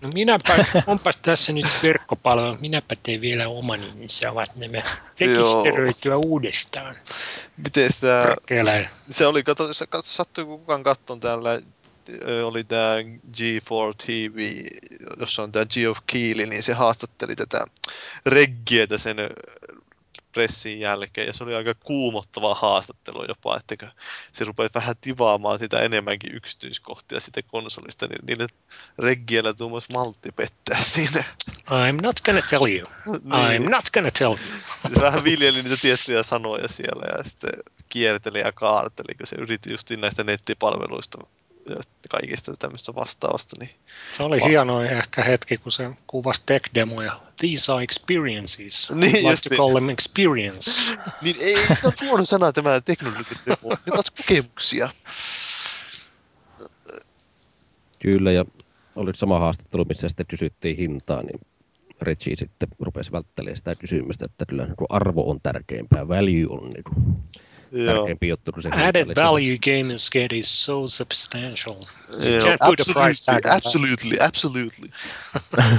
No minäpä, onpas tässä nyt verkkopalvelu, minäpä teen vielä oman, niin saavat nämä rekisteröityä uudestaan. Miten sitä, se oli, kato, sattui kukaan katton täällä oli tämä G4 TV, jossa on tämä Geoff Keely, niin se haastatteli tätä Reggietä sen pressin jälkeen, ja se oli aika kuumottava haastattelu jopa, että se rupesi vähän tivaamaan sitä enemmänkin yksityiskohtia sitä konsolista, niin niille reggiellä tuumas maltti pettää siinä. I'm not gonna tell you. niin. I'm not gonna tell you. se vähän viljeli niitä tiettyjä sanoja siellä, ja sitten kierteli ja kaarteli, kun se yritti just näistä nettipalveluista kaikista tämmöistä vastaavasta. Niin se oli Va- hieno ehkä hetki, kun se kuvasi tech-demoja. These are experiences. Niin, like to call them experience. niin ei se on huono sana tämä teknologinen demo. Ne ovat kokemuksia. Kyllä, ja oli sama haastattelu, missä sitten kysyttiin hintaa, niin Reggie sitten rupesi välttelemään sitä kysymystä, että kyllä niin arvo on tärkeämpää, value on niin kuin tärkeämpi juttu kuin se Added value game is getting so substantial. You can't put a price tag absolutely, absolutely.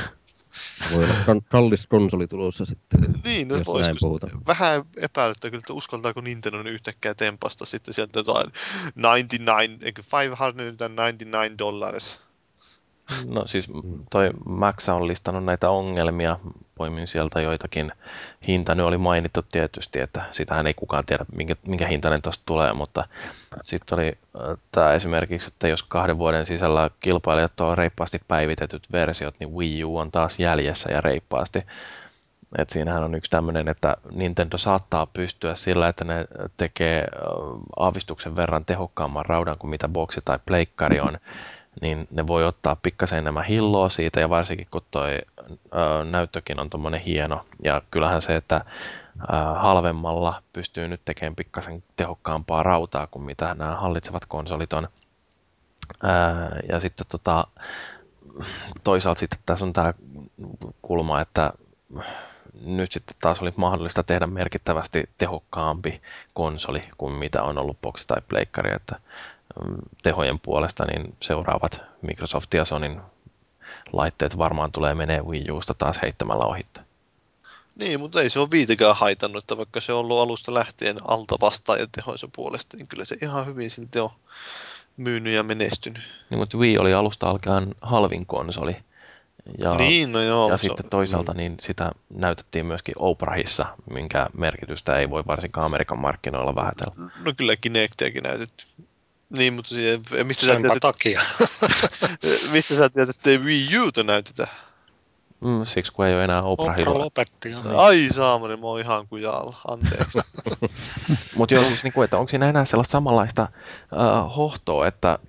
Voi olla kallis konsoli tulossa sitten, niin, no, jos näin puhutaan. Vähän epäilyttä kyllä, että uskaltaako Nintendo yhtäkkiä tempasta sitten sieltä jotain 99, 599 dollars No siis toi Max on listannut näitä ongelmia, poimin sieltä joitakin. Hinta nyt oli mainittu tietysti, että sitähän ei kukaan tiedä, minkä, minkä hintainen tuosta tulee, mutta sitten oli äh, tämä esimerkiksi, että jos kahden vuoden sisällä kilpailijat tuo reippaasti päivitetyt versiot, niin Wii U on taas jäljessä ja reippaasti. Et siinähän on yksi tämmöinen, että Nintendo saattaa pystyä sillä, että ne tekee äh, aavistuksen verran tehokkaamman raudan kuin mitä boksi tai pleikkari on niin ne voi ottaa pikkasen enemmän hilloa siitä ja varsinkin kun toi ö, näyttökin on tuommoinen hieno ja kyllähän se, että ö, halvemmalla pystyy nyt tekemään pikkasen tehokkaampaa rautaa kuin mitä nämä hallitsevat konsolit on. Ö, ja sitten tota, toisaalta sitten tässä on tämä kulma, että nyt sitten taas oli mahdollista tehdä merkittävästi tehokkaampi konsoli kuin mitä on ollut boksi tai pleikkari, että tehojen puolesta, niin seuraavat Microsoft ja Sonin laitteet varmaan tulee menee Wii Usta taas heittämällä ohitte. Niin, mutta ei se ole viitekään haitannut, että vaikka se on ollut alusta lähtien alta vastaan ja tehoisa puolesta, niin kyllä se ihan hyvin silti on myynyt ja menestynyt. Niin, mutta Wii oli alusta alkaen halvin konsoli. Ja, niin, no joo, ja sitten toisaalta niin sitä näytettiin myöskin Oprahissa, minkä merkitystä ei voi varsinkaan Amerikan markkinoilla vähätellä. No kyllä Kinectiäkin näytetty niin, mutta siihen, mistä sä tiedät, takia. mistä sä tiedät, että ei Wii Uta näytetä? Mm, siksi kun ei ole enää Oprah Oprah lopetti jo. Niin. Ai saamani, mä oon ihan kujalla. Anteeksi. Mutta joo, siis niinku, että onko siinä enää sellaista samanlaista uh, hohtoa, että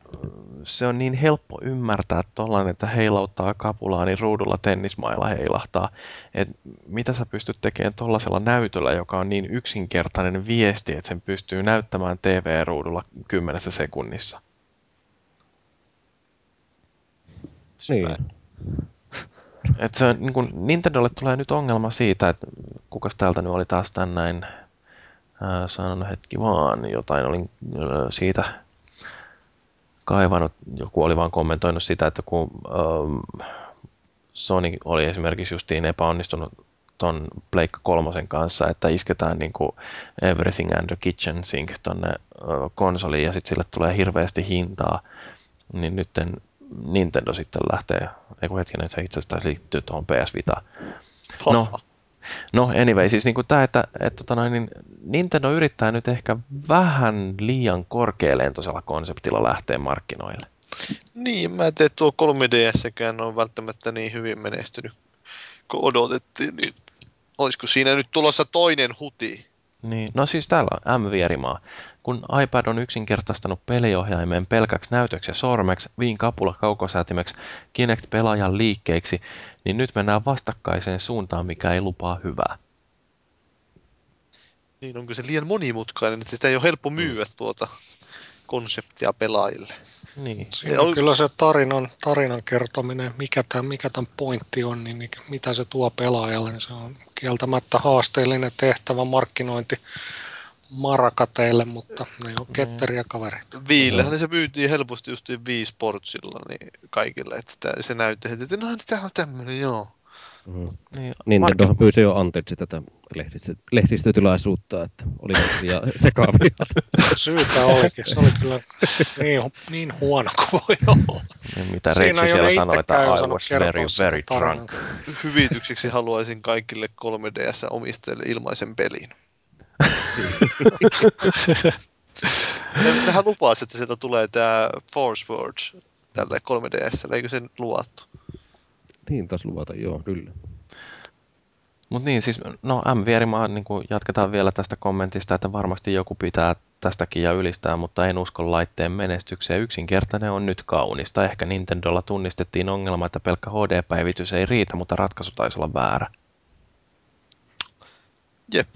se on niin helppo ymmärtää tuollainen, että heilauttaa kapulaa, niin ruudulla tennismailla heilahtaa. Et mitä sä pystyt tekemään tuollaisella näytöllä, joka on niin yksinkertainen viesti, että sen pystyy näyttämään TV-ruudulla kymmenessä sekunnissa? Niin. Et se, niin kun Nintendolle tulee nyt ongelma siitä, että kukas täältä nyt oli taas tän näin äh, sanonut hetki vaan, jotain olin äh, siitä kaivannut, joku oli vaan kommentoinut sitä, että kun ähm, Sony oli esimerkiksi justiin epäonnistunut ton Blake kolmosen kanssa, että isketään niin kuin Everything and the Kitchen Sink tonne äh, konsoliin ja sitten sille tulee hirveästi hintaa, niin nyt Nintendo sitten lähtee, ei kun hetkinen, se itse asiassa liittyy tuohon PS Vita. No, no anyway, siis niin kuin tämä, että, että tota noin, niin Nintendo yrittää nyt ehkä vähän liian korkealentoisella konseptilla lähteä markkinoille. Niin, mä en tiedä, tuo 3DSkään on välttämättä niin hyvin menestynyt kun odotettiin, niin olisiko siinä nyt tulossa toinen huti? Niin, no siis täällä on M-vierimaa. Kun iPad on yksinkertaistanut peliohjaimen pelkäksi näytöksi ja sormeksi, viin kapula kaukosäätimeksi, Kinect pelaajan liikkeiksi, niin nyt mennään vastakkaiseen suuntaan, mikä ei lupaa hyvää. Niin, onko se liian monimutkainen, että sitä ei ole helppo myyä tuota konseptia pelaajille. Niin. Siinä on kyllä se tarinan, tarinan kertominen, mikä tämän, mikä tämän pointti on, niin mikä, mitä se tuo pelaajalle, niin se on kieltämättä haasteellinen tehtävä markkinointi marakateille, mutta ne on ketteriä kavereita. Viillehän se myytiin helposti just viisi portsilla niin kaikille, että se näytti heti, että no tämä on tämmöinen, joo. Mm. Niin, Nintendo Mark... pyysi jo anteeksi tätä lehdistö, lehdistötilaisuutta, että oli ja sekaavia. Syytä olikin, se oli kyllä niin, niin huono kuin voi olla. Niin, mitä Reitsi siellä sanoi, että I was very, very drunk. Hyvitykseksi haluaisin kaikille 3DS-omistajille ilmaisen pelin. Nehän lupasi, että sieltä tulee tämä Force Words tälle 3DS, eikö sen luvattu? Niin taas luvata, joo, kyllä. Mutta niin, siis no M-vierimaa, niin jatketaan vielä tästä kommentista, että varmasti joku pitää tästäkin ja ylistää, mutta en usko laitteen menestykseen. Yksinkertainen on nyt kaunista. Ehkä Nintendolla tunnistettiin ongelma, että pelkkä HD-päivitys ei riitä, mutta ratkaisu taisi olla väärä. Jep.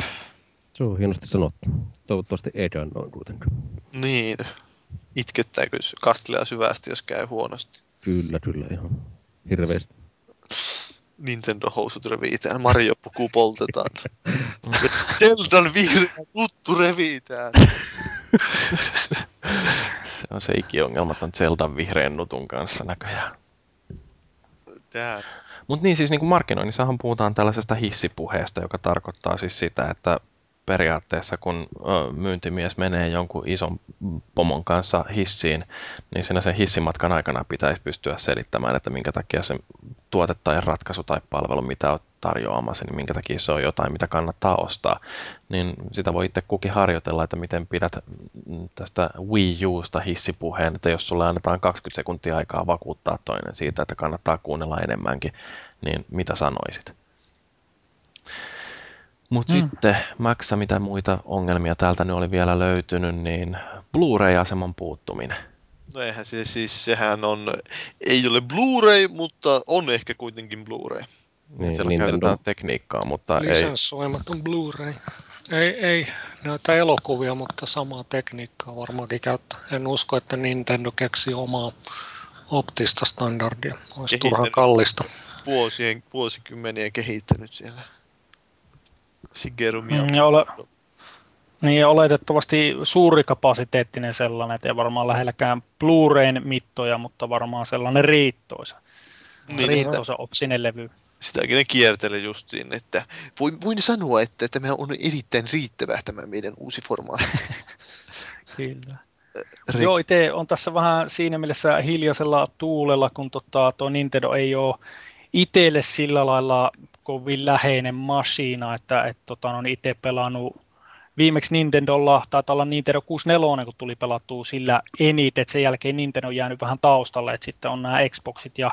Se on hienosti sanottu. Toivottavasti ei noin kuitenkaan. Niin. Itkettääkö Kastelea syvästi, jos käy huonosti? Kyllä, kyllä, ihan hirveästi. Nintendo-housut revitään, Mario-puku poltetaan. ja Zeldan vihreä tuttu revitään. se on se ikiongelmaton Zeldan vihreän nutun kanssa näköjään. Mutta niin siis niin kuin markkinoinnissahan puhutaan tällaisesta hissipuheesta, joka tarkoittaa siis sitä, että periaatteessa, kun myyntimies menee jonkun ison pomon kanssa hissiin, niin siinä sen hissimatkan aikana pitäisi pystyä selittämään, että minkä takia se tuote tai ratkaisu tai palvelu, mitä olet tarjoamassa, niin minkä takia se on jotain, mitä kannattaa ostaa. Niin sitä voi itse kukin harjoitella, että miten pidät tästä Wii Usta hissipuheen, että jos sulle annetaan 20 sekuntia aikaa vakuuttaa toinen siitä, että kannattaa kuunnella enemmänkin, niin mitä sanoisit? Mutta mm. sitten Maxa, mitä muita ongelmia täältä nyt oli vielä löytynyt, niin Blu-ray-aseman puuttuminen. No eihän se siis, sehän on, ei ole Blu-ray, mutta on ehkä kuitenkin Blu-ray. Niin, Siellä Nintendo. käytetään tekniikkaa, mutta ei... Lisenssoimaton Blu-ray. Ei, ei näitä elokuvia, mutta samaa tekniikkaa varmaankin käyttää. En usko, että Nintendo keksi omaa optista standardia. Olisi turhan kallista. Vuosien, vuosikymmenien kehittänyt siellä. Shigeru mm, ja ole, niin ja oletettavasti suurikapasiteettinen sellainen, että ei varmaan lähelläkään Blu-rayn mittoja, mutta varmaan sellainen riittoisa. Niin, riittoisa sitä, levy. Sitäkin ne kierteli justiin, että voin, voin sanoa, että tämä on erittäin riittävä tämä meidän uusi formaatti. Kyllä. Ri- Joo, itse on tässä vähän siinä mielessä hiljaisella tuulella, kun tota, tuo Nintendo ei ole itselle sillä lailla kovin läheinen masiina, että et, tota, on itse pelannut. Viimeksi Nintendolla, taitaa olla Nintendo 64, kun tuli pelattua sillä eniten, että sen jälkeen Nintendo on jäänyt vähän taustalle, että sitten on nämä Xboxit ja,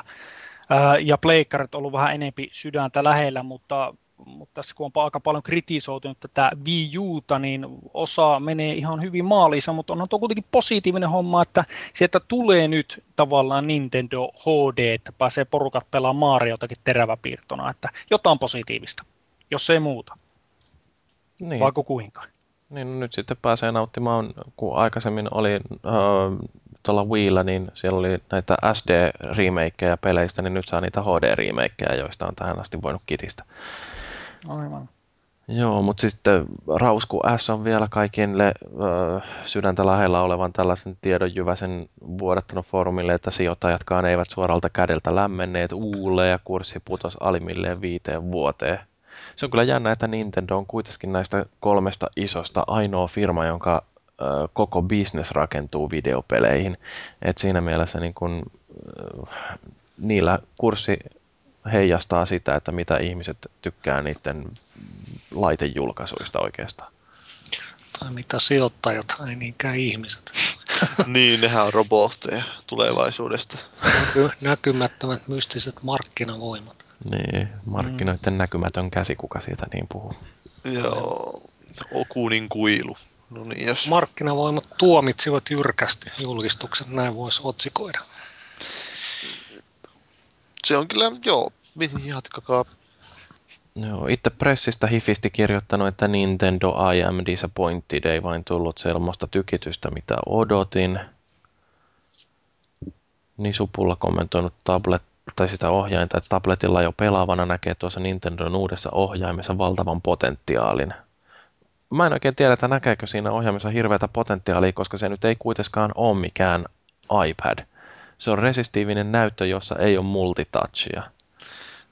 ja pleikkarit ollut vähän enempi sydäntä lähellä, mutta mutta tässä kun on aika paljon kritisoitunut tätä Wii Uta, niin osa menee ihan hyvin maaliinsa, mutta on tuo kuitenkin positiivinen homma, että sieltä tulee nyt tavallaan Nintendo HD, että pääsee porukat pelaamaan Mariotakin teräväpiirtona, että jotain positiivista, jos ei muuta. Niin. Vaiko kuinka? Niin, no nyt sitten pääsee nauttimaan, kun aikaisemmin oli äh, tuolla Wiillä, niin siellä oli näitä SD-remakeja peleistä, niin nyt saa niitä HD-remakeja, joista on tähän asti voinut kitistä. Aivan. Joo, mutta sitten Rausku S on vielä kaikille ö, sydäntä lähellä olevan tällaisen tiedonjyväsen vuodattanut foorumille, että sijoittajatkaan eivät suoralta kädeltä lämmenneet uulle ja kurssi putosi alimmilleen viiteen vuoteen. Se on kyllä jännä, että Nintendo on kuitenkin näistä kolmesta isosta ainoa firma, jonka ö, koko business rakentuu videopeleihin. Et siinä mielessä niin kun, ö, niillä kurssi heijastaa sitä, että mitä ihmiset tykkää niiden laitejulkaisuista oikeastaan. Tai mitä sijoittajat, ei niinkään ihmiset. niin, nehän on robotteja tulevaisuudesta. Näky, näkymättömät mystiset markkinavoimat. Niin, markkinoiden mm. näkymätön käsi, kuka siitä niin puhuu. Joo, Okunin kuilu. No niin, jos... Markkinavoimat tuomitsivat jyrkästi julkistuksen, näin voisi otsikoida se on kyllä, joo, jatkakaa. Joo, itse pressistä hifisti kirjoittanut, että Nintendo I am disappointed, ei vain tullut semmoista tykitystä, mitä odotin. Nisupulla kommentoinut tablet tai sitä ohjainta, että tabletilla jo pelaavana näkee tuossa Nintendon uudessa ohjaimessa valtavan potentiaalin. Mä en oikein tiedä, että näkeekö siinä ohjaimessa hirveätä potentiaalia, koska se nyt ei kuitenkaan ole mikään iPad – se on resistiivinen näyttö, jossa ei ole multitouchia.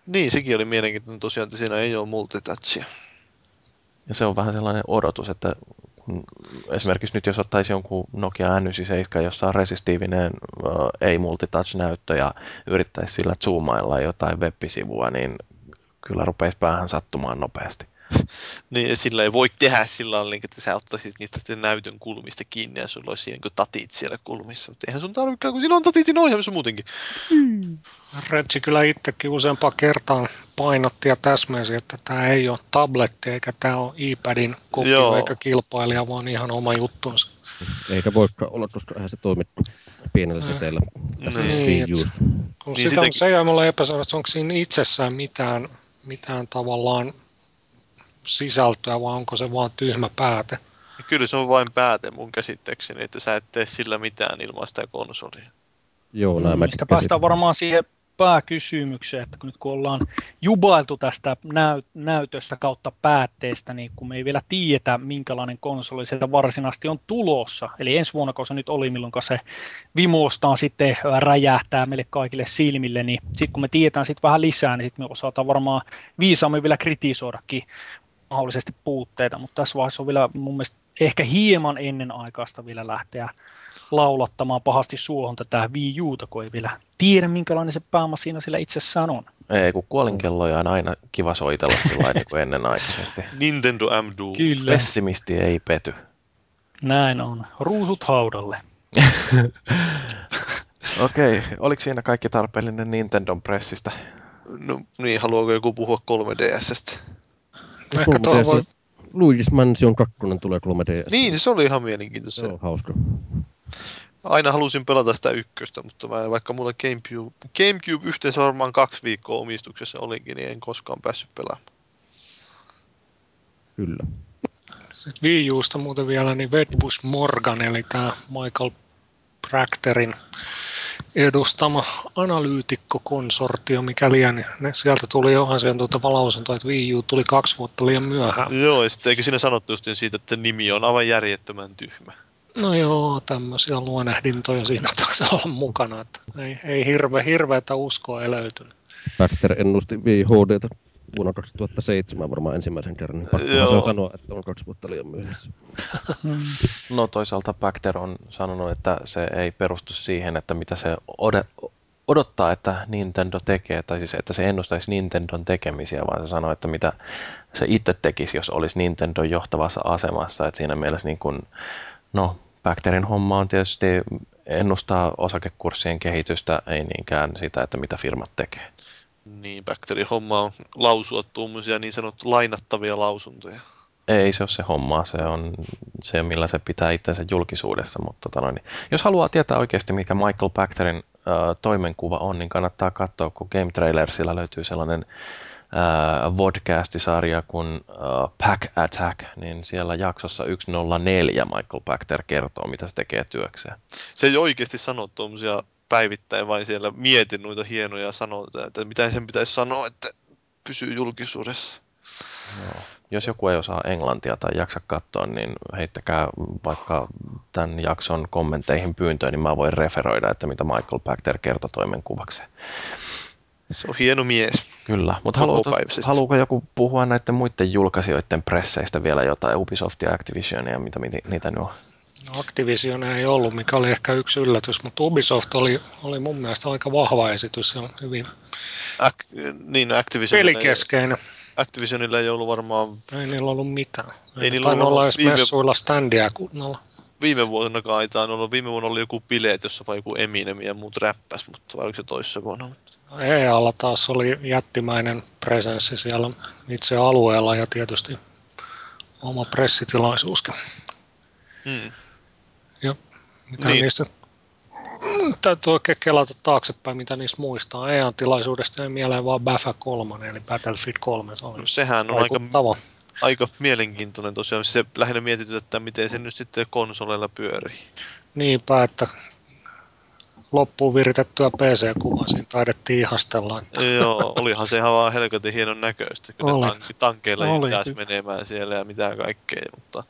Niin, sekin oli mielenkiintoinen tosiaan, että siinä ei ole multitouchia. Ja se on vähän sellainen odotus, että kun esimerkiksi nyt jos ottaisi jonkun Nokia N97, jossa on resistiivinen ei-multitouch-näyttö ja yrittäisi sillä zoomailla jotain web-sivua, niin kyllä rupeisi päähän sattumaan nopeasti niin sillä ei voi tehdä sillä tavalla, että sä ottaisit niistä näytön kulmista kiinni ja sulla olisi niin tatit siellä kulmissa. Mutta eihän sun tarvitse, kun sillä on tatitin ohjaamissa muutenkin. Mm. Reggie kyllä itsekin useampaan kertaan painotti ja täsmäsi, että tämä ei ole tabletti eikä tämä ole iPadin kopio eikä kilpailija, vaan ihan oma juttunsa. Eikä voi olla, koska eihän se toimi pienellä seteellä tästä niin, Kun niin sitä, sitäkin... se ei mulle epäselvä, että onko siinä itsessään mitään, mitään tavallaan sisältöä, vai onko se vaan tyhmä pääte? Kyllä se on vain pääte mun käsitteekseni, että sä et tee sillä mitään ilman sitä konsolia. Joo, näin mm, päästään varmaan siihen pääkysymykseen, että kun nyt kun ollaan jubailtu tästä näyt- näytöstä kautta päätteestä, niin kun me ei vielä tiedetä, minkälainen konsoli sieltä varsinaisesti on tulossa, eli ensi vuonna, kun se nyt oli, milloin se vimoostaan sitten räjähtää meille kaikille silmille, niin sitten kun me tiedetään sitten vähän lisää, niin sitten me osataan varmaan viisaammin vielä kritisoidakin mahdollisesti puutteita, mutta tässä vaiheessa on vielä mun mielestä ehkä hieman ennen aikaista vielä lähteä laulattamaan pahasti suohon tätä Wii Uta, kun ei vielä tiedä, minkälainen se pääoma siinä sillä itsessään on. Ei, kun kuolinkelloja on aina kiva soitella sillä niin kuin ennenaikaisesti. Nintendo M Kyllä. Pessimisti ei pety. Näin on. Ruusut haudalle. Okei, okay. oliko siinä kaikki tarpeellinen Nintendon pressistä? No niin, haluaako joku puhua 3DSstä? Ehkä tuo Luigi's Mansion 2 tulee 3DS. Niin, se oli ihan mielenkiintoista. Se on hauska. Aina halusin pelata sitä ykköstä, mutta mä, vaikka mulla Gamecube, Gamecube yhteensä varmaan kaksi viikkoa omistuksessa olikin, niin en koskaan päässyt pelaamaan. Kyllä. Wii Usta muuten vielä, niin Wedbush Morgan, eli tämä Michael Practerin edustama analyytikkokonsortio, mikä liian, niin sieltä tuli jo asiantunteva lausunto, että Wii U tuli kaksi vuotta liian myöhään. Joo, ja sitten eikö siinä sanottu just siitä, että nimi on aivan järjettömän tyhmä. No joo, tämmöisiä luonehdintoja siinä taisi olla mukana, että ei, ei hirve, hirveätä uskoa löytynyt. Factor ennusti VHDtä vuonna 2007 varmaan ensimmäisen kerran, niin pakko se sanoa, että on kaksi vuotta liian myöhässä. no toisaalta Bacter on sanonut, että se ei perustu siihen, että mitä se odottaa, että Nintendo tekee, tai siis että se ennustaisi Nintendon tekemisiä, vaan se sanoo, että mitä se itse tekisi, jos olisi Nintendo johtavassa asemassa. Että siinä mielessä niin kuin, no, Bacterin homma on tietysti ennustaa osakekurssien kehitystä, ei niinkään sitä, että mitä firmat tekee. Niin, Bacterin homma on lausua tuommoisia niin sanottu lainattavia lausuntoja. Ei se ole se homma, se on se, millä se pitää itsensä julkisuudessa. Mutta tota noin, jos haluaa tietää oikeasti, mikä Michael Bacterin äh, toimenkuva on, niin kannattaa katsoa, kun Game Trailersilla löytyy sellainen äh, vodcast-sarja kuin äh, Pack Attack, niin siellä jaksossa 104 Michael Pachter kertoo, mitä se tekee työkseen. Se ei oikeasti sano tuommoisia päivittäin, vain siellä mietin noita hienoja sanoja, että mitä sen pitäisi sanoa, että pysyy julkisuudessa. Joo. Jos joku ei osaa englantia tai jaksa katsoa, niin heittäkää vaikka tämän jakson kommentteihin pyyntöön, niin mä voin referoida, että mitä Michael Pachter kertoi toimenkuvakseen. Se on hieno mies. Kyllä, mutta haluuko joku puhua näiden muiden julkaisijoiden presseistä vielä jotain, Ubisoft ja Activision ja mitä niitä nyt on? No Activision ei ollut, mikä oli ehkä yksi yllätys, mutta Ubisoft oli, oli mun mielestä aika vahva esitys. Se on hyvin Ac- niin, Activision pelikeskeinen. Activisionilla ei ollut varmaan... Ei niillä ollut mitään. Ei, ei niillä ollut olla edes viime... messuilla standia kunnolla. Viime vuonna kai ollut. Viime vuonna oli joku bileet, jossa vai joku Eminem ja muut räppäs, mutta vai oliko se toissa vuonna? EAlla taas oli jättimäinen presenssi siellä itse alueella ja tietysti oma pressitilaisuuskin. Hmm. Ja mitä niin. niistä täytyy oikein kelata taaksepäin, mitä niistä muistaa. EAN tilaisuudesta ei mieleen vaan BAFA 3, eli Battlefield 3. Se oli no, sehän on aika, aika mielenkiintoinen tosiaan. Se lähinnä mietityttää, miten se nyt sitten konsoleilla pyörii. Niinpä, että loppuun viritettyä PC-kuvaa siinä taidettiin ihastella. Että. Joo, olihan se ihan vaan helkatin hienon näköistä, kun Oli. ne tank- tankeilla menemään siellä ja mitä kaikkea, mutta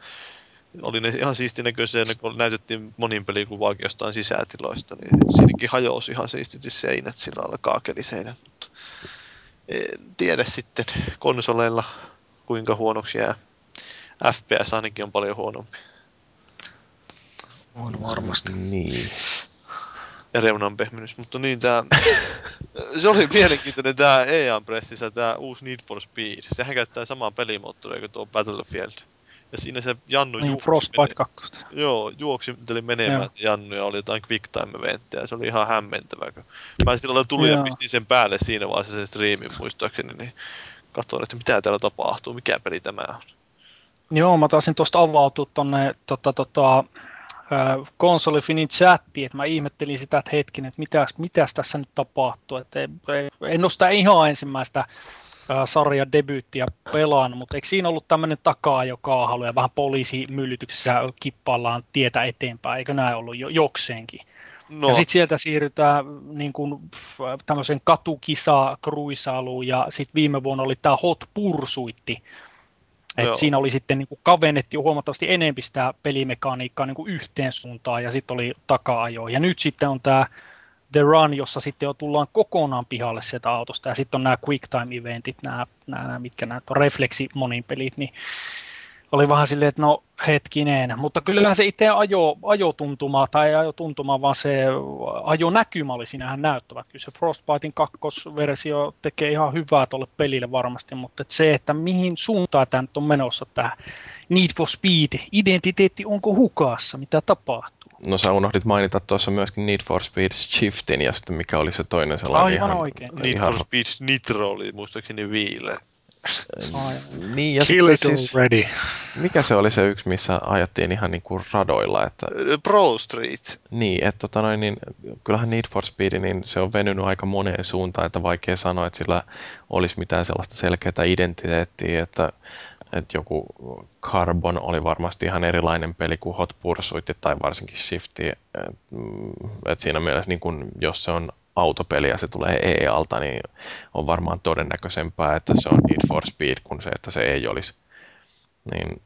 oli ne ihan siisti näköisiä, kun näytettiin monin pelikuvaakin jostain sisätiloista, niin siinäkin hajosi ihan siististi seinät sillä lailla kaakeliseinät, mutta en tiedä sitten konsoleilla kuinka huonoksi jää. FPS ainakin on paljon huonompi. On varmasti. Niin. Ja reunan pehmennys, mutta niin tää, se oli mielenkiintoinen tää EA Pressissä tää uusi Need for Speed. Sehän käyttää samaa pelimoottoria kuin tuo Battlefield. Ja siinä se Jannu niin, juoksi. Frostbite 2. Joo, juoksinteli menemään Joo. se Jannu ja oli jotain quick time eventtiä. Se oli ihan hämmentävää. Kun mä sillä tuli Joo. ja pistin sen päälle siinä vaiheessa sen striimin muistaakseni, niin katsoin, että mitä täällä tapahtuu, mikä peli tämä on. Joo, mä taisin tuosta avautua tonne tota, tota, konsolifinin chattiin, että mä ihmettelin sitä, että hetken, että mitäs, mitäs tässä nyt tapahtuu. Että en ole sitä ihan ensimmäistä sarjan debyyttiä pelannut, mutta eikö siinä ollut tämmöinen takaa, joka haluaa ja vähän poliisimyllytyksessä kippaillaan tietä eteenpäin, eikö näin ollut jo, jokseenkin? No. Ja sitten sieltä siirrytään niin kuin, tämmöisen katukisa kruisailuun ja sitten viime vuonna oli tämä Hot Pursuitti. Et siinä oli sitten niin kuin kavennettiin huomattavasti enemmän sitä pelimekaniikkaa niin kuin yhteen suuntaan ja sitten oli taka-ajo. Ja nyt sitten on tämä The Run, jossa sitten jo tullaan kokonaan pihalle sieltä autosta ja sitten on nämä Quick Time-eventit, nämä, nämä, nämä mitkä nämä on refleksi monin pelit, niin oli vähän silleen, että no hetkinen, mutta kyllähän se itse ajo, ajotuntuma, tai ajotuntuma, vaan se ajonäkymä oli siinähän näyttävä. Kyllä se Frostbitein kakkosversio tekee ihan hyvää tuolle pelille varmasti, mutta että se, että mihin suuntaan tämä nyt on menossa, tämä Need for Speed, identiteetti onko hukassa, mitä tapahtuu? No sä unohdit mainita tuossa myöskin Need for Speed Shiftin ja sitten mikä oli se toinen sellainen Aivan ihan, oikein. Need ihan... for Speed Nitro oli muistaakseni viile. Niin, ja Kill it siis, ready. Mikä se oli se yksi, missä ajettiin ihan niin kuin radoilla? Että, Pro Street. Niin, että tota noin, niin, kyllähän Need for Speed, niin se on venynyt aika moneen suuntaan, että vaikea sanoa, että sillä olisi mitään sellaista selkeää identiteettiä, että, että joku Carbon oli varmasti ihan erilainen peli kuin Hot Pursuit tai varsinkin Shifty. Että et siinä mielessä, niin kun, jos se on autopeli ja se tulee EA-alta, niin on varmaan todennäköisempää, että se on Need for Speed kuin se, että se ei olisi. Niin,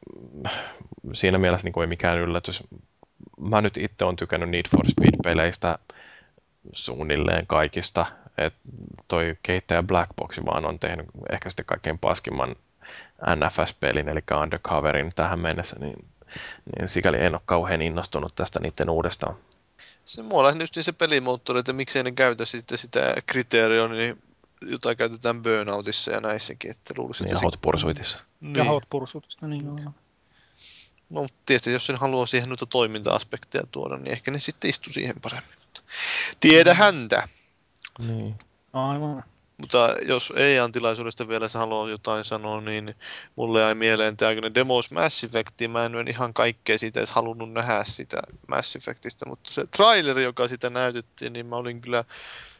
siinä mielessä niin ei mikään yllätys. Mä nyt itse olen tykännyt Need for Speed-peleistä suunnilleen kaikista. Et toi kehittäjä Black Box vaan on tehnyt ehkä sitten kaikkein paskimman NFS-pelin, eli Undercoverin tähän mennessä, niin, niin sikäli en ole kauhean innostunut tästä niiden uudestaan se mua lähinnä just niin se pelimoottori, että miksei ne käytä sitten sitä kriteeriä, niin jota käytetään Burnoutissa ja näissäkin. Että luulisin, niin, ja Hot Pursuitissa. Niin. Ja Hot Pursuitissa, niin joo. No tietysti jos sen haluaa siihen noita toiminta-aspekteja tuoda, niin ehkä ne sitten istu siihen paremmin. Tiedä mm. häntä. Niin. Aivan. Mutta jos ei tilaisuudesta vielä haluaa jotain sanoa, niin mulle jäi mieleen tämä Demos Mass Effect. Mä en ihan kaikkea siitä edes halunnut nähdä sitä Mass Effectistä, mutta se traileri, joka sitä näytettiin, niin mä olin kyllä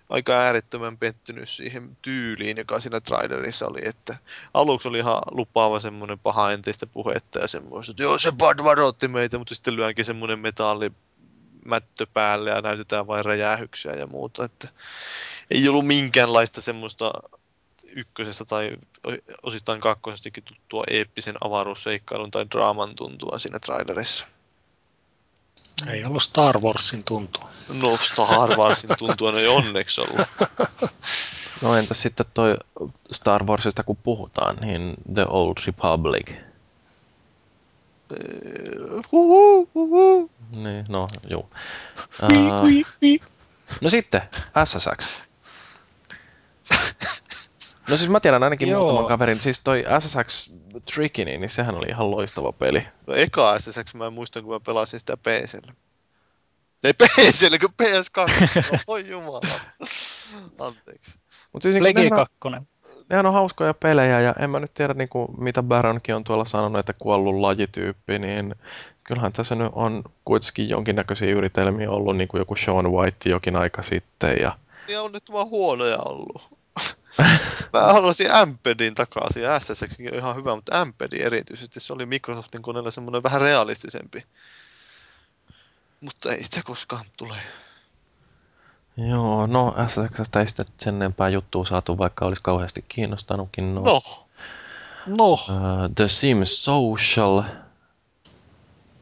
aika äärettömän pettynyt siihen tyyliin, joka siinä trailerissa oli, että aluksi oli ihan lupaava semmoinen paha enteistä puhetta ja semmoista, että joo se Bud varoitti meitä, mutta sitten lyönkin semmoinen metalli mättö päälle ja näytetään vain räjähyksiä ja muuta, että ei ollut minkäänlaista semmoista ykkösestä tai osittain kakkosestakin tuttua eeppisen avaruusseikkailun tai draaman tuntua siinä trailerissa. Ei ollut Star Warsin tuntua. No Star Warsin tuntua ei onneksi ollut. No entä sitten toi Star Warsista kun puhutaan, niin The Old Republic. Huhu, huhu. Niin, no juu. Uh, no sitten SSX. No siis mä tiedän ainakin Joo. muutaman kaverin, siis toi SSX Tricky, niin sehän oli ihan loistava peli. No eka SSX mä muistan, kun mä pelasin sitä PCllä. Ei PCllä, kun PS2. No, voi jumala. Anteeksi. Mut siis, niin nehän, 2. Nehän on hauskoja pelejä ja en mä nyt tiedä niin kuin, mitä Baronkin on tuolla sanonut, että kuollut lajityyppi, niin kyllähän tässä nyt on kuitenkin jonkinnäköisiä yritelmiä ollut, niin kuin joku Sean White jokin aika sitten. Ja... Ja on nyt vaan huonoja ollut. Mä haluaisin Ampedin takaisin. SSX on ihan hyvä, mutta Ampedi erityisesti. Se oli Microsoftin koneella semmoinen vähän realistisempi. Mutta ei sitä koskaan tule. Joo, no SSXstä ei sitä sen enempää juttua saatu, vaikka olisi kauheasti kiinnostanutkin. No. No. no. Uh, The Sims Social.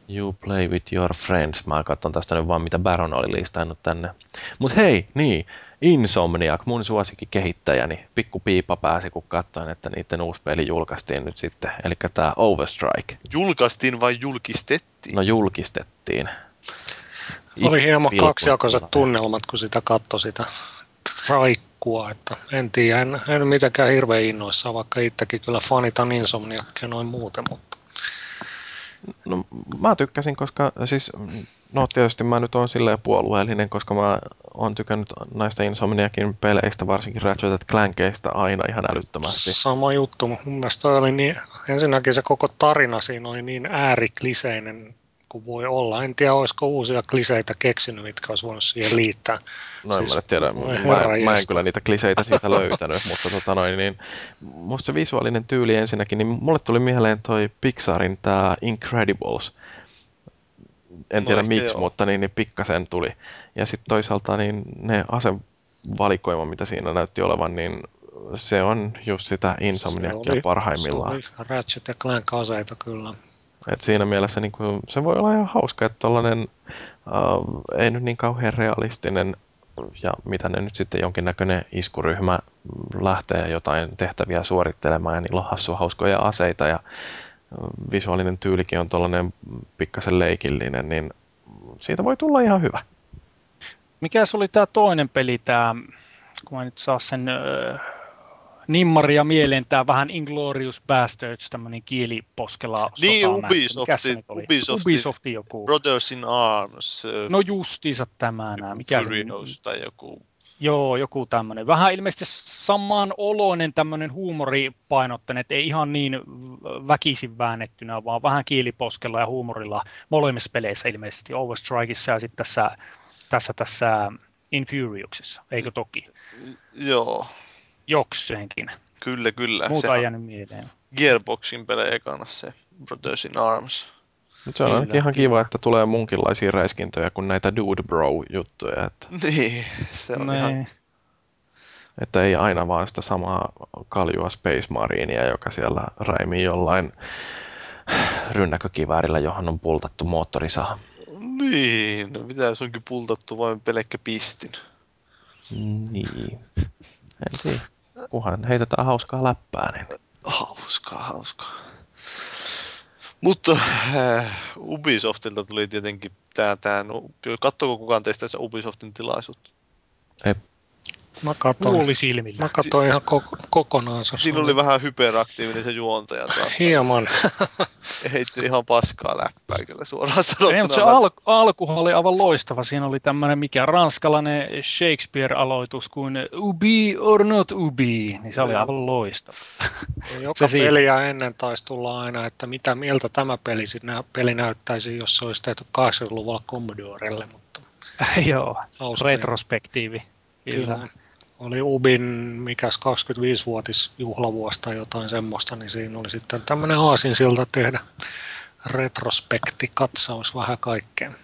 You play with your friends. Mä katson tästä nyt vaan, mitä Baron oli listannut tänne. Mut hei, niin. Insomniac, mun kehittäjäni, pikku piipa pääsi, kun katsoin, että niiden uusi peli julkaistiin nyt sitten, eli tämä Overstrike. Julkaistiin vai julkistettiin? No julkistettiin. Oli hieman kaksijakoiset tunnelmat, kun sitä katsoi sitä raikkua, että en tiedä, en, en mitenkään hirveän innoissaan, vaikka itsekin kyllä fanitan Insomniacia noin muuten, mutta No, mä tykkäsin, koska siis, no tietysti mä nyt oon silleen puolueellinen, koska mä oon tykännyt näistä Insomniakin peleistä, varsinkin Ratchet Clankista aina ihan älyttömästi. Sama juttu, mun mielestä oli niin, ensinnäkin se koko tarina siinä oli niin äärikliseinen kuin voi olla. En tiedä, olisiko uusia kliseitä keksinyt, mitkä olisi voinut siihen liittää. No siis, en mä tiedä, mä, mä en kyllä niitä kliseitä siitä löytänyt, mutta tota noin, niin, musta se visuaalinen tyyli ensinnäkin, niin mulle tuli mieleen toi Pixarin tämä Incredibles. en tiedä no, miksi, joo. mutta niin, niin pikkasen tuli. Ja sitten toisaalta niin ne asevalikoima, mitä siinä näytti olevan, niin se on just sitä Insomniakia parhaimmillaan. Se oli Ratchet ja Clank aseita kyllä. Et siinä mielessä niin kuin, se voi olla ihan hauska, että tollainen uh, ei nyt niin kauhean realistinen ja mitä ne nyt sitten jonkinnäköinen iskuryhmä lähtee jotain tehtäviä suorittelemaan ja niillä on hassua hauskoja aseita ja visuaalinen tyylikin on tuollainen pikkasen leikillinen, niin siitä voi tulla ihan hyvä. Mikä oli tämä toinen peli, tämä, kun mä nyt saa sen nimmaria mieleen tämä vähän Inglorious Bastards, tämmöinen kieliposkela Niin, Ubisoft, Ubisoft, Ubisoft joku. Brothers in Arms. No justiinsa tämä nää. Mikä Furious tai joku. Joo, joku tämmöinen. Vähän ilmeisesti saman oloinen tämmöinen huumoripainotteinen, että ei ihan niin väkisin väännettynä, vaan vähän kiiliposkella ja huumorilla molemmissa peleissä ilmeisesti. Overstrikeissa ja sitten tässä, tässä, tässä Infuriouksessa, eikö toki? Joo, jokseenkin. Kyllä, kyllä. Muuta ei jäänyt mieleen. Gearboxin pelejä kanssa se Brothers in Arms. Mutta se on ainakin ihan kiva, että tulee munkinlaisia räiskintöjä kuin näitä Dude Bro-juttuja. Että... Niin, se on Nein. ihan... Että ei aina vaan sitä samaa kaljua Space Marinea, joka siellä räimii jollain rynnäkökiväärillä, johon on pultattu moottorisaha. Niin, no mitä jos onkin pultattu vain pelkkä pistin? Niin, en tiedä kunhan heitetään hauskaa läppää. Niin... Hauskaa, hauskaa. Mutta äh, Ubisoftilta tuli tietenkin tämä, tämä no, katsoiko kukaan teistä Ubisoftin tilaisuutta? Ei. Mä katsoin, silmillä. Mä katsoin ihan koko, kokonaan. Siinä oli vähän hyperaktiivinen se juontaja. Hieman. Heitti ihan paskaa läppää kyllä suoraan sanottuna. Ei, se al- alkuhan oli aivan loistava. Siinä oli tämmöinen mikä ranskalainen Shakespeare-aloitus kuin Ubi or not Ubi. Niin se oli aivan loistava. Joka se peliä ennen taisi tulla aina, että mitä mieltä tämä peli, peli näyttäisi, jos se olisi tehty 80-luvulla Commodorelle. Mutta... Joo, retrospektiivi. Kyllä. Kyllä oli Ubin mikäs 25-vuotis juhlavuosi tai jotain semmoista, niin siinä oli sitten tämmöinen aasinsilta tehdä retrospekti, katsaus vähän kaikkeen.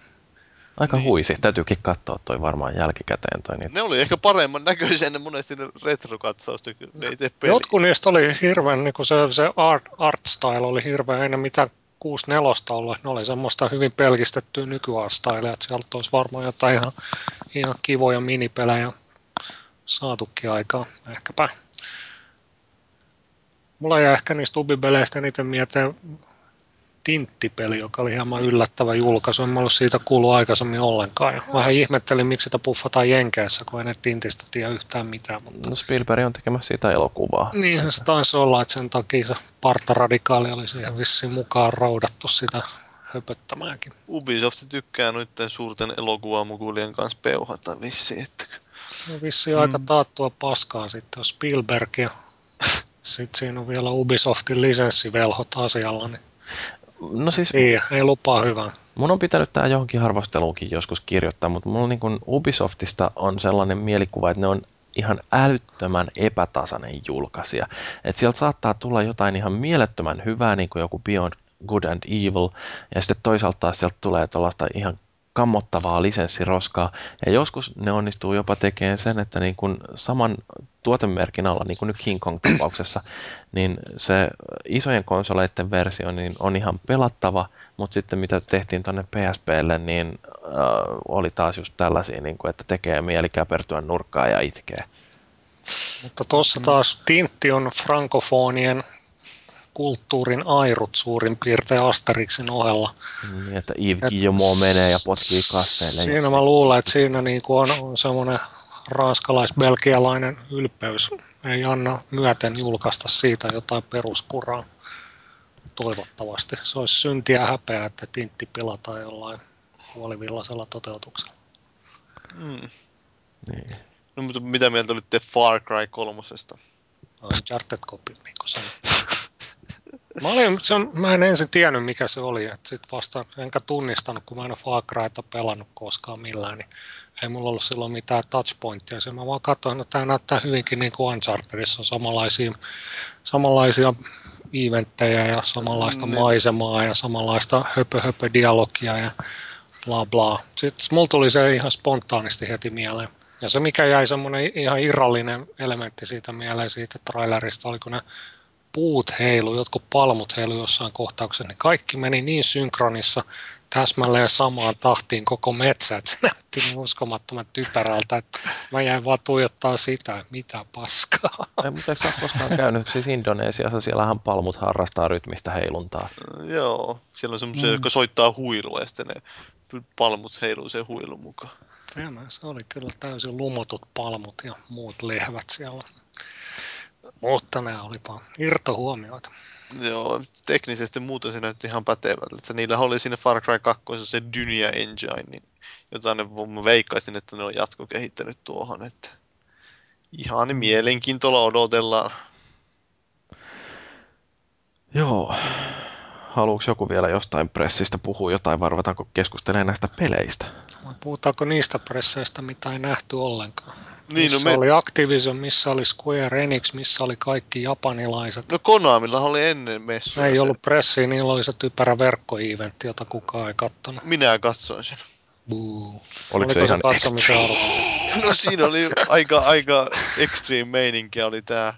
Aika niin. huisi, täytyykin katsoa toi varmaan jälkikäteen. Toi niin. Ne oli ehkä paremman näköisiä ne monesti ne retrokatsausta, ne itse peli. Jotkut niistä oli hirveän, niin kuin se, se art, art style oli hirveän, ei mitä 64 ollut, ne oli semmoista hyvin pelkistettyä nykyään että sieltä olisi varmaan jotain ihan, ihan kivoja minipelejä saatukin aikaa, ehkäpä. Mulla jäi ehkä niistä Ubi-peleistä eniten mieleen Tinttipeli, joka oli hieman yllättävä julkaisu. En ollut siitä kuullut aikaisemmin ollenkaan. Ja vähän ihmettelin, miksi sitä puffataan Jenkeissä, kun ei ne Tintistä tiedä yhtään mitään. Mutta... No Spielberg on tekemässä siitä elokuvaa. Niin, se taisi olla, että sen takia se Parta Radikaali oli siihen vissiin mukaan roudattu sitä höpöttämäänkin. Ubisoft tykkää noiden suurten elokuvamukuilien kanssa peuhata vissiin, että No vissiin mm. aika taattua paskaa sitten, jos Spielberg ja sitten siinä on vielä Ubisoftin lisenssivelhot asialla, niin no siis, ei, ei lupaa hyvää. Mun on pitänyt tämä johonkin harvasteluunkin joskus kirjoittaa, mutta mulla niin kuin Ubisoftista on sellainen mielikuva, että ne on ihan älyttömän epätasainen julkaisija. Että sieltä saattaa tulla jotain ihan mielettömän hyvää, niin kuin joku Beyond Good and Evil, ja sitten toisaalta taas sieltä tulee tuollaista ihan kammottavaa lisenssiroskaa. Ja joskus ne onnistuu jopa tekemään sen, että niin kuin saman tuotemerkin alla, niin kuin nyt King Kong-tapauksessa, niin se isojen konsoleiden versio niin on ihan pelattava, mutta sitten mitä tehtiin tuonne PSPlle, niin äh, oli taas just tällaisia, niin kuin, että tekee mieli käpertyä nurkkaa ja itkee. Mutta tuossa taas Tintti on frankofonien kulttuurin airut suurin piirtein Asterixin ohella. Niin, että Yves Guillemot menee ja potkii kasseille. Siinä mä luulen, että siinä niinku on, on semmoinen ranskalais-belgialainen ylpeys. Ei anna myöten julkaista siitä jotain peruskuraa. Toivottavasti. Se olisi syntiä häpeä, että tintti pilataan jollain puolivillaisella toteutuksella. Mm. Niin. No, mutta mitä mieltä olitte Far Cry kolmosesta? Uncharted copy, niin kuin sanoit. Mä, olin, se on, mä en ensin tiennyt, mikä se oli. Sitten vasta enkä tunnistanut, kun mä en ole Far Cryta pelannut koskaan millään, niin ei mulla ollut silloin mitään touchpointtia. Se mä vaan katsoin, että tämä näyttää hyvinkin niin kuin Unchartedissa samanlaisia, samanlaisia eventtejä ja samanlaista mm, maisemaa ja samanlaista höpö-höpö-dialogia ja bla bla. Sitten mulla tuli se ihan spontaanisti heti mieleen. Ja se, mikä jäi semmoinen ihan irrallinen elementti siitä mieleen siitä trailerista, oli kun ne puut heilu, jotkut palmut heilu jossain kohtauksessa, niin kaikki meni niin synkronissa täsmälleen samaan tahtiin koko metsä, että se näytti niin uskomattoman typerältä, että mä jäin vaan tuijottaa sitä, mitä paskaa. Ei, mutta eikö koskaan käynyt siis Indonesiassa, siellähän palmut harrastaa rytmistä heiluntaa. Joo, siellä on semmoisia, mm. jotka soittaa huilua ja sitten ne palmut heiluu sen huilun mukaan. Tämä, se oli kyllä täysin lumotut palmut ja muut lehvät siellä. Mutta nämä olipa irtohuomioita. Joo, teknisesti muuten se näytti ihan pätevältä. Että niillä oli siinä Far Cry 2 se Dynia Engine, niin jota ne veikkaisin, että ne on jatkokehittänyt tuohon. Että ihan niin mielenkiintoilla odotellaan. Joo. Haluatko joku vielä jostain pressistä puhua jotain vai ruvetaanko keskustelemaan näistä peleistä? Puhutaanko niistä presseistä, mitä ei nähty ollenkaan? Niin, missä no me... oli Activision, missä oli Square Enix, missä oli kaikki japanilaiset. No Konamilla oli ennen messuja. Ei se... ollut pressiä, niillä oli se typerä verkkoeventti, jota kukaan ei kattonut. Minä katsoin sen. Buu. Oliko, Oliko se ihan katsomisen No siinä oli aika, aika extreme meininki, oli tää,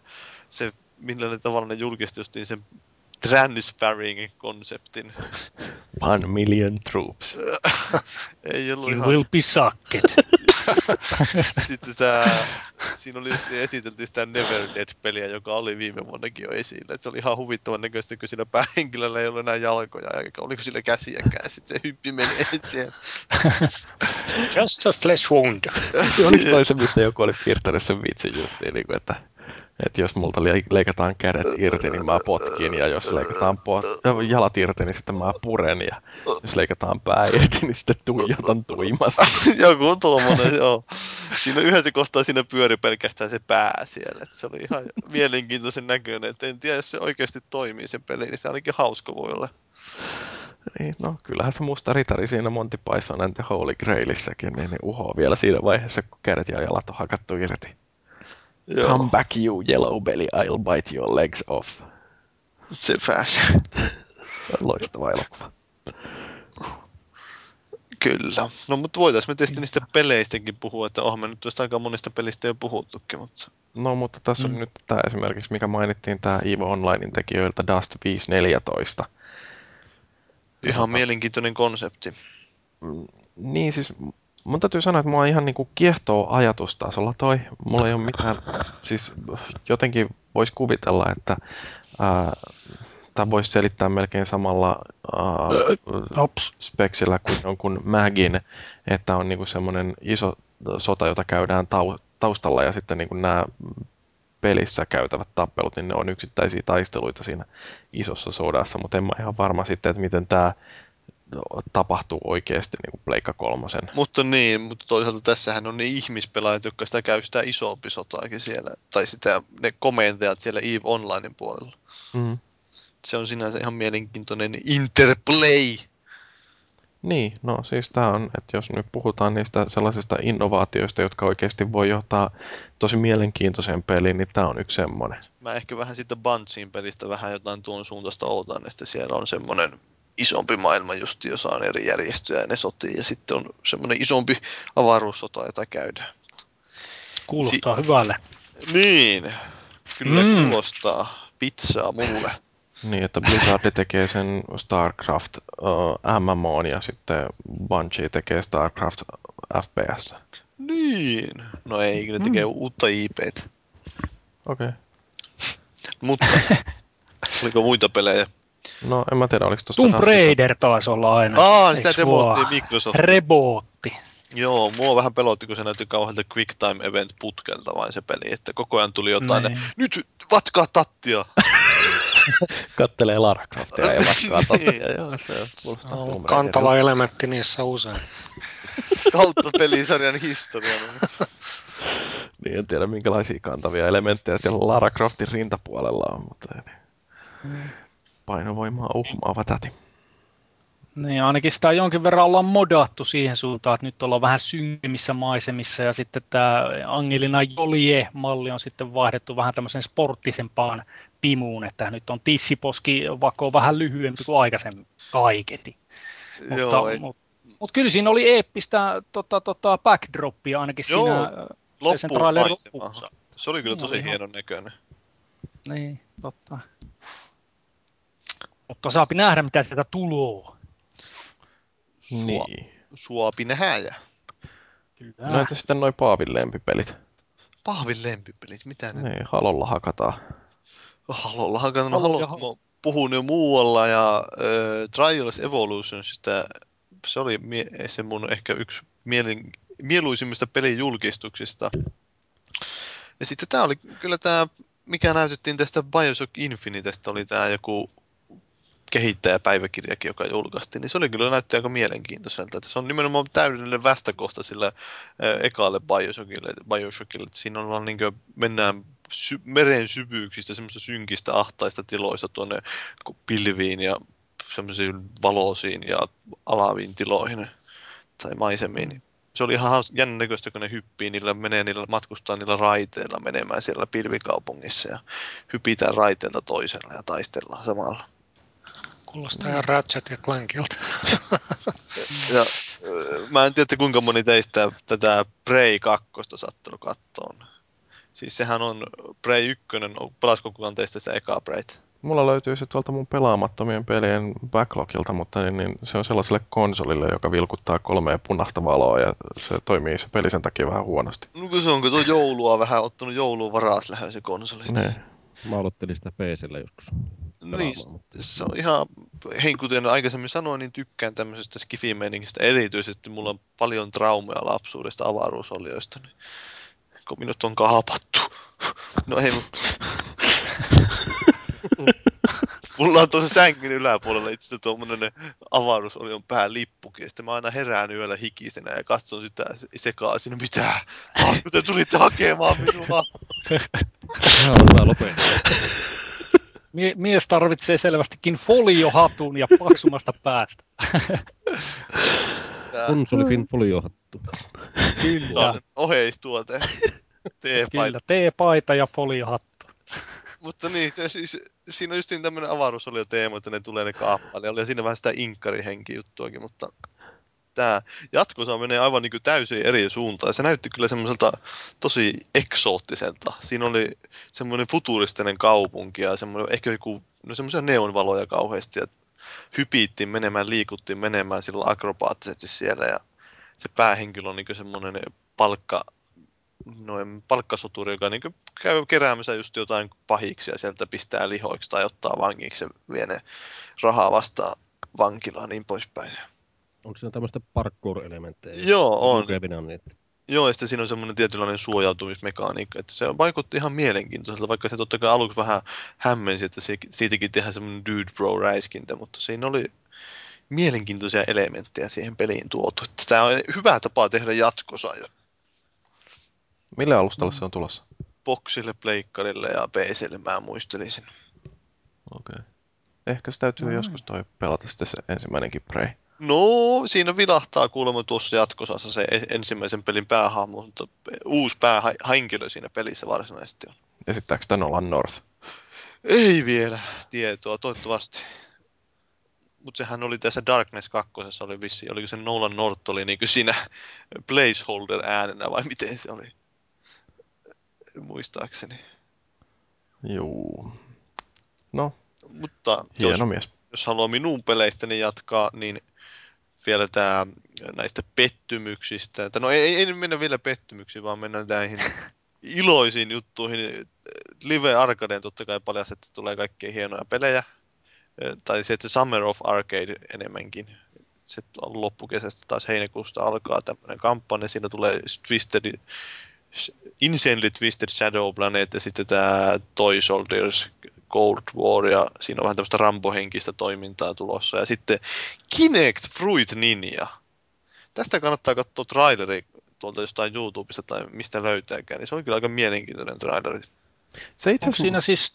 se millä ne tavallaan ne julkisti sen transferring-konseptin. One million troops. Ei ollut you ihan... will be sucked. Sitten tää, siinä oli just esiteltiin sitä Never Dead-peliä, joka oli viime vuonnakin jo esillä. Se oli ihan huvittavan näköistä, kun siinä päähenkilöllä ei ollut enää jalkoja, eikä oliko sillä käsiäkään. Sitten se hyppi menee siellä. Just a flesh wound. Oliko toi se, mistä joku oli piirtänyt sen vitsin justiin, niin kuin, että että jos multa leikataan kädet irti, niin mä potkin, ja jos leikataan pot- jalat irti, niin sitten mä puren, ja jos leikataan pää irti, niin sitten tuijotan tuimassa. Joku tuommoinen, joo. Siinä yhdessä kohtaa siinä pyöri pelkästään se pää siellä. että se oli ihan mielenkiintoisen näköinen, että en tiedä, jos se oikeasti toimii se peli, niin se ainakin hauska voi olla. Niin, no kyllähän se musta ritari siinä Monty Python and the Holy Grailissäkin, niin, niin uhoaa vielä siinä vaiheessa, kun kädet ja jalat on hakattu irti. Joo. Come back you yellow belly, I'll bite your legs off. Se pääsee. Loistava elokuva. Kyllä. No mutta voitaisiin me tietysti niistä peleistäkin puhua, että onhan me nyt tuosta aika monista pelistä jo puhuttukin, mutta... No mutta tässä on mm. nyt tämä esimerkiksi, mikä mainittiin, tämä EVO Onlinein tekijöiltä Dust 514. Ihan tota, mielenkiintoinen konsepti. Mm, niin siis mun täytyy sanoa, että mua ihan niinku kiehtoo ajatustasolla toi. Mulla ei ole mitään, siis jotenkin voisi kuvitella, että tämä voisi selittää melkein samalla ää, speksillä kuin jonkun Magin, että on niinku semmoinen iso sota, jota käydään tau, taustalla ja sitten niinku nämä pelissä käytävät tappelut, niin ne on yksittäisiä taisteluita siinä isossa sodassa, mutta en mä ihan varma sitten, että miten tämä tapahtuu oikeasti niin kuin Pleikka kolmosen. Mutta niin, mutta toisaalta tässähän on ne ihmispelaajat, jotka sitä käy sitä isompi sotaakin siellä, tai sitä ne komentajat siellä EVE Onlinein puolella. Mm. Se on sinänsä ihan mielenkiintoinen interplay. Niin, no siis tämä on, että jos nyt puhutaan niistä sellaisista innovaatioista, jotka oikeasti voi johtaa tosi mielenkiintoiseen peliin, niin tämä on yksi semmoinen. Mä ehkä vähän siitä Bungeen pelistä vähän jotain tuon suuntaista otan, että siellä on semmoinen isompi maailma just, jossa on eri järjestöjä ja ne sotii, ja sitten on semmoinen isompi avaruussota, jota käydään. Kuulostaa si- hyvälle. Niin, kyllä mm. kuulostaa pizzaa mulle. Niin, että Blizzard tekee sen StarCraft uh, MMOn ja sitten Bungie tekee StarCraft FPS. Niin. No ei, ne tekee mm. uutta IPtä. Okei. Okay. Mutta, oliko muita pelejä? No en mä tiedä, oliko tuosta Tomb Raider taisi olla aina. Aa, sitä demoottiin Microsoft. Rebootti. Joo, mua vähän pelotti, kun se näytti kauhealta Quick Time Event putkelta vain se peli, että koko ajan tuli jotain, ne, nyt vatkaa tattia. Kattelee Lara Craftia ja vatkaa tattia, joo, se no, Kantava elementti niissä usein. Kautta pelisarjan historian. niin, en tiedä minkälaisia kantavia elementtejä siellä Lara Craftin rintapuolella on, mutta... Mm painovoimaa uhmaava täti. Niin, ainakin sitä jonkin verran ollaan modattu siihen suuntaan, että nyt ollaan vähän synkemmissä maisemissa ja sitten tämä Angelina Jolie-malli on sitten vaihdettu vähän tämmöisen sporttisempaan pimuun, että nyt on tissiposki vako vähän lyhyempi kuin aikaisemmin kaiketi. Joo, mutta, ei, mutta, Mutta kyllä siinä oli eeppistä tota, tota, backdroppia ainakin Joo, siinä se sen trailerin lopussa. Se oli kyllä tosi No, hienon näköinen. Niin, totta. Mutta saapi nähdä, mitä sieltä tuloa. Niin. Suopi nähdä. Kyllä. No entä sitten noi Paavin lempipelit? Pahvin lempipelit, mitä ne? Niin, halolla hakataan. Halolla hakannut Halo- halosta. Mä oon puhunut jo muualla ja äh, Trials Evolutionsista se oli mie- se mun ehkä yksi mielin, mieluisimmista pelijulkistuksista. Ja sitten tää oli kyllä tää, mikä näytettiin tästä Bioshock Infinitestä, oli tää joku kehittäjäpäiväkirjakin, joka julkaistiin, niin se oli kyllä näytti aika mielenkiintoiselta. Että se on nimenomaan täydellinen vastakohta sille äh, ekaalle Bioshockille, Bioshockille. Että siinä on vaan niin mennään sy- meren syvyyksistä, semmoista synkistä, ahtaista tiloista tuonne pilviin ja semmoisiin valoisiin ja alaviin tiloihin tai maisemiin. Se oli ihan jännän näköistä, kun ne hyppii, niillä menee, niillä matkustaa niillä raiteilla menemään siellä pilvikaupungissa ja hypitään raiteelta toisella ja taistellaan samalla. Kuulostaa ihan Ratchet ja Clankilta. Ja mä en tiedä, kuinka moni teistä tätä Prey 2 sattunut kattoon. Siis sehän on Prey 1, pelasko kukaan teistä sitä ekaa Preyt? Mulla löytyy se tuolta mun pelaamattomien pelien backlogilta, mutta niin, niin se on sellaiselle konsolille, joka vilkuttaa kolmea punaista valoa ja se toimii se peli sen takia vähän huonosti. No kun se onko tuo joulua vähän ottanut jouluun varas lähes se konsoli. Niin. Mä aloittelin sitä PCllä joskus. Niin, se on ihan, hei kuten aikaisemmin sanoin, niin tykkään tämmöisestä skifimeiningistä. Erityisesti mulla on paljon traumeja lapsuudesta avaruusolioista, niin kun minut on kaapattu. No ei, mutta... Mulla on tuossa sängyn yläpuolella itse asiassa tuommoinen avaruusolion päälippukin. Ja sitten mä aina herään yöllä hikisenä ja katson sitä sekaa siinä, mitä? Taas te tulitte hakemaan minua. Hyvä lopettaa. Mie- mies tarvitsee selvästikin foliohatun ja paksumasta päästä. Konsolifin foliohattu. Kyllä, oheistuote. Teepaita. kyllä. T-paita ja foliohattu. Mutta niin, se, siis, siinä on just tämmöinen avaruusolio teema, että ne tulee ne kaappaille. Oli siinä vähän sitä inkkarihenki juttuakin, mutta tämä jatkossa menee aivan niin kuin täysin eri suuntaan. Se näytti kyllä semmoiselta tosi eksoottiselta. Siinä oli semmoinen futuristinen kaupunki ja semmoinen, ehkä joku, no semmoisia neonvaloja kauheasti. Ja hypittiin menemään, liikuttiin menemään sillä akrobaattisesti siellä ja se päähenkilö on niin semmoinen palkka, noin palkkasoturi, joka niin käy keräämässä just jotain pahiksi ja sieltä pistää lihoiksi tai ottaa vangiksi ja vie ne rahaa vastaan vankilaan niin poispäin. Onko siinä tämmöistä parkour-elementtejä? Joo, on. Lukevina, niin että Joo, ja sitten siinä on semmoinen tietynlainen suojautumismekaniikka, että se vaikutti ihan mielenkiintoiselta, vaikka se totta kai aluksi vähän hämmensi, että se, siitäkin tehdään semmoinen dude bro räiskintä, mutta siinä oli mielenkiintoisia elementtejä siihen peliin tuotu. Että tämä on hyvä tapa tehdä jatkosa jo Mille alustalle se on tulossa? boksille, pleikkarille ja PClle mä muistelisin. Okei. Okay. Ehkä se täytyy Ai. joskus toi pelata sitten se ensimmäinenkin Prey. No, siinä vilahtaa kuulemma tuossa jatkosassa se e- ensimmäisen pelin päähahmo, mutta uusi päähenkilö siinä pelissä varsinaisesti on. Esittääkö tän Nolan North? Ei vielä tietoa, toivottavasti. Mutta sehän oli tässä Darkness 2. oli vissi, oliko se Nolan North oli niin siinä placeholder äänenä vai miten se oli? Muistaakseni. Juu. No, Mutta jos, hieno mies. Jos haluaa minun peleistäni jatkaa, niin vielä tämä näistä pettymyksistä. Tai no ei, ei, mennä vielä pettymyksiin, vaan mennään näihin iloisiin juttuihin. Live Arcadeen totta kai paljastettu tulee kaikkia hienoja pelejä. Tai se, että Summer of Arcade enemmänkin. Se on loppukesästä taas heinäkuusta alkaa tämmöinen kampanja. Siinä tulee Twisted, Insanely Twisted Shadow Planet ja sitten tämä Toy Soldiers Cold War ja siinä on vähän tämmöistä rambohenkistä toimintaa tulossa. Ja sitten Kinect Fruit Ninja. Tästä kannattaa katsoa traileri tuolta jostain YouTubesta tai mistä löytääkään. Niin se oli kyllä aika mielenkiintoinen traileri. Se itse Onko asiassa... siinä siis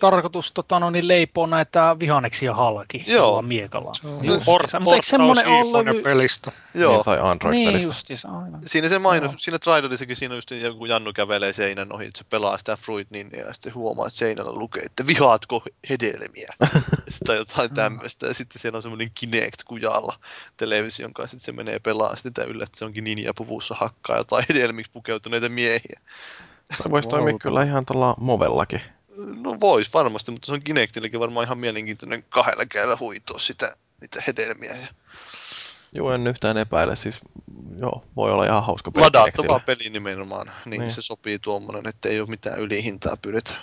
tarkoitus tota, no, niin leipoa näitä vihanneksia halki Joo. miekalla. Justiinsa. por- Mutta eikö semmoinen ole... pelistä Joo. Niin, tai Niin, Android-pelistä. justiinsa, aivan. Siinä se mainos, Joo. siinä trailerissakin siinä just joku Jannu kävelee seinän ohi, että se pelaa sitä Fruit Ninja ja sitten huomaa, että seinällä lukee, että vihaatko hedelmiä? tai jotain tämmöistä. Ja sitten siellä on semmoinen Kinect kujalla television kanssa, että se menee pelaa sitä yllä, että se onkin ninja puvussa hakkaa jotain hedelmiksi pukeutuneita miehiä. Tai voisi toimia kyllä ihan tuolla movellakin. No vois varmasti, mutta se on Kinectillekin varmaan ihan mielenkiintoinen kahdella käydä huitoa sitä, niitä hedelmiä. Ja Joo, en yhtään epäile. Siis, joo, voi olla ihan hauska peli ladattava peli nimenomaan, niin, Niin. niin. se sopii tuommoinen, että ei ole mitään ylihintaa pyydetä.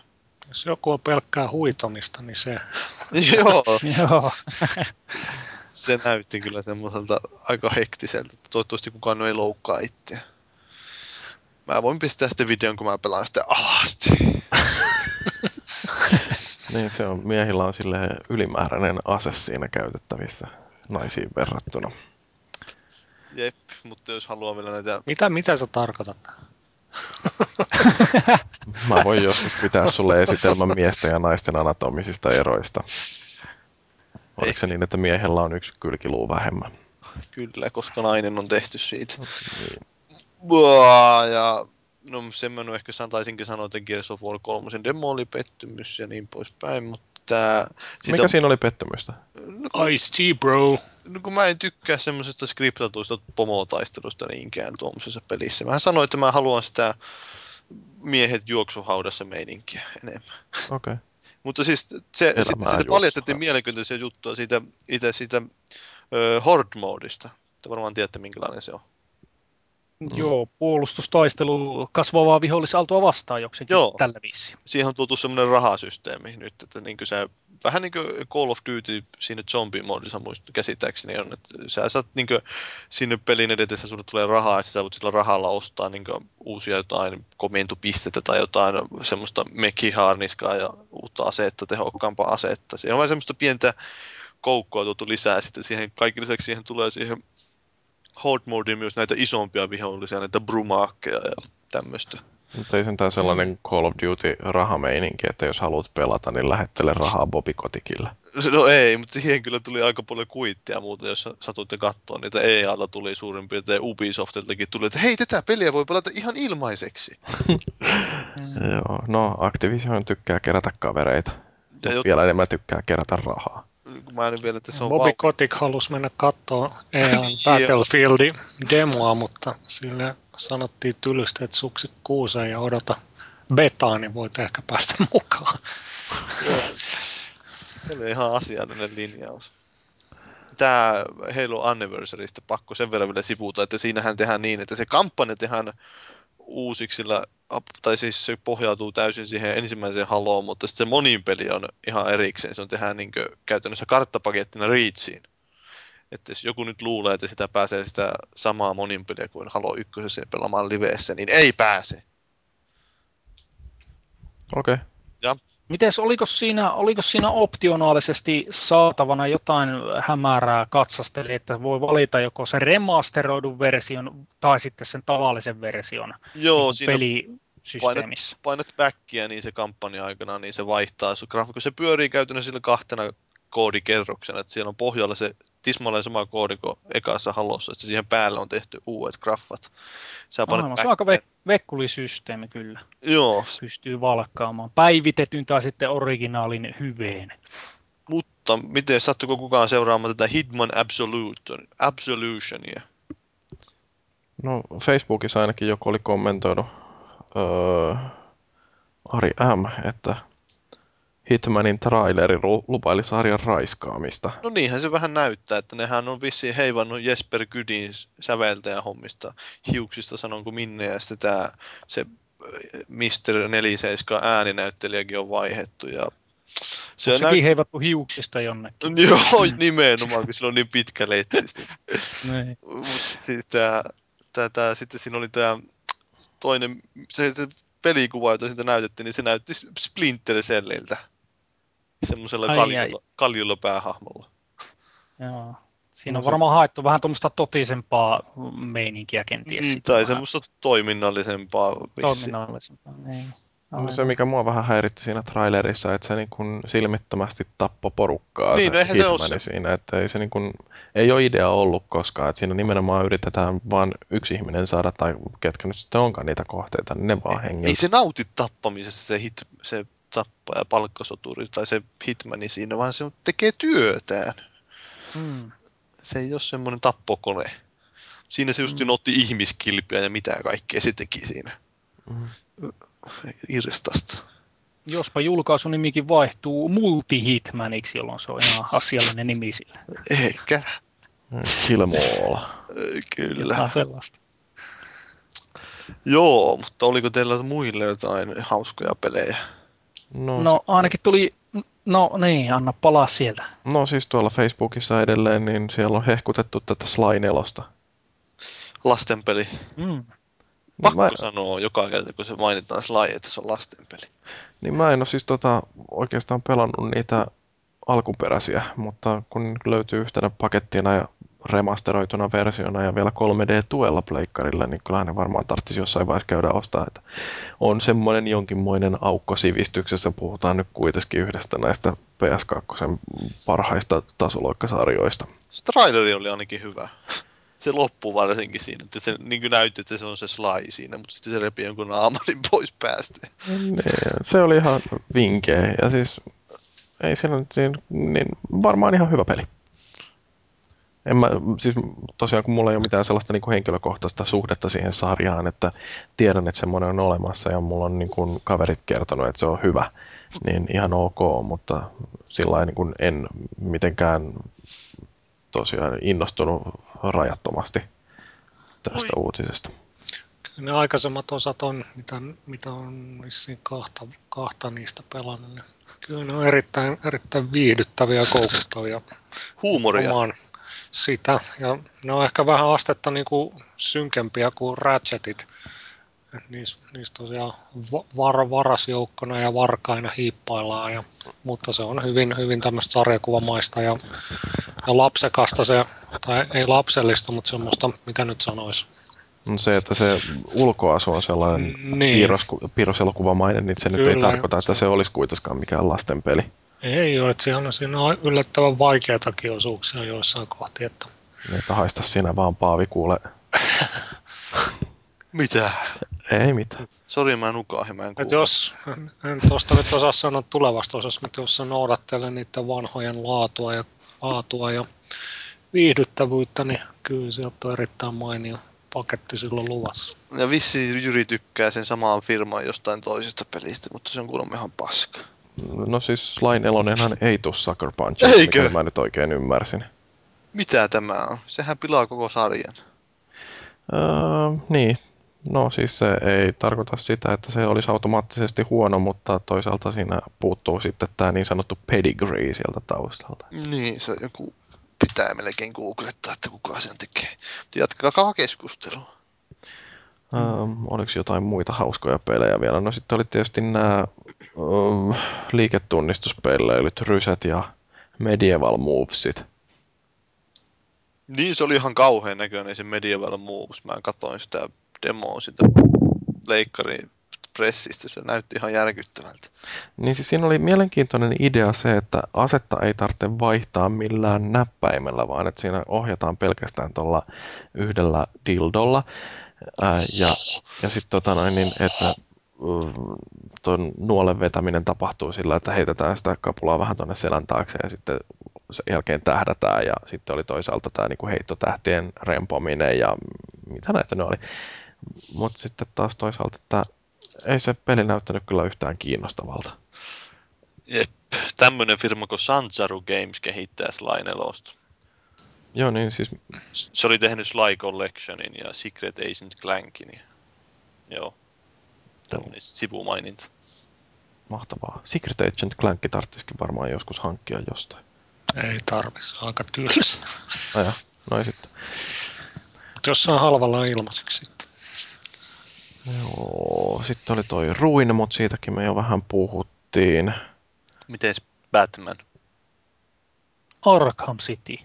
Jos joku on pelkkää huitomista, niin se Joo, Joo. se näytti kyllä semmoiselta aika hektiseltä. Toivottavasti kukaan ei loukkaa itseä. Mä voin pistää sitten videon, kun mä pelaan sitä alasti. Niin, se on, miehillä on sille ylimääräinen ase siinä käytettävissä naisiin verrattuna. Jep, mutta jos haluaa vielä näitä... Mitä, mitä sä tarkoitat? Mä voin joskus pitää sulle esitelmän miesten ja naisten anatomisista eroista. Oliko se niin, että miehellä on yksi kylkiluu vähemmän? Kyllä, koska nainen on tehty siitä. Niin. Buaa, ja no sen mä ehkä san- taisinkin sanoa, että Gears of War 3 demo oli pettymys ja niin poispäin, mutta tää... Mikä siinä oli pettymystä? no, Ice-T, bro. no, kun mä en tykkää semmoisesta skriptatuista pomotaistelusta niinkään tuommoisessa pelissä. Mä sanoin, että mä haluan sitä miehet juoksuhaudassa meininkiä enemmän. Okei. Okay. Mutta siis se, siitä juoksussa. paljastettiin mielenkiintoisia juttuja siitä, itse siitä ö, Horde-moodista. Te varmaan tiedätte, minkälainen se on. Joo, puolustustaistelu kasvavaa vihollisaltoa vastaan jokseenkin Joo. tällä viisiin. Siihen on tuotu semmoinen rahasysteemi nyt, että niin se, vähän niin kuin Call of Duty siinä zombie-moodissa muista käsittääkseni on, että sä saat niin kuin, sinne pelin edetessä sulle tulee rahaa ja sä voit sillä rahalla ostaa niin kuin, uusia jotain komentopistettä tai jotain semmoista mekiharniskaa ja uutta asetta, tehokkaampaa asetta. Siihen on vain semmoista pientä koukkoa tuotu lisää sitten siihen, kaikki lisäksi siihen tulee siihen Horde moodiin myös näitä isompia vihollisia, näitä brumaakkeja ja tämmöistä. Mutta ei sentään sellainen Call of Duty rahameininki, että jos haluat pelata, niin lähettele rahaa Bobby Kotikille. No ei, mutta siihen kyllä tuli aika paljon kuittia muuta, jos satuitte katsoa niitä EA-alla tuli suurin piirtein Ubisoftiltakin tuli, että hei, tätä peliä voi pelata ihan ilmaiseksi. Joo, no Activision tykkää kerätä kavereita. Ja jot, vielä enemmän tykkää kerätä rahaa. Mä en vielä, että se on Bobby vau- Kotick halusi mennä katsoa EAN Battlefieldin demoa, mutta sille sanottiin tylysti, että suksi kuuseen ja odota betaa, niin voit ehkä päästä mukaan. se oli ihan asiallinen linjaus. Tämä Halo Anniversarysta pakko sen verran vielä sivuuta, että siinähän tehdään niin, että se kampanja tehdään uusiksi, sillä, tai siis se pohjautuu täysin siihen ensimmäiseen Haloon, mutta sitten se monin peli on ihan erikseen. Se on tehdään niin käytännössä karttapakettina Reachiin. Että jos joku nyt luulee, että sitä pääsee sitä samaa monin peliä kuin Halo 1 pelaamaan liveessä, niin ei pääse. Okei. Okay. Mites, oliko siinä, oliko siinä optionaalisesti saatavana jotain hämärää katsasteli, että voi valita joko sen remasteroidun version tai sitten sen tavallisen version Joo, niin siinä pelisysteemissä? painat backia, niin se kampanja aikana, niin se vaihtaa sun. Se pyörii käytännössä sillä kahtena koodikerroksena, että siellä on pohjalla se tismalleen sama koodi kuin ekassa halossa, että siihen päälle on tehty uudet graffat. Sä painat Aivan, se on aika ve- vekkulisysteemi kyllä. Joo, Pystyy valkkaamaan päivitetyn tai sitten originaalin hyveen. mutta miten sattuiko kukaan seuraamaan tätä Hitman Absolution, Absolutionia? No Facebookissa ainakin joku oli kommentoinut öö, Ari M, että Hitmanin traileri lu- lupaili sarjan raiskaamista. No niinhän se vähän näyttää, että nehän on vissiin heivannut Jesper Gydin säveltäjän hommista hiuksista, sanonko minne, ja sitten tää, se äh, Mr. 47 ääninäyttelijäkin on vaihettu, ja se Sekin näyt... heivattu hiuksista jonnekin. Joo, nimenomaan, kun sillä on niin pitkä letti. Niin. Mut siis tää, tää, tää, sitten siinä oli tää toinen, se, se pelikuva, jota siitä näytettiin, niin se näytti Splinter Celliltä. Semmoisella kaljulla, kaljulla päähahmolla. Joo. Siinä No on varmaan haettu vähän tuommoista totisempaa meininkiä kenties. Sitten tai vähän semmoista toiminnallisempaa. vissi. Toiminnallisempaa, niin. No se, mikä mua vähän häiritti siinä trailerissa, että se niin kuin silmittömästi tappo porukkaa niin, se se, se ole se. siinä. Että ei, se niin kuin, ei ole idea ollut koskaan. Että siinä nimenomaan yritetään vain yksi ihminen saada, tai ketkä nyt sitten onkaan niitä kohteita, niin ne vaan hengiltä. Ei se nauti tappamisessa se, hit, se tappaja, palkkasoturi tai se hitmani siinä, vaan se tekee työtään. Hmm. Se ei ole semmoinen tappokone. Siinä se just hmm. otti ihmiskilpiä ja mitä kaikkea se teki siinä. Hmm. Irstasta. Jospa julkaisunimikin vaihtuu Multi-Hitmaniksi, jolloin se on ihan asiallinen nimi sille. Ehkä. Killmall. Kyllä. Jotain sellaista. Joo, mutta oliko teillä muille jotain hauskoja pelejä? No, no ainakin tuli, no niin, anna palaa sieltä. No siis tuolla Facebookissa edelleen, niin siellä on hehkutettu tätä Sly 4. Lastenpeli. Mm. Pakko mä... sanoa joka kerta, kun se mainitaan Sly, että se on lastenpeli. Niin mä en ole siis tota, oikeastaan pelannut niitä alkuperäisiä, mutta kun löytyy yhtenä pakettina ja remasteroituna versiona ja vielä 3D-tuella pleikkarilla, niin kyllä ne varmaan tarvitsisi jossain vaiheessa käydä ostaa. Että on semmoinen jonkinmoinen aukko sivistyksessä, puhutaan nyt kuitenkin yhdestä näistä PS2 parhaista tasoloikkasarjoista. Strider oli ainakin hyvä se loppuu varsinkin siinä, että se niin näytti, että se on se slai siinä, mutta sitten se repii jonkun naamarin pois päästä. Niin, se oli ihan vinkeä ja siis ei siinä niin varmaan ihan hyvä peli. En mä, siis tosiaan kun mulla ei ole mitään sellaista niin kuin henkilökohtaista suhdetta siihen sarjaan, että tiedän, että semmoinen on olemassa ja mulla on niin kuin kaverit kertonut, että se on hyvä, niin ihan ok, mutta sillä niin kuin en mitenkään tosiaan innostunut rajattomasti tästä Oi. uutisesta. Kyllä ne aikaisemmat osat on, mitä, mitä on vissiin kahta, kahta niistä pelannut. Kyllä ne on erittäin, erittäin viihdyttäviä ja koukuttavia. Huumoria. Omaan sitä. Ja ne on ehkä vähän astetta niin kuin synkempiä kuin Ratchetit. niissä, niissä tosiaan var, varasjoukkona ja varkaina hiippaillaan, ja, mutta se on hyvin, hyvin tämmöistä sarjakuvamaista ja, ja lapsekasta se, tai ei lapsellista, mutta semmoista, mitä nyt sanoisi. Se, että se ulkoasu on sellainen niin. piirros, piirroselokuvamainen, niin se Kyllä, nyt ei tarkoita, että se olisi kuitenkaan mikään lastenpeli. Ei ole, että siinä on, siinä on yllättävän vaikeitakin osuuksia joissain kohti. Että... Niin, että haista sinä vaan Paavi kuule. Mitä? Ei mitään. Sori, mä nukahin, mä en kuule. jos, en tuosta nyt osaa sanoa tulevasta osasta, mutta jos noudattelen niiden vanhojen laatua ja, laatua ja viihdyttävyyttä, niin kyllä se on erittäin mainio paketti silloin luvassa. Ja vissi Jyri tykkää sen samaan firmaan jostain toisesta pelistä, mutta se on kuulemma ihan paska. No siis Sly 4 ei tuu Sucker Punch, Eikö? mä nyt oikein ymmärsin. Mitä tämä on? Sehän pilaa koko sarjan. Öö, niin, No siis se ei tarkoita sitä, että se olisi automaattisesti huono, mutta toisaalta siinä puuttuu sitten tämä niin sanottu pedigree sieltä taustalta. Niin, se joku pitää melkein googlettaa, että kuka sen tekee. Jatkakaa keskustelua. Ähm, oliko jotain muita hauskoja pelejä vielä? No sitten oli tietysti nämä liiketunnistuspelleilyt, Ryset ja Medieval Movesit. Niin, se oli ihan kauhean näköinen se Medieval Moves. Mä katsoin sitä demoa sitä leikkari pressistä, se näytti ihan järkyttävältä. Niin siis siinä oli mielenkiintoinen idea se, että asetta ei tarvitse vaihtaa millään näppäimellä, vaan että siinä ohjataan pelkästään tuolla yhdellä dildolla. Ää, ja ja sitten tota noin, niin, että tuon nuolen vetäminen tapahtuu sillä, että heitetään sitä kapulaa vähän tuonne selän taakse ja sitten sen jälkeen tähdätään ja sitten oli toisaalta tämä niinku heittotähtien rempominen ja mitä näitä ne oli. Mutta sitten taas toisaalta, että ei se peli näyttänyt kyllä yhtään kiinnostavalta. Jep, tämmöinen firma kuin Sanzaru Games kehittää Sly 4. Joo, niin siis... Se oli tehnyt Sly Collectionin ja Secret Agent Clankin. Joo, tämmöinen sivumaininta. Mahtavaa. Secret Agent Clank tarvitsisikin varmaan joskus hankkia jostain. Ei tarvitsisi, aika tylsä. Aja, no ei sitten. Jossain halvalla ilmaiseksi sitten. Joo, sitten oli toi Ruin, mutta siitäkin me jo vähän puhuttiin. Miten Batman? Arkham City.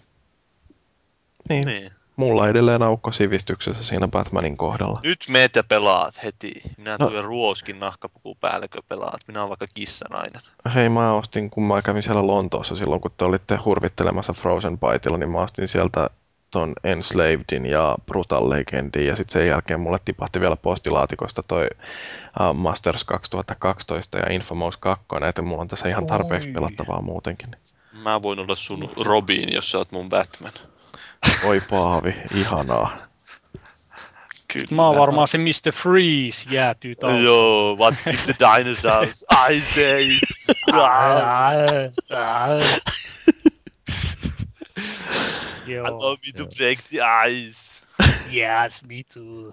Niin. niin. Mulla edelleen aukko sivistyksessä siinä Batmanin kohdalla. Nyt meet ja pelaat heti. Minä no. tulen ruoskin nahkapuku päälle, kun pelaat. Minä olen vaikka kissanainen. Hei, mä ostin, kun mä kävin siellä Lontoossa silloin, kun te olitte hurvittelemassa Frozen Byteilla, niin mä ostin sieltä ton Enslavedin ja Brutal Legendin ja sitten sen jälkeen mulle tipahti vielä postilaatikosta toi uh, Masters 2012 ja Infamous 2, että mulla on tässä ihan tarpeeksi pelattavaa muutenkin. Mä voin olla sun Robin, jos sä oot mun Batman. Oi Paavi, ihanaa. Kyllä. Mä oon varmaan se Mr. Freeze jäätyy taas. Joo, what keep the dinosaurs? I say Allow me to break the ice. yes, me too.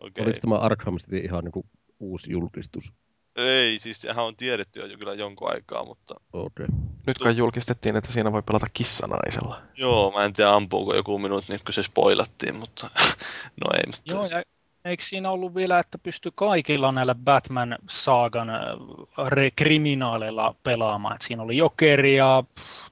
Okay. Oliko tämä Arkham City ihan niin kuin uusi julkistus? Ei, siis sehän on tiedetty jo kyllä jonkun aikaa, mutta... Okei. Okay. Nyt kai julkistettiin, että siinä voi pelata kissanaisella. Joo, mä en tiedä ampuuko joku minut nyt, kun se spoilattiin, mutta no ei. Mutta Joo, ja eikö siinä ollut vielä, että pystyy kaikilla näillä Batman-saagan äh, kriminaaleilla pelaamaan? Et siinä oli Jokeri ja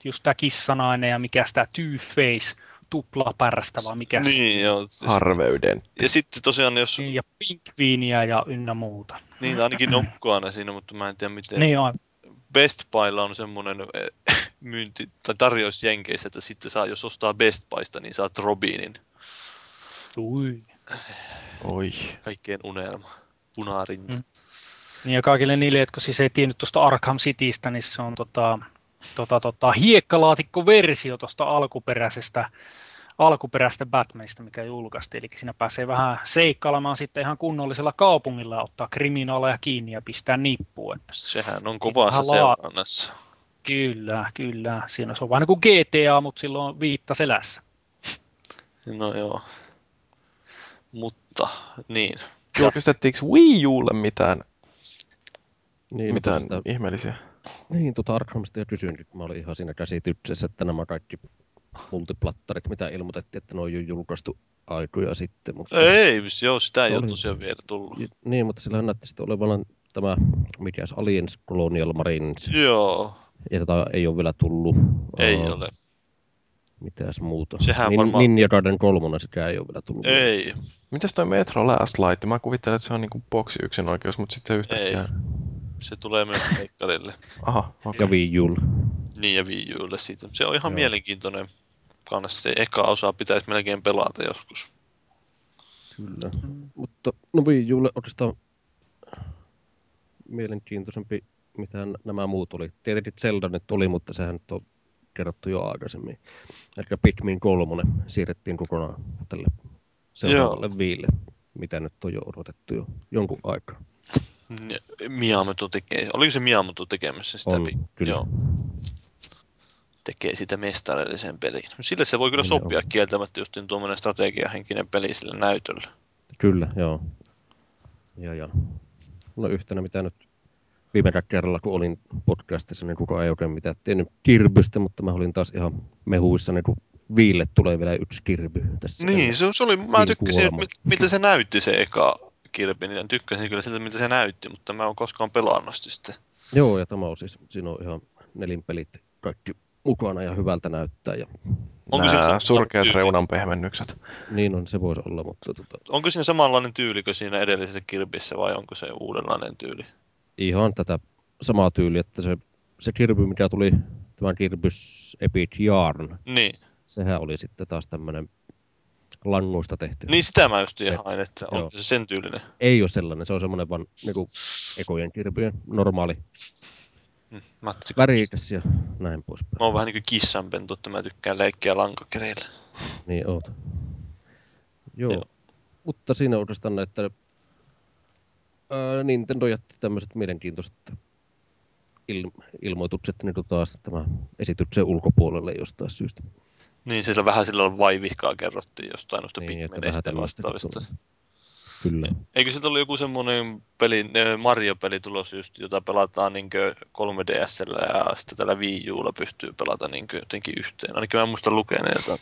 just tämä kissanainen ja mikä tämä Two-Face tuplapärstä, vai mikä Niin, joo. Siis... Harveuden. Ja sitten tosiaan, jos... Niin, ja Pinkviiniä ja ynnä muuta. Niin, ainakin on mukana siinä, mutta mä en tiedä miten. Niin on. Best Buylla on semmoinen eh, myynti, tai tarjous Jenkeissä, että sitten saa, jos ostaa Best Buysta, niin saat Robinin. Ui. Oi. Kaikkeen unelma. Punarinta. Mm. Niin ja kaikille niille, jotka siis ei tiennyt tuosta Arkham Citystä, niin se on tota, tota, tota, hiekkalaatikko-versio tuosta alkuperäisestä alkuperäistä Batmanista, mikä julkaistiin. Eli siinä pääsee vähän seikkailemaan sitten ihan kunnollisella kaupungilla ja ottaa kriminaaleja kiinni ja pistää nippuun. Että Sehän on kovassa seurannassa. Kyllä, kyllä. Siinä se on vähän niin kuin GTA, mutta silloin viitta selässä. No joo. Mutta, niin. Julkistettiinko Wii Ulle mitään, niin, mitään sitä... ihmeellisiä? Niin, tuota Arkhamista kysyin, kun mä olin ihan siinä käsityksessä, että nämä kaikki multiplattarit, mitä ilmoitettiin, että ne on jo julkaistu aikoja sitten. Mutta ei, joo, sitä ei oli, ole tosiaan vielä tullut. Niin, mutta sillä näytti sitten olevan tämä, mikä Aliens Colonial Marines. Joo. Ja tätä ei ole vielä tullut. Ei uh, ole. Mitäs muuta? Sehän Nin, varmaan... Ninja Garden 3, sekä ei ole vielä tullut. Ei. Mitäs toi Metro Last Light? Mä kuvittelen, että se on niinku boksi yksin oikeus, mutta sitten yhtäkkiä... Ei. Se tulee myös Meikkarille. Aha, okay. Ja Wii Ulle. Niin, ja Wii Ulle siitä. Se on ihan Joo. mielenkiintoinen kannassa. Se eka osa pitäisi melkein pelata joskus. Kyllä. Mm. Mutta no Wii Ulle oikeastaan mielenkiintoisempi, mitä nämä muut oli. Tietenkin Zelda nyt oli, mutta sehän nyt on kerrottu jo aikaisemmin. Eli Pikmin 3 siirrettiin kokonaan tälle seuraavalle viille, mitä nyt on jo odotettu jo jonkun aikaa. Miyamoto tekee, oliko se Miyamoto tekemässä sitä? On, kyllä. Joo. Tekee sitä mestarillisen pelin. Sille se voi kyllä niin sopia joo. kieltämättä just tuommoinen strategiahenkinen peli sille näytölle. Kyllä, joo. Ja, ja. No yhtenä mitä nyt viime kerralla, kun olin podcastissa, niin kukaan ei oikein mitään tiennyt kirbystä, mutta mä olin taas ihan mehuissa, niin kun Viille tulee vielä yksi kirby tässä. Niin, se, se oli, mä tykkäsin, miltä se näytti se eka kirpi, niin tykkäsin kyllä siltä, miltä se näytti, mutta mä oon koskaan pelannut sitten. Joo, ja tämä on siis, siinä on ihan nelinpelit kaikki mukana ja hyvältä näyttää. Ja... Onko Nää surkeat reunanpehmennykset. Niin on, se voisi olla, mutta... Tota... Onko siinä samanlainen tyyli kuin siinä edellisessä kirpissä vai onko se uudenlainen tyyli? Ihan tätä samaa tyyliä, että se, se kirpy, mikä tuli, tämä kirpys Epic Yarn, niin. sehän oli sitten taas tämmöinen langoista tehty. Niin sitä mä just hain, että on Joo. se sen tyylinen. Ei ole sellainen, se on semmoinen vaan niinku ekojen kirpyjen normaali hmm, värikäs ja näin poispäin. Mä oon vähän niinku kissanpentu, että mä tykkään leikkiä lankakereillä. niin oot. Joo. Joo. Mutta siinä oikeastaan että ää, Nintendo jätti tämmöiset mielenkiintoiset il- ilmoitukset niin taas tämä esityksen ulkopuolelle jostain syystä. Niin, sillä vähän sillä vaivihkaa kerrottiin jostain noista niin, Pikmineistä vastaavista. Kyllä. Eikö sieltä ollut joku semmoinen peli, Mario-peli tulos just, jota pelataan niin 3DSllä ja sitten tällä Wii Ulla pystyy pelata niin jotenkin yhteen. Ainakin mä en muista lukeneelta.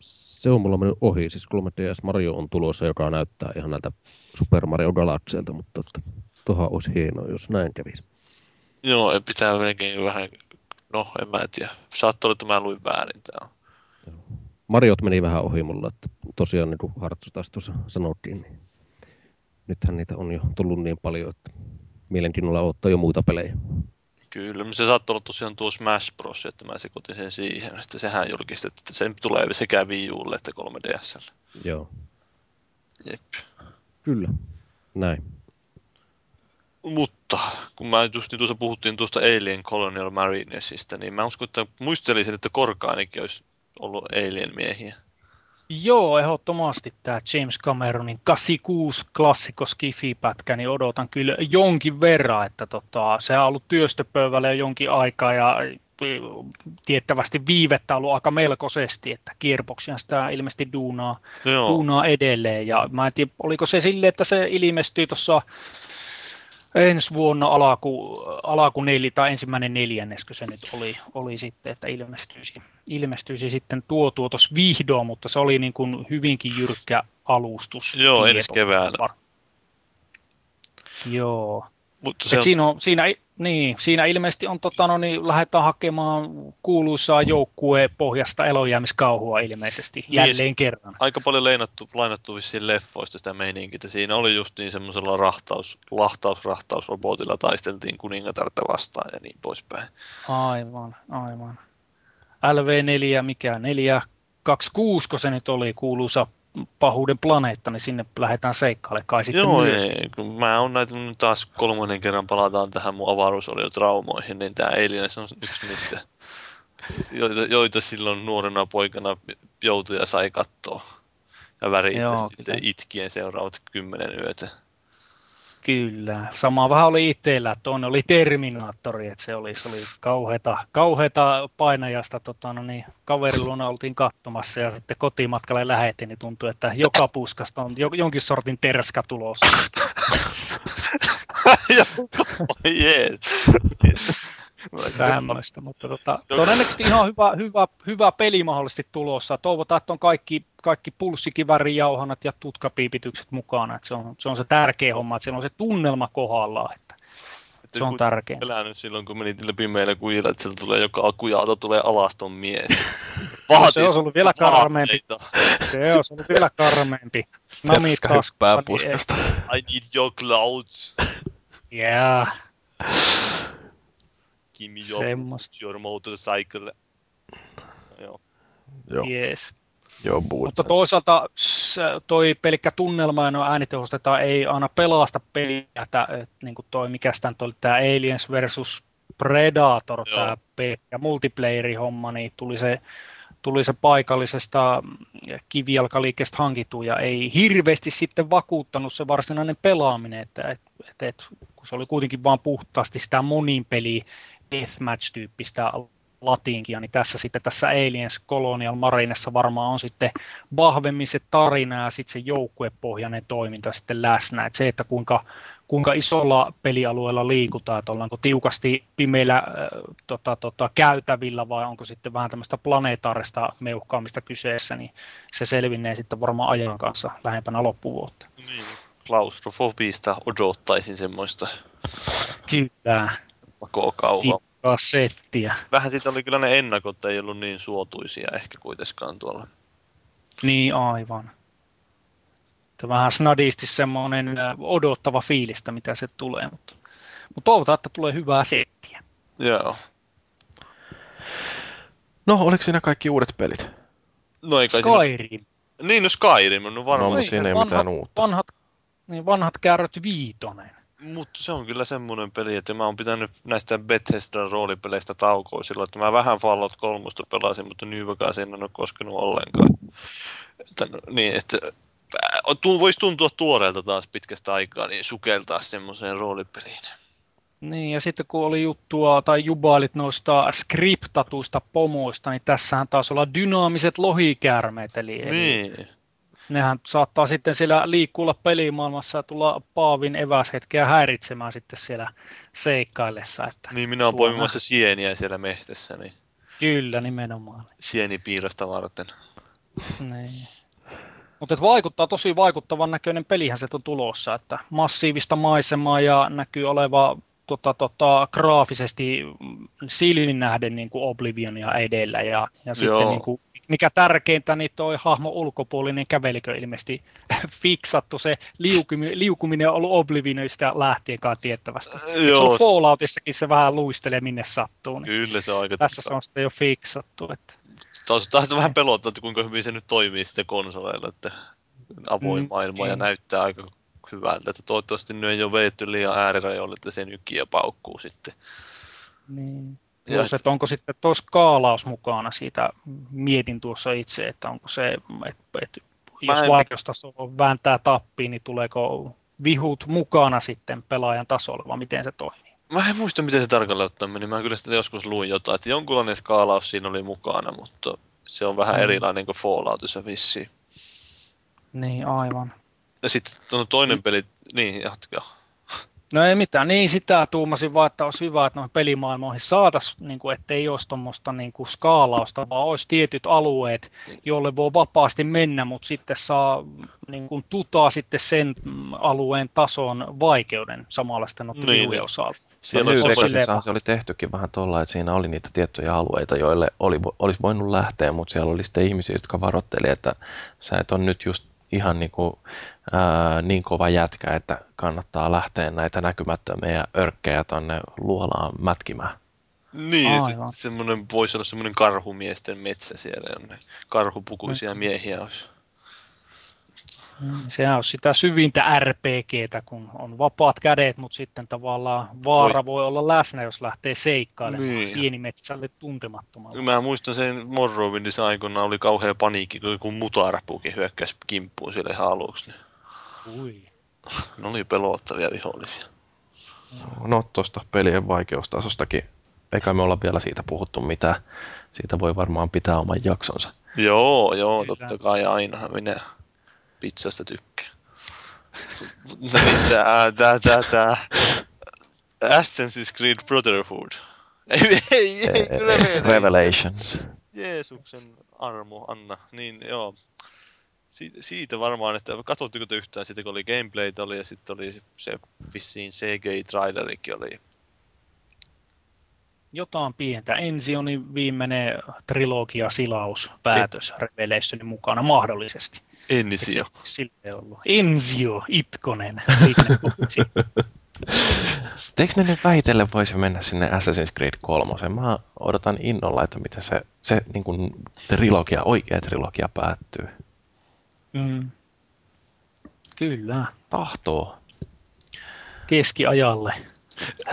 Se on mulla mennyt ohi. Siis 3DS Mario on tulossa, joka näyttää ihan näiltä Super Mario Galaxylta, mutta tuohon olisi hienoa, jos näin kävisi. Joo, pitää melkein vähän No, en mä tiedä. Saattaa olla, että mä luin väärin täällä. Mariot meni vähän ohi mulla, että tosiaan niin kuin Hartsu taas tuossa sanottiin, niin nythän niitä on jo tullut niin paljon, että mielenkiinnolla ottaa jo muita pelejä. Kyllä, se saattoi olla tosiaan tuo Smash Bros, että mä sekoitin sen siihen, että sehän julkistettiin, että se tulee sekä Wii Ulle että 3DSlle. Joo. Jep. Kyllä, näin. Mutta kun mä just niin tuossa puhuttiin tuosta Alien Colonial Marinesista, niin mä uskon, että muistelisin, että Korkaanikin olisi ollut Alien miehiä. Joo, ehdottomasti tämä James Cameronin 86 klassikko Skifi-pätkä, niin odotan kyllä jonkin verran, että tota, se on ollut työstöpöydällä jo jonkin aikaa ja tiettävästi viivettä ollut aika melkoisesti, että Gearboxia sitä ilmeisesti duunaa, duunaa edelleen. Ja mä en tiedä, oliko se sille, että se ilmestyi tuossa ensi vuonna alaku, alaku neljä, tai ensimmäinen neljänneskö se nyt oli, oli sitten, että ilmestyisi, ilmestyisi sitten tuo tuotos vihdoin, mutta se oli niin kuin hyvinkin jyrkkä alustus. Joo, ensi keväällä. Joo. Mutta se on... siinä, on, siinä, niin, siinä ilmeisesti on, tota, no, niin lähdetään hakemaan kuuluisaa joukkueen pohjasta elojäämiskauhua ilmeisesti niin, jälleen kerran. Aika paljon leinattu, lainattu vissiin leffoista sitä meininkiä. Siinä oli just niin semmoisella rahtaus, lahtaus, rahtausrobotilla taisteltiin kuningatarta vastaan ja niin poispäin. Aivan, aivan. LV4, mikä 426, kun se nyt oli kuuluisa pahuuden planeetta, niin sinne lähdetään seikkailemaan kai sitten Joo, myös. ei, kun mä oon näitä taas kolmannen kerran palataan tähän mun avaruusoliotraumoihin, niin tämä Aliens on yksi niistä, joita, joita silloin nuorena poikana joutui ja sai katsoa. Ja väristä Joo, sitten kyllä. itkien seuraavat kymmenen yötä. Kyllä. Sama vähän oli itsellä, toinen oli Terminaattori, että se oli, se oli kauheata, kauheata painajasta. Tota, no niin, kaverilla oltiin katsomassa ja sitten kotimatkalle lähetin, niin tuntui, että joka puskasta on jonkin sortin terska tulossa. Jees tämmöistä, mutta tota, todennäköisesti ihan hyvä, hyvä, hyvä peli mahdollisesti tulossa. Toivotaan, että on kaikki, kaikki pulssikivärijauhanat ja tutkapiipitykset mukana. Että se, on, se on se tärkeä homma, että siellä on se tunnelma kohdallaan. Että että se on tärkeä. Elänyt silloin, kun menit läpi meillä kujilla, että sieltä tulee joka akujalta tulee alaston mies. no, se on ollut vielä karmeempi. se on ollut vielä karmeempi. Namit hyppää puskasta. I need your clouds. Yeah. Kimi your, your motorcycle. Joo. Joo. Yes. Joo, Mutta toisaalta toi pelkkä tunnelma ja no äänitehostetaan ei aina pelasta peliä, että, että niin kuin toi, mikä sitä oli tämä Aliens versus Predator, tämä pelkkä multiplayeri-homma, niin tuli se, tuli se paikallisesta kivijalkaliikkeestä hankittu ja ei hirveästi sitten vakuuttanut se varsinainen pelaaminen, että et, et, et, kun se oli kuitenkin vain puhtaasti sitä monin peliä deathmatch-tyyppistä latinkia, niin tässä sitten tässä Aliens Colonial Marinessa varmaan on sitten vahvemmin se tarina ja sitten se joukkuepohjainen toiminta sitten läsnä. Et se, että kuinka, kuinka isolla pelialueella liikutaan, että ollaanko tiukasti pimeillä äh, tota, tota, käytävillä vai onko sitten vähän tämmöistä planeetaarista meuhkaamista kyseessä, niin se selvinnee sitten varmaan ajan kanssa lähempänä loppuvuotta. Niin, klaustrofobista odottaisin semmoista. Kyllä. Pakokauhaa kassettia. Vähän siitä oli kyllä ne ennakot, ei ollut niin suotuisia ehkä kuitenkaan tuolla. Niin, aivan. Tämä vähän snadisti semmoinen odottava fiilistä, mitä se tulee, mutta, mutta toivotaan, että tulee hyvää settiä. Joo. No, oliko siinä kaikki uudet pelit? No ei kai Skyrim. Siinä... Niin, no Skyrim on no varmaan. No, siinä ei vanhat, mitään uutta. Vanhat, niin vanhat kärryt viitonen. Mutta se on kyllä semmoinen peli, että mä oon pitänyt näistä Bethesda roolipeleistä taukoa silloin, että mä vähän Fallout 3 pelasin, mutta New Vegas en ole koskenut ollenkaan. Että, no, niin, että voisi tuntua tuoreelta taas pitkästä aikaa, niin sukeltaa semmoiseen roolipeliin. Niin, ja sitten kun oli juttua tai jubailit noista skriptatuista pomoista, niin tässähän taas olla dynaamiset lohikäärmeet. Eli, niin. eli nehän saattaa sitten siellä liikkuilla pelimaailmassa ja tulla Paavin eväshetkeä häiritsemään sitten siellä seikkaillessa. Että niin, minä olen poimimassa sieniä siellä mehtessä. Niin... Kyllä, nimenomaan. Sienipiirasta varten. niin. Mutta vaikuttaa tosi vaikuttavan näköinen pelihän se on tulossa, että massiivista maisemaa ja näkyy oleva tota, tota, graafisesti silmin nähden niin kuin Oblivionia edellä ja, ja sitten niin kuin mikä tärkeintä, niin toi hahmo ulkopuolinen kävelikö ilmeisesti fiksattu. Se liukumi, liukuminen on ollut Oblivionista lähtien kai tiettävästi. Joo. Se Falloutissakin se vähän luistelee minne sattuu. Niin Kyllä se on aika Tässä se on sitten jo fiksattu. Että... Taas, taas vähän pelottaa, että kuinka hyvin se nyt toimii sitten konsoleilla, että avoin mm, maailma mm. ja näyttää aika hyvältä. Että toivottavasti nyt ei ole vedetty liian äärirajoille, että se nykiä paukkuu sitten. Niin. Plus, että onko sitten tuo skaalaus mukana siitä, mietin tuossa itse, että onko se, että, että jos en... vaikeustaso vääntää tappiin, niin tuleeko vihut mukana sitten pelaajan tasolla, vai miten se toimii? Mä en muista, miten se tarkalleen ottaen meni. Mä kyllä sitä joskus luin jotain, että jonkunlainen skaalaus siinä oli mukana, mutta se on vähän mm. erilainen kuin Falloutissa vissiin. Niin, aivan. Ja sitten toinen peli, niin jatkaa. No ei mitään, niin sitä tuumasin vaan, että olisi hyvä, että noihin pelimaailmoihin saataisiin, niin kuin, ettei olisi tuommoista niin kuin skaalausta, vaan olisi tietyt alueet, joille voi vapaasti mennä, mutta sitten saa niin kuin, tutaa sitten sen alueen tason vaikeuden samalla sitten noiden niin, niin. osalta. Siellä no, se oli tehtykin vähän tuolla, että siinä oli niitä tiettyjä alueita, joille oli, olisi voinut lähteä, mutta siellä oli sitten ihmisiä, jotka varoitteli, että sä et ole nyt just ihan niin, kuin, ää, niin kova jätkä, että kannattaa lähteä näitä näkymättömiä örkkejä tuonne luolaan mätkimään. Niin, se, semmoinen, voisi olla semmoinen karhumiesten metsä siellä, jonne karhupukuisia mm. miehiä olisi. Mm, sehän on sitä syvintä RPGtä, kun on vapaat kädet, mutta sitten tavallaan vaara voi, voi olla läsnä, jos lähtee seikkailemaan niin. pienimetsälle tuntemattomalle. Mä muistan sen Morrowindissa aikoinaan oli kauhea paniikki, kun mutarpuukin hyökkäsi kimppuun sille ihan aluksi. Niin. Ui. Ne oli pelottavia vihollisia. No tuosta pelien vaikeustasostakin, eikä me olla vielä siitä puhuttu mitään. Siitä voi varmaan pitää oman jaksonsa. Joo, joo, Kyllä. totta kai ainahan minä pizzasta tykkää. No niin, tää, tää, tää, tää. Assassin's Creed Brotherhood. Ei, ei, ei, Revelations. Revelations. Jeesuksen armo, Anna. Niin, joo. Siitä, siitä varmaan, että katsotteko te yhtään siitä, kun oli gameplay oli ja sitten oli se vissiin CGI-trailerikin oli. Jotain pientä. Ensi on viimeinen trilogia silaus päätös Revelationin mukana mahdollisesti. Ensio. Sille ollut. Ensio Itkonen. Eikö ne nyt vähitellen voisi mennä sinne Assassin's Creed 3? Mä odotan innolla, että miten se, se niin kuin trilogia, oikea trilogia päättyy. Mm. Kyllä. Tahtoo. Keskiajalle.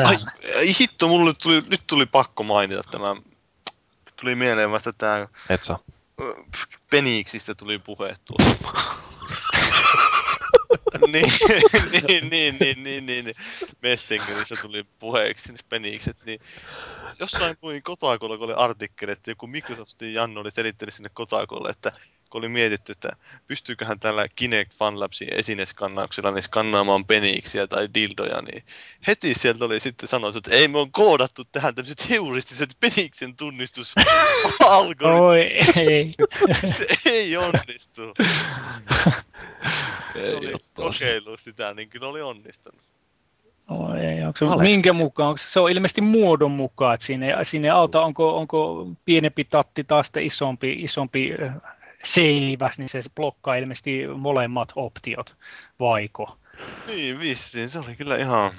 Ai, ai hitto, mulle tuli, nyt tuli pakko mainita tämä. Tuli mieleen vasta tämä... Et saa. Peniksistä tuli puhe tuossa. niin, niin, niin, niin, niin, niin, Messengerissä tuli puheeksi niin Penikset, niin jossain kuin Kotakolla, kun oli artikkeli, että joku Microsoftin Janno oli selittänyt sinne Kotakolle, että kun oli mietitty, että pystyyköhän tällä Kinect Funlabsin esineskannauksella niin skannaamaan peniksiä tai dildoja, niin heti sieltä oli sitten sanottu, että ei me on koodattu tähän tämmöiset heuristiset peniksen tunnistusalgoritmit. ei. Se ei onnistu. Se ei oli kokeillut sitä, niin kyllä oli onnistunut. No ei, onko se, minkä mukaan? Onko se, se on ilmeisesti muodon mukaan, että siinä, siinä auta, onko, onko pienempi tatti taas isompi, isompi seiväs, niin se blokkaa ilmeisesti molemmat optiot, vaiko? Niin, vissiin. Se oli kyllä ihan...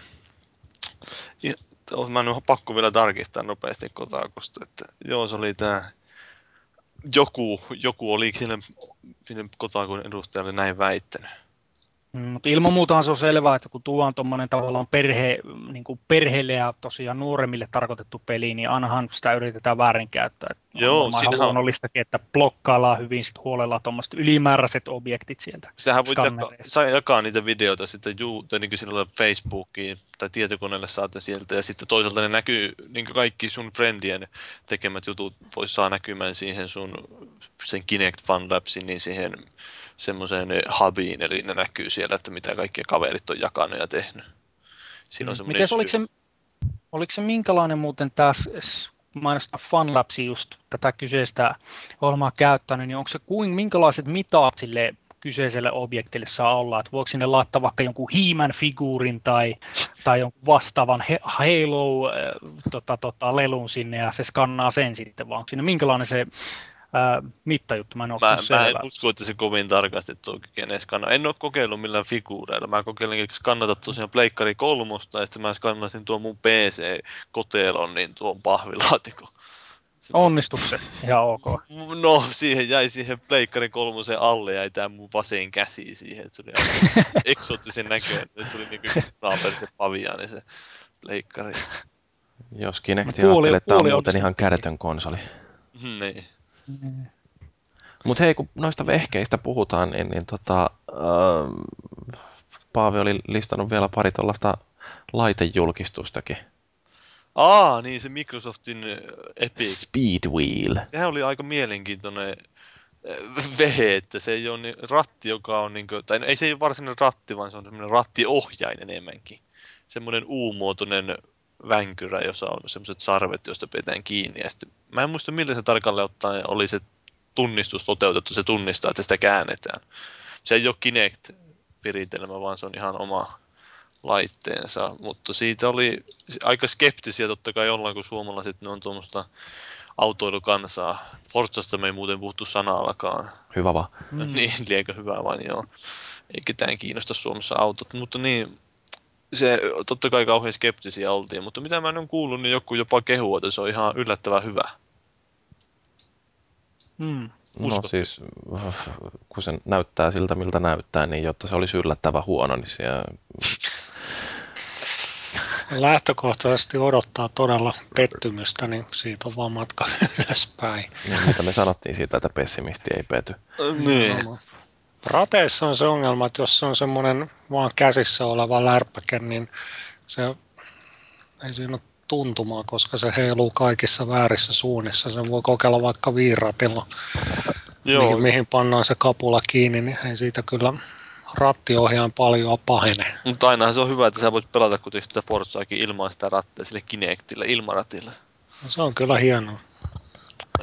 Mä en pakko vielä tarkistaa nopeasti kotakosta, että joo, se oli tää... Joku, joku oli sinne, sinne kotakun edustajalle näin väittänyt. Mm, mutta ilman muutahan se on selvää, että kun tuodaan tuommoinen tavallaan perhe, niin kuin perheelle ja tosiaan nuoremmille tarkoitettu peli, niin ainahan sitä yritetään väärinkäyttää. Joo, on ihan luonnollistakin, että blokkaillaan hyvin sit huolella tuommoiset ylimääräiset objektit sieltä. Sähän voit jakaa, saa jakaa niitä videoita sitten juu, tai niin kuin Facebookiin tai tietokoneelle saatte sieltä, ja sitten toisaalta ne näkyy, niin kaikki sun friendien tekemät jutut voisi saa näkymään siihen sun sen Kinect Fun Labsin, niin siihen semmoiseen hubiin, eli ne näkyy siellä, että mitä kaikki kaverit on jakanut ja tehnyt. Siinä on mm. Mites, oliko, se, oliko se minkälainen muuten tässä mainostaa FunLabsi just tätä kyseistä ohjelmaa käyttänyt, niin onko se kuin, minkälaiset mitat sille kyseiselle objektille saa olla, että voiko sinne laittaa vaikka jonkun hiiman figuurin tai, tai jonkun vastaavan Halo äh, tota, tota, lelun sinne ja se skannaa sen sitten, vaan onko sinne minkälainen se ää, mittajuttu. Mä en, mä, mä en usko, että se kovin tarkasti tuo kykenee skannaa. En ole kokeillut millään figuureilla. Mä kokeilin skannata tosiaan Pleikkari kolmosta, ja sitten mä skannasin tuon mun PC-kotelon, niin tuon pahvilaatikon. Onnistuiko se? Ihan ok. No, siihen jäi siihen Pleikkarin kolmosen alle, jäi tää mun vasen käsi siihen, että se oli eksoottisen näköinen, että se oli niinku naaperisen paviaani se Pleikkari. Jos Kinecti ajattelee, että tämä on muuten ihan kädetön konsoli. Niin. Mm. Mutta hei, kun noista vehkeistä puhutaan, niin, niin tota, äh, Paavi oli listannut vielä pari tuollaista laitejulkistustakin. Aa, niin se Microsoftin äh, Epic. Speedwheel. Sehän oli aika mielenkiintoinen äh, vehe, että se ei ole niin, ratti, joka on niin kuin, tai ei se ei ole varsinainen ratti, vaan se on semmoinen rattiohjain enemmänkin. Semmoinen U-muotoinen vänkyrä, jossa on semmoiset sarvet, joista pidetään kiinni. Ja sitten, mä en muista millä se tarkalleen ottaen oli se tunnistus toteutettu, se tunnistaa, että sitä käännetään. Se ei ole Kinect-viritelmä, vaan se on ihan oma laitteensa, mutta siitä oli aika skeptisiä totta kai ollaan, kun suomalaiset ne on tuommoista autoilukansaa. Forzasta me ei muuten puhuttu sanallakaan. Hyvä vaan. Mm. Niin, liekö hyvä vaan, joo. Ei ketään kiinnosta Suomessa autot, mutta niin, se totta kai kauhean skeptisiä oltiin, mutta mitä mä en ole kuullut, niin joku jopa kehuu, että se on ihan yllättävän hyvä. Mm. No siis, kun se näyttää siltä, miltä näyttää, niin jotta se olisi yllättävän huono, niin siellä... Lähtökohtaisesti odottaa todella pettymystä, niin siitä on vaan matka ylöspäin. Niin, mitä me sanottiin siitä, että pessimisti ei pety. Niin. No, Rateissa on se ongelma, että jos se on semmoinen vaan käsissä oleva lärpäke, niin se ei siinä ole tuntumaa, koska se heiluu kaikissa väärissä suunnissa. Se voi kokeilla vaikka viiratilla, Joo. Mihin, mihin pannaan se kapula kiinni, niin ei siitä kyllä rattiohjaan paljon pahene. Mutta ainahan se on hyvä, että sä voit pelata kuitenkin sitä Forzaakin ilman sitä rattia sille Kinectille, ilmaratille. No, se on kyllä hienoa.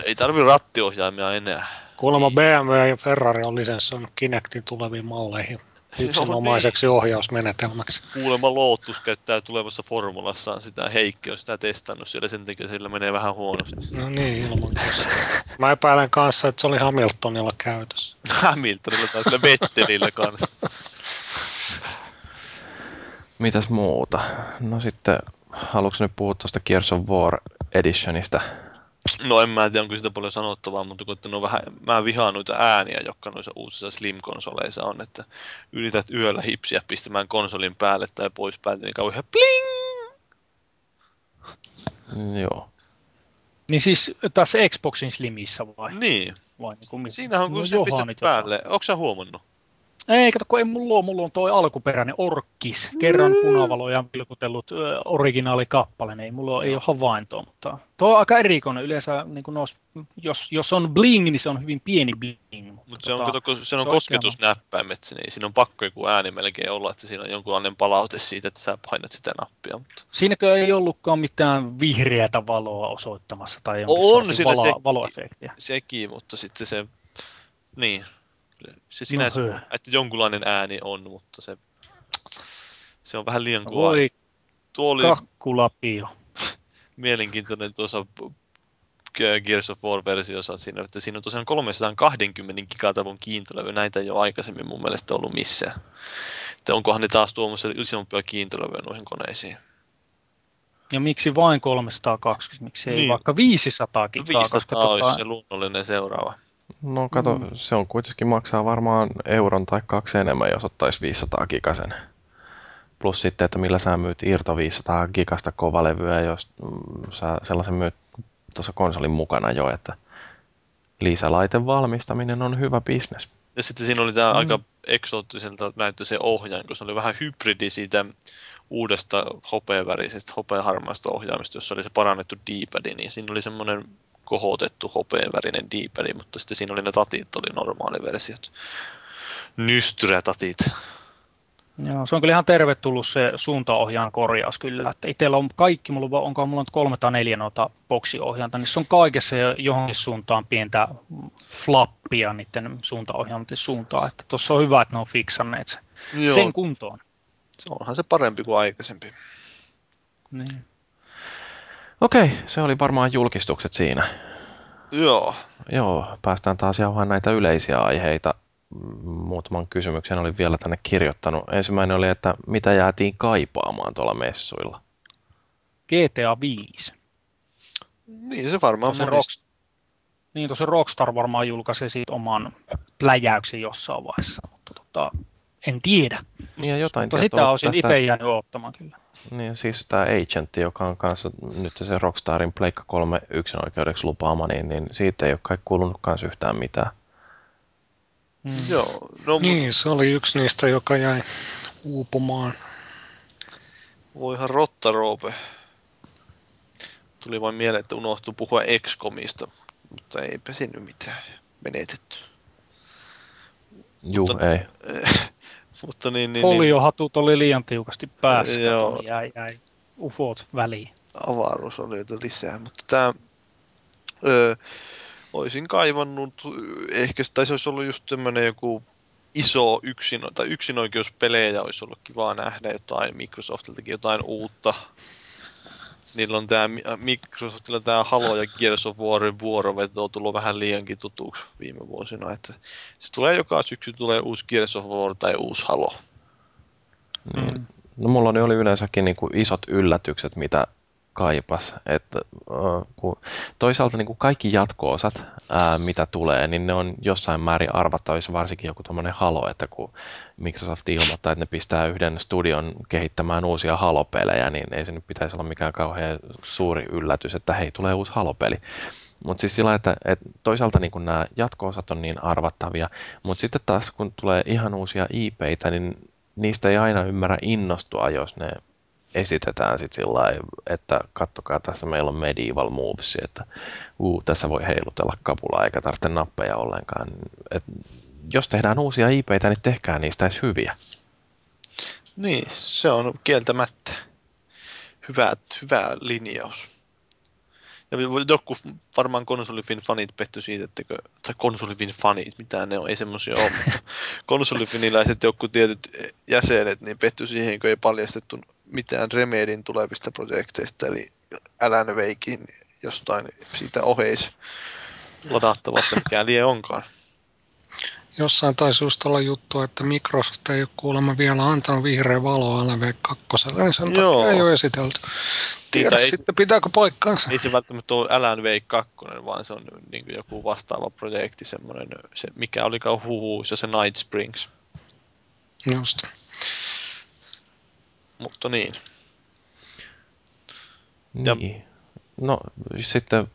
Ei tarvi rattiohjaimia enää. Kuulemma BMW ja Ferrari on lisenssoinut Kinectin tuleviin malleihin yksinomaiseksi niin. ohjausmenetelmäksi. Kuulemma Lotus käyttää tulevassa formulassaan sitä. Heikki on sitä testannut siellä, sen takia sillä menee vähän huonosti. No niin, ilman Mä epäilen kanssa, että se oli Hamiltonilla käytössä. Hamiltonilla tai sillä Vettelillä kanssa. Mitäs muuta? No sitten, haluatko nyt puhua tuosta Gears of War Editionista? No en mä tiedä, onko sitä paljon sanottavaa, mutta kun on vähän, mä vihaan noita ääniä, jotka noissa uusissa Slim-konsoleissa on, että yrität yöllä hipsiä pistämään konsolin päälle tai pois päältä, niin kauhean bling! Joo. Niin siis tässä Xboxin Slimissä vai? Niin. Vai niin kuin, Siinähän kun no, se pistät päälle, onko sä huomannut? Ei, kato, kun ei mulla ole, mulla on toi alkuperäinen Orkkis, kerran mm. punavaloja vilkutellut ö, originaalikappale, niin ei mulla ole, ei ole havaintoa, mutta tuo on aika erikoinen, yleensä niin kuin nos, jos, jos on bling, niin se on hyvin pieni bling. Mutta, mutta se on, tota, kato, se on se kosketusnäppäimet, niin siinä on pakko joku ääni melkein olla, että siinä on jonkunlainen palaute siitä, että sä painat sitä nappia. Mutta... Siinäkö ei ollutkaan mitään vihreätä valoa osoittamassa tai on vala, se, valoefektiä? Sekin, mutta sitten se, niin, se sinänsä, no, että jonkunlainen ääni on, mutta se, se on vähän liian kova. Voi Tuo oli kakkulapio. mielenkiintoinen tuossa Gears of War-versiossa siinä, että siinä on tosiaan 320 gigatavun kiintolevy. Näitä ei ole aikaisemmin mun mielestä ollut missään. Että onkohan ne taas tuomassa isompia kiintolevyjä noihin koneisiin. Ja miksi vain 320, miksi ei niin. vaikka 500 gigaa? 500 koska olisi tota... se luonnollinen seuraava. No kato, mm. se on kuitenkin maksaa varmaan euron tai kaksi enemmän, jos ottaisi 500 gigasen. Plus sitten, että millä sä myyt irto 500 gigasta kovalevyä, jos mm, sä sellaisen myyt tuossa konsolin mukana jo, että lisälaiten valmistaminen on hyvä bisnes. Ja sitten siinä oli tämä mm. aika eksoottiselta näyttö se ohjaaja, kun se oli vähän hybridi siitä uudesta hopeavärisestä, hopeaharmaasta ohjaamista, jossa oli se parannettu D-pad, niin siinä oli semmoinen kohotettu hopeavärinen d mutta sitten siinä oli ne tatit, oli normaaliversiot. Nystyrätatit. Joo, se on kyllä ihan tervetullut se suuntaohjaan korjaus kyllä. Että itsellä on kaikki, mulla on, onko mulla on kolme tai neljä noita boksiohjainta, niin se on kaikessa johonkin suuntaan pientä flappia niiden suuntaohjaamisen suuntaan. Että tuossa on hyvä, että ne on fiksanneet se. Joo. sen kuntoon. Se onhan se parempi kuin aikaisempi. Niin. Okei, se oli varmaan julkistukset siinä. Joo. Joo, päästään taas jauhaan näitä yleisiä aiheita. Muutaman kysymyksen olin vielä tänne kirjoittanut. Ensimmäinen oli, että mitä jäätiin kaipaamaan tuolla messuilla? GTA 5. Niin se varmaan se Rock, Niin tuossa Rockstar varmaan julkaisi siitä oman pläjäyksen jossain vaiheessa, mutta tota, en tiedä. Niin ja jotain mutta sitä olisin tästä... itse jäänyt odottamaan kyllä. Niin siis tämä Agentti, joka on kanssa nyt se Rockstarin Pleikka 3 yksin oikeudeksi lupaama, niin, niin siitä ei ole kai kuulunut kanssa yhtään mitään. Mm. Joo, no, niin, se oli yksi niistä, joka jäi uupumaan. Voihan Rottaroope. Tuli vain mieleen, että unohtui puhua XCOMista, mutta eipä sinne mitään menetetty. Juu, mutta, ei. mutta niin, niin, Foliohatut niin, oli liian tiukasti päässä, joo. jäi, jäi ufot väliin. Avaruus oli jotain lisää, mutta tämä... Öö, olisin kaivannut, ehkä tai se olisi ollut just tämmöinen joku iso yksin, tai yksinoikeuspelejä olisi ollut kiva nähdä jotain Microsoftiltakin jotain uutta. Niillä on tämä Microsoftilla tämä Halo ja Gears of Warin vuoroveto on tullut vähän liiankin tutuksi viime vuosina, että se tulee joka syksy tulee uusi Gears of War tai uusi Halo. Niin. Mm. No mulla oli yleensäkin niin kuin isot yllätykset, mitä kaipas. Että, kun toisaalta niin kuin kaikki jatko-osat, ää, mitä tulee, niin ne on jossain määrin arvattavissa, varsinkin joku tuommoinen Halo, että kun Microsoft ilmoittaa, että ne pistää yhden studion kehittämään uusia Halo-pelejä, niin ei se nyt pitäisi olla mikään kauhean suuri yllätys, että hei, tulee uusi Halo-peli. Mutta siis sillä, että, että toisaalta niin kun nämä jatko-osat on niin arvattavia, mutta sitten taas kun tulee ihan uusia IPitä, niin niistä ei aina ymmärrä innostua, jos ne esitetään sitten sillä että kattokaa tässä meillä on medieval moves, että uu, tässä voi heilutella kapulaa eikä tarvitse nappeja ollenkaan. Et jos tehdään uusia IPitä, niin tehkää niistä edes hyviä. Niin, se on kieltämättä hyvä, hyvä linjaus. Ja joku varmaan konsolifin fanit petty siitä, että tai konsolifin fanit, mitä ne on, ei semmoisia ole, mutta konsolifiniläiset joku tietyt jäsenet, niin petty siihen, kun ei paljastettu mitään Remedin tulevista projekteista, eli Alan Wakein jostain siitä oheis ladattavasta, mikä lie onkaan. Jossain taisi just olla juttu, että Microsoft ei ole kuulemma vielä antanut vihreä valoa Alan Wake 2. Sen Joo. ei ole esitelty. Tiedä ei, sitten, pitääkö paikkaansa. Ei se välttämättä ole Alan Wake 2, vaan se on niin joku vastaava projekti, semmoinen, se, mikä olikaan huhuissa, se Night Springs. Just. Mutta niin. Niin. Ja... No sitten,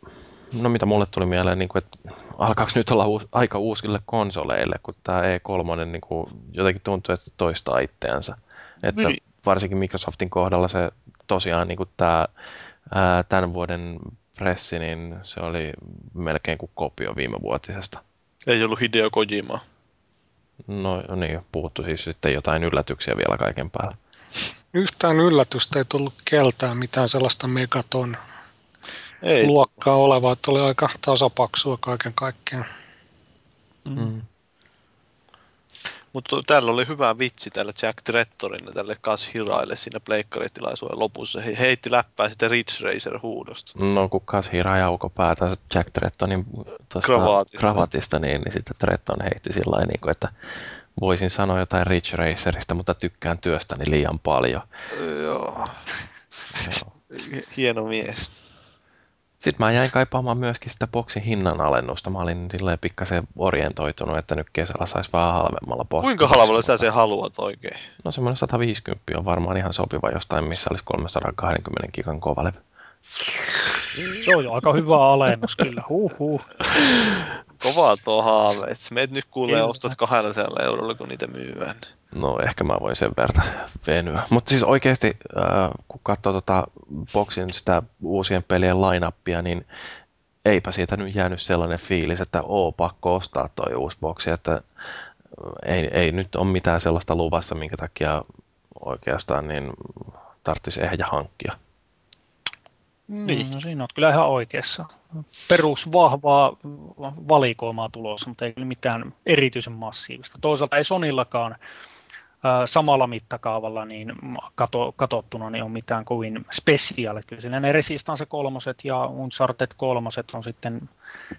no mitä mulle tuli mieleen, niin kuin, että alkaako nyt olla uus, aika uusille konsoleille, kun tämä E3 niin kuin, jotenkin tuntuu, että se toistaa itseänsä. Että niin. varsinkin Microsoftin kohdalla se tosiaan niin kuin tämä ää, tämän vuoden pressi, niin se oli melkein kuin kopio viime vuotisesta. Ei ollut Hideo Kojimaa. No niin, puhuttu siis sitten jotain yllätyksiä vielä kaiken päälle yhtään yllätystä ei tullut keltään mitään sellaista megaton ei. luokkaa olevaa, että oli aika tasapaksua kaiken kaikkiaan. Mm. Mutta täällä oli hyvä vitsi tällä Jack Trettorin tälle Kas Hiraille siinä pleikkaritilaisuuden lopussa. He heitti läppää sitten Ridge Racer huudosta. No kun Kas Hira jauko päätä Jack Trettonin kravatista. kravatista, niin, niin sitten Tretton heitti sillä niin että voisin sanoa jotain Ridge Racerista, mutta tykkään työstäni liian paljon. Joo. Joo. Hieno mies. Sitten mä jäin kaipaamaan myöskin sitä boksin hinnan alennusta. Mä olin silleen pikkasen orientoitunut, että nyt kesällä saisi vähän halvemmalla boksilla. Kuinka halvalla sä se haluat oikein? No semmoinen 150 on varmaan ihan sopiva jostain, missä olisi 320 gigan kovalevy. Se on jo aika hyvä alennus kyllä, huh. Kovaa tuo haave. Et meitä nyt kuulee ostat 200 eurolla, kun niitä myyvään. No ehkä mä voin sen verran venyä. Mutta siis oikeasti, äh, kun katsoo tota Boxin sitä uusien pelien line niin eipä siitä nyt jäänyt sellainen fiilis, että oo pakko ostaa toi uusi boksi, että äh, ei, ei nyt ole mitään sellaista luvassa, minkä takia oikeastaan niin tarvitsisi ehjä hankkia. Niin. No siinä on kyllä ihan oikeassa. Perusvahvaa valikoimaa tulossa, mutta ei mitään erityisen massiivista. Toisaalta ei Sonillakaan samalla mittakaavalla niin kato, katsottuna niin on mitään kovin spesiaalia. Kyllä ne Resistance kolmoset ja Uncharted kolmoset on sitten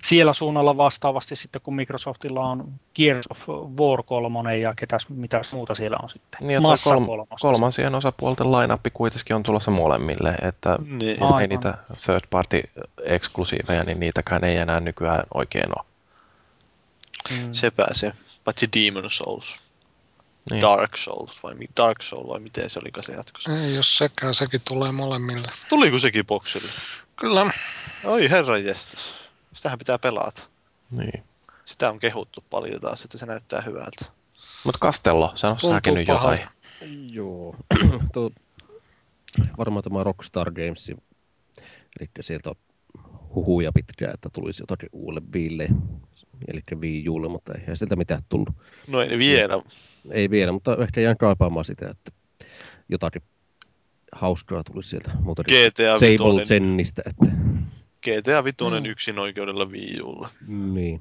siellä suunnalla vastaavasti sitten, kun Microsoftilla on Gears of War kolmonen ja ketäs, mitäs muuta siellä on sitten. Niin, Massa kolm- kolmansien osapuolten lainappi kuitenkin on tulossa molemmille, että niin. ei niitä third party eksklusiiveja, niin niitäkään ei enää nykyään oikein ole. Mm. Se pääsee, paitsi Demon Souls. Niin. Dark Souls vai Dark Soul vai miten se olikaan se jatkossa? Ei, jos sekään, sekin tulee molemmille. Tuliko sekin boksille? Kyllä. Oi herran jestas. Sitähän pitää pelata. Niin. Sitä on kehuttu paljon taas, että se näyttää hyvältä. Mutta Castello, sano säkin nyt jotain. Joo. Tuo, varmaan tämä Rockstar Games, eli sieltä huhuja pitkään, että tulisi jotakin uudelle Viille, eli Wii Ulle, mutta ei sieltä mitään tullut. No ei vielä. Ei vielä, mutta ehkä jään kaipaamaan sitä, että jotakin hauskaa tulisi sieltä muuta GTA Sable Zennistä. Että... GTA 5 mm. yksin oikeudella Wii. Niin.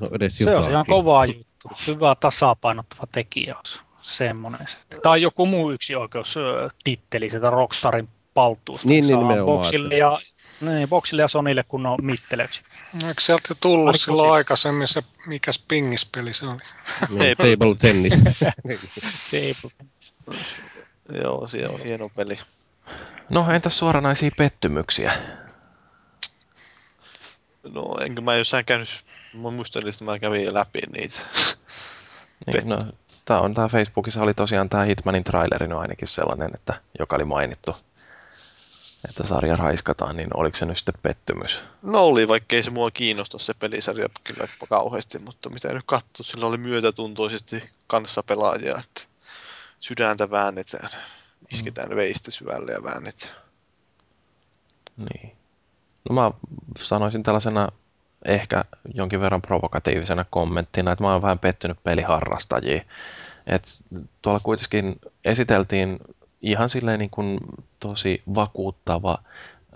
No edes se jotakin. on ihan kova juttu. Hyvä tasapainottava tekijä semmoinen. Tai joku muu yksi oikeus titteli sitä Rockstarin paltuusta. Niin, niin nimenomaan. Boxille ja niin, Boxille ja Sonille kun on mitteleksi. No, eikö sieltä tullut Aika silloin siis. aikaisemmin se, mikä pingispeli se oli? Niin, table tennis. table tennis. Joo, se on hieno peli. No, entäs suoranaisia pettymyksiä? No, enkä mä jossain käynyt, mä muistelin, että mä kävin läpi niitä. Niin, no, tää on tää Facebookissa oli tosiaan tää Hitmanin traileri no ainakin sellainen, että joka oli mainittu että sarja raiskataan, niin oliko se nyt sitten pettymys? No oli, vaikkei se mua kiinnosta se pelisarja kyllä kauheasti, mutta mitä nyt katsoa, sillä oli myötätuntoisesti kanssa pelaajia, että sydäntä väännetään, isketään mm. veistä syvälle ja väännetään. Niin. No mä sanoisin tällaisena ehkä jonkin verran provokatiivisena kommenttina, että mä oon vähän pettynyt peliharrastajia. Et tuolla kuitenkin esiteltiin ihan silleen niin kuin tosi vakuuttava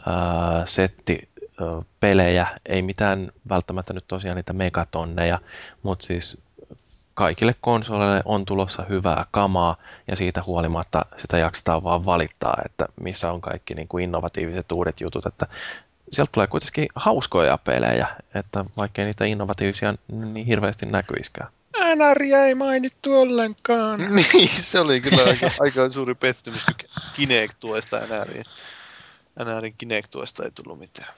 ää, setti ää, pelejä, ei mitään välttämättä nyt tosiaan niitä megatonneja, mutta siis kaikille konsoleille on tulossa hyvää kamaa ja siitä huolimatta sitä jaksetaan vaan valittaa, että missä on kaikki niin kuin innovatiiviset uudet jutut, että sieltä tulee kuitenkin hauskoja pelejä, että vaikkei niitä innovatiivisia niin hirveästi näkyiskään. NRiä ei mainittu ollenkaan. niin, se oli kyllä aika, aika suuri pettymys, kun Kinect-tuesta NRiin. NRin Kinect-tuesta ei tullut mitään.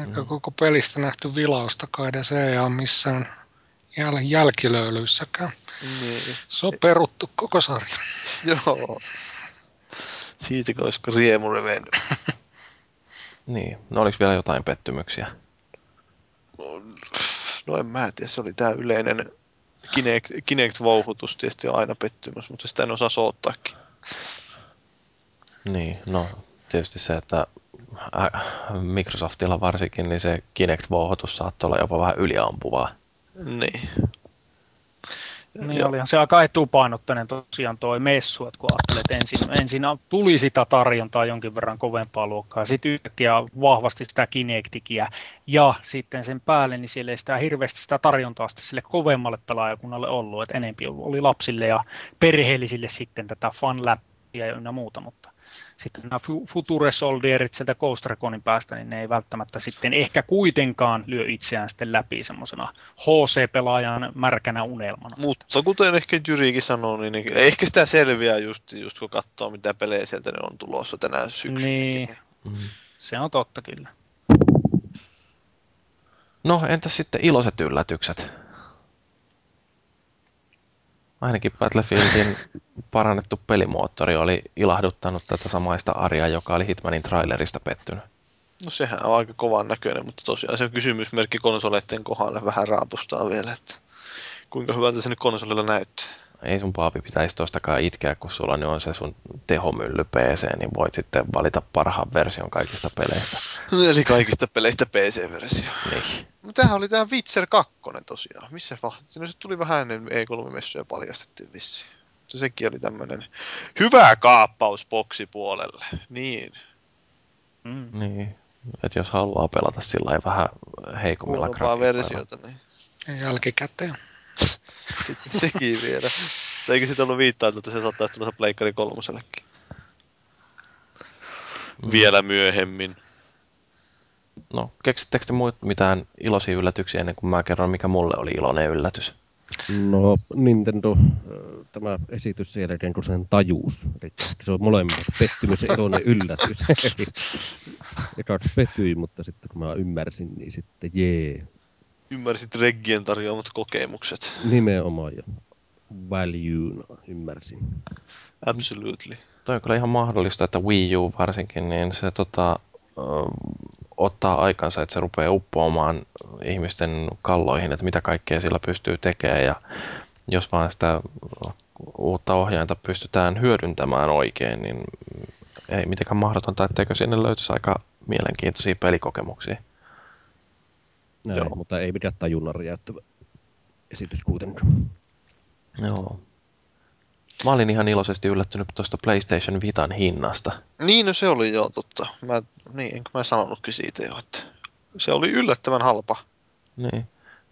Eikä koko pelistä nähty vilausta kai se ei ole missään jäl- jälkilöylyissäkään. Niin. Se on peruttu koko sarja. Joo. Siitä koska riemu revennyt. niin. No oliko vielä jotain pettymyksiä? No en mä tiedä, se oli tää yleinen Kinect, Kinect-vouhutus tietysti on aina pettymys, mutta sitä en osaa soottaakin. Niin, no tietysti se, että Microsoftilla varsinkin, niin se Kinect-vouhotus saattaa olla jopa vähän yliampuvaa. Niin. Niin Joo. olihan se aika etupainotteinen tosiaan toi messu, että kun ajattelet, että ensin, ensin tuli sitä tarjontaa jonkin verran kovempaa luokkaa, sitten yhtäkkiä vahvasti sitä Kinectikiä, ja sitten sen päälle, niin siellä ei sitä hirveästi sitä tarjontaa sitten sille kovemmalle pelaajakunnalle ollut, että enempi oli lapsille ja perheellisille sitten tätä fanläppiä ja muuta, mutta sitten nämä Future Soldierit sieltä Ghost Reconin päästä, niin ne ei välttämättä sitten ehkä kuitenkaan lyö itseään sitten läpi semmoisena HC-pelaajan märkänä unelmana. Mutta kuten ehkä Jyrikin sanoi, niin ehkä sitä selviää just, just kun katsoo, mitä pelejä sieltä ne on tulossa tänä syksynä. Niin, mm. se on totta kyllä. No, entäs sitten iloiset yllätykset? Ainakin Battlefieldin parannettu pelimoottori oli ilahduttanut tätä samaista Aria, joka oli Hitmanin trailerista pettynyt. No sehän on aika kovan näköinen, mutta tosiaan se on kysymysmerkki konsoleiden kohdalle vähän raapustaa vielä, että kuinka hyvältä se nyt konsolilla näyttää. Ei sun paapi pitäisi tostakaan itkeä, kun sulla nyt on se sun tehomylly PC, niin voit sitten valita parhaan version kaikista peleistä. Eli kaikista peleistä PC-versio. Niin. Mutta tämähän oli tämä Witcher 2 tosiaan. Missä va- no, se tuli vähän ennen E3-messuja paljastettiin vissiin. Mutta sekin oli tämmöinen hyvä kaappaus boksipuolelle. Niin. Mm. Niin. että jos haluaa pelata sillä vähän heikommilla grafiikoilla. versiota, niin. Jälkikäteen. Sitten sekin vielä. Eikö siitä ollut viittaa, että se saattaisi tulla Pleikkari kolmosellekin? Mm. Vielä myöhemmin. No, keksittekö te muut mitään iloisia yllätyksiä ennen kuin mä kerron, mikä mulle oli iloinen yllätys? No, Nintendo, tämä esitys sen jälkeen, kun sen tajuus. Eli se on molemmat pettymys ja iloinen yllätys. Eka pettyi, mutta sitten kun mä ymmärsin, niin sitten jee. Ymmärsit Reggien tarjoamat kokemukset. Nimenomaan ja value ymmärsin. Absolutely. Toi on kyllä ihan mahdollista, että Wii U varsinkin, niin se tota, ottaa aikansa, että se rupeaa uppoamaan ihmisten kalloihin, että mitä kaikkea sillä pystyy tekemään ja jos vaan sitä uutta ohjainta pystytään hyödyntämään oikein, niin ei mitenkään mahdotonta, etteikö sinne löytyisi aika mielenkiintoisia pelikokemuksia. Näin, Joo. mutta ei pidä tajunnan räjäyttävä esitys kuitenkaan. Joo. Mä olin ihan iloisesti yllättynyt tuosta PlayStation Vitan hinnasta. Niin, no se oli jo totta. Mä, niin, enkö mä sanonutkin siitä jo, että se oli yllättävän halpa. Niin,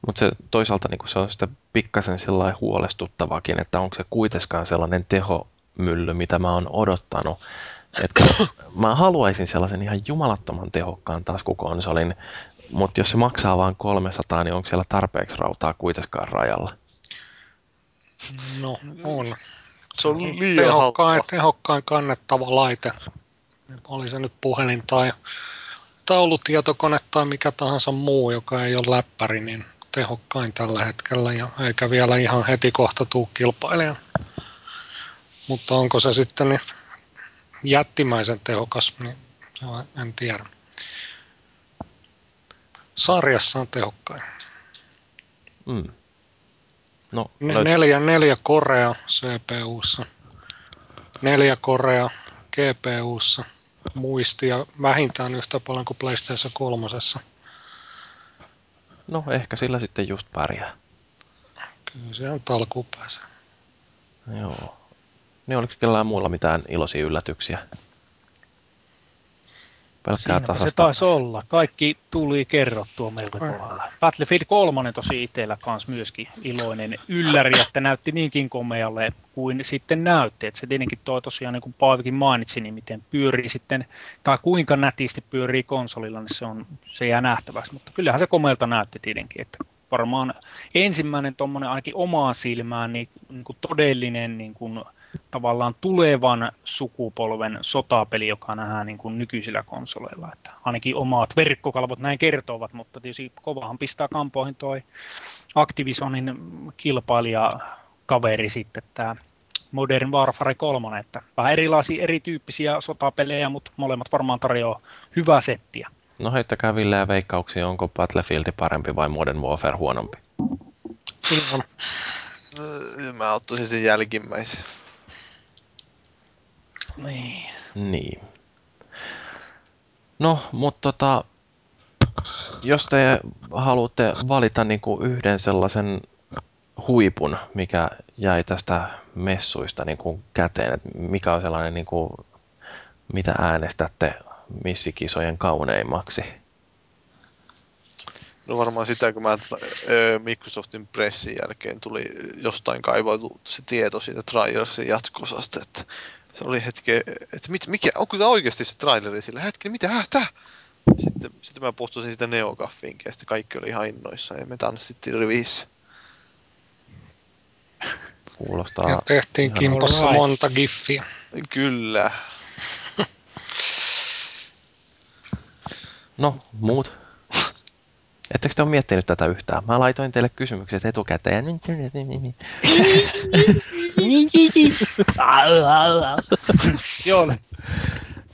mutta se toisaalta niin se on sitä pikkasen sellainen huolestuttavakin, että onko se kuitenkaan sellainen tehomylly, mitä mä oon odottanut. Että mä haluaisin sellaisen ihan jumalattoman tehokkaan taskukonsolin, mutta jos se maksaa vain 300, niin onko siellä tarpeeksi rautaa kuitenkaan rajalla? No, on. Se on liian tehokkain, tehokkain kannettava laite. Oli se nyt puhelin tai taulutietokone tai mikä tahansa muu, joka ei ole läppäri, niin tehokkain tällä hetkellä ja eikä vielä ihan heti kohta tuu kilpailijan. Mutta onko se sitten niin jättimäisen tehokas, niin en tiedä. Sarjassa on tehokkain. Mm. No, neljä, neljä Korea CPUssa, neljä Korea GPUssa, muistia vähintään yhtä paljon kuin PlayStation 3. No ehkä sillä sitten just pärjää. Kyllä se on talkuun Joo. Niin oliko kellään muulla mitään iloisia yllätyksiä? Pelkkää tasasta. se taisi olla. Kaikki tuli kerrottua melko kohdalla. Battlefield 3 tosi itsellä kans myöskin iloinen ylläri, että näytti niinkin komealle kuin sitten näytti. Että se tietenkin toi tosiaan, niin kuin Paavikin mainitsi, niin miten pyörii sitten, tai kuinka nätisti pyörii konsolilla, niin se, on, se jää nähtäväksi. Mutta kyllähän se komealta näytti tietenkin, että varmaan ensimmäinen tuommoinen ainakin omaan silmään niin, niin kuin todellinen niin kuin, tavallaan tulevan sukupolven sotapeli, joka nähdään niin kuin nykyisillä konsoleilla. Että ainakin omat verkkokalvot näin kertovat, mutta tietysti kovahan pistää kampoihin toi Activisionin kilpailija kaveri sitten tämä Modern Warfare 3, että vähän erilaisia erityyppisiä sotapelejä, mutta molemmat varmaan tarjoaa hyvää settiä. No heittäkää villejä veikkauksia, onko Battlefield parempi vai Modern Warfare huonompi? Mä ottaisin sen jälkimmäisen. Niin. Niin. No, mutta tota, jos te haluatte valita niin kuin yhden sellaisen huipun, mikä jäi tästä messuista niin kuin käteen, että mikä on sellainen, niin kuin, mitä äänestätte missikisojen kauneimmaksi? No varmaan sitä, kun mä Microsoftin pressin jälkeen tuli jostain kaivautu se tieto siitä Trialsin jatkosasta, että se oli hetki, että mit, mikä, onko tämä oikeasti se traileri sillä hetki, mitä hätä? Sitten, sitten mä postasin sitä Neogaffiin ja sitten kaikki oli ihan innoissaan ja me tanssittiin rivissä. Kuulostaa... Ja tehtiin kimpossa monta giffiä. Kyllä. no, muut Ettekö te ole miettinyt tätä yhtään? Mä laitoin teille kysymykset etukäteen. joo,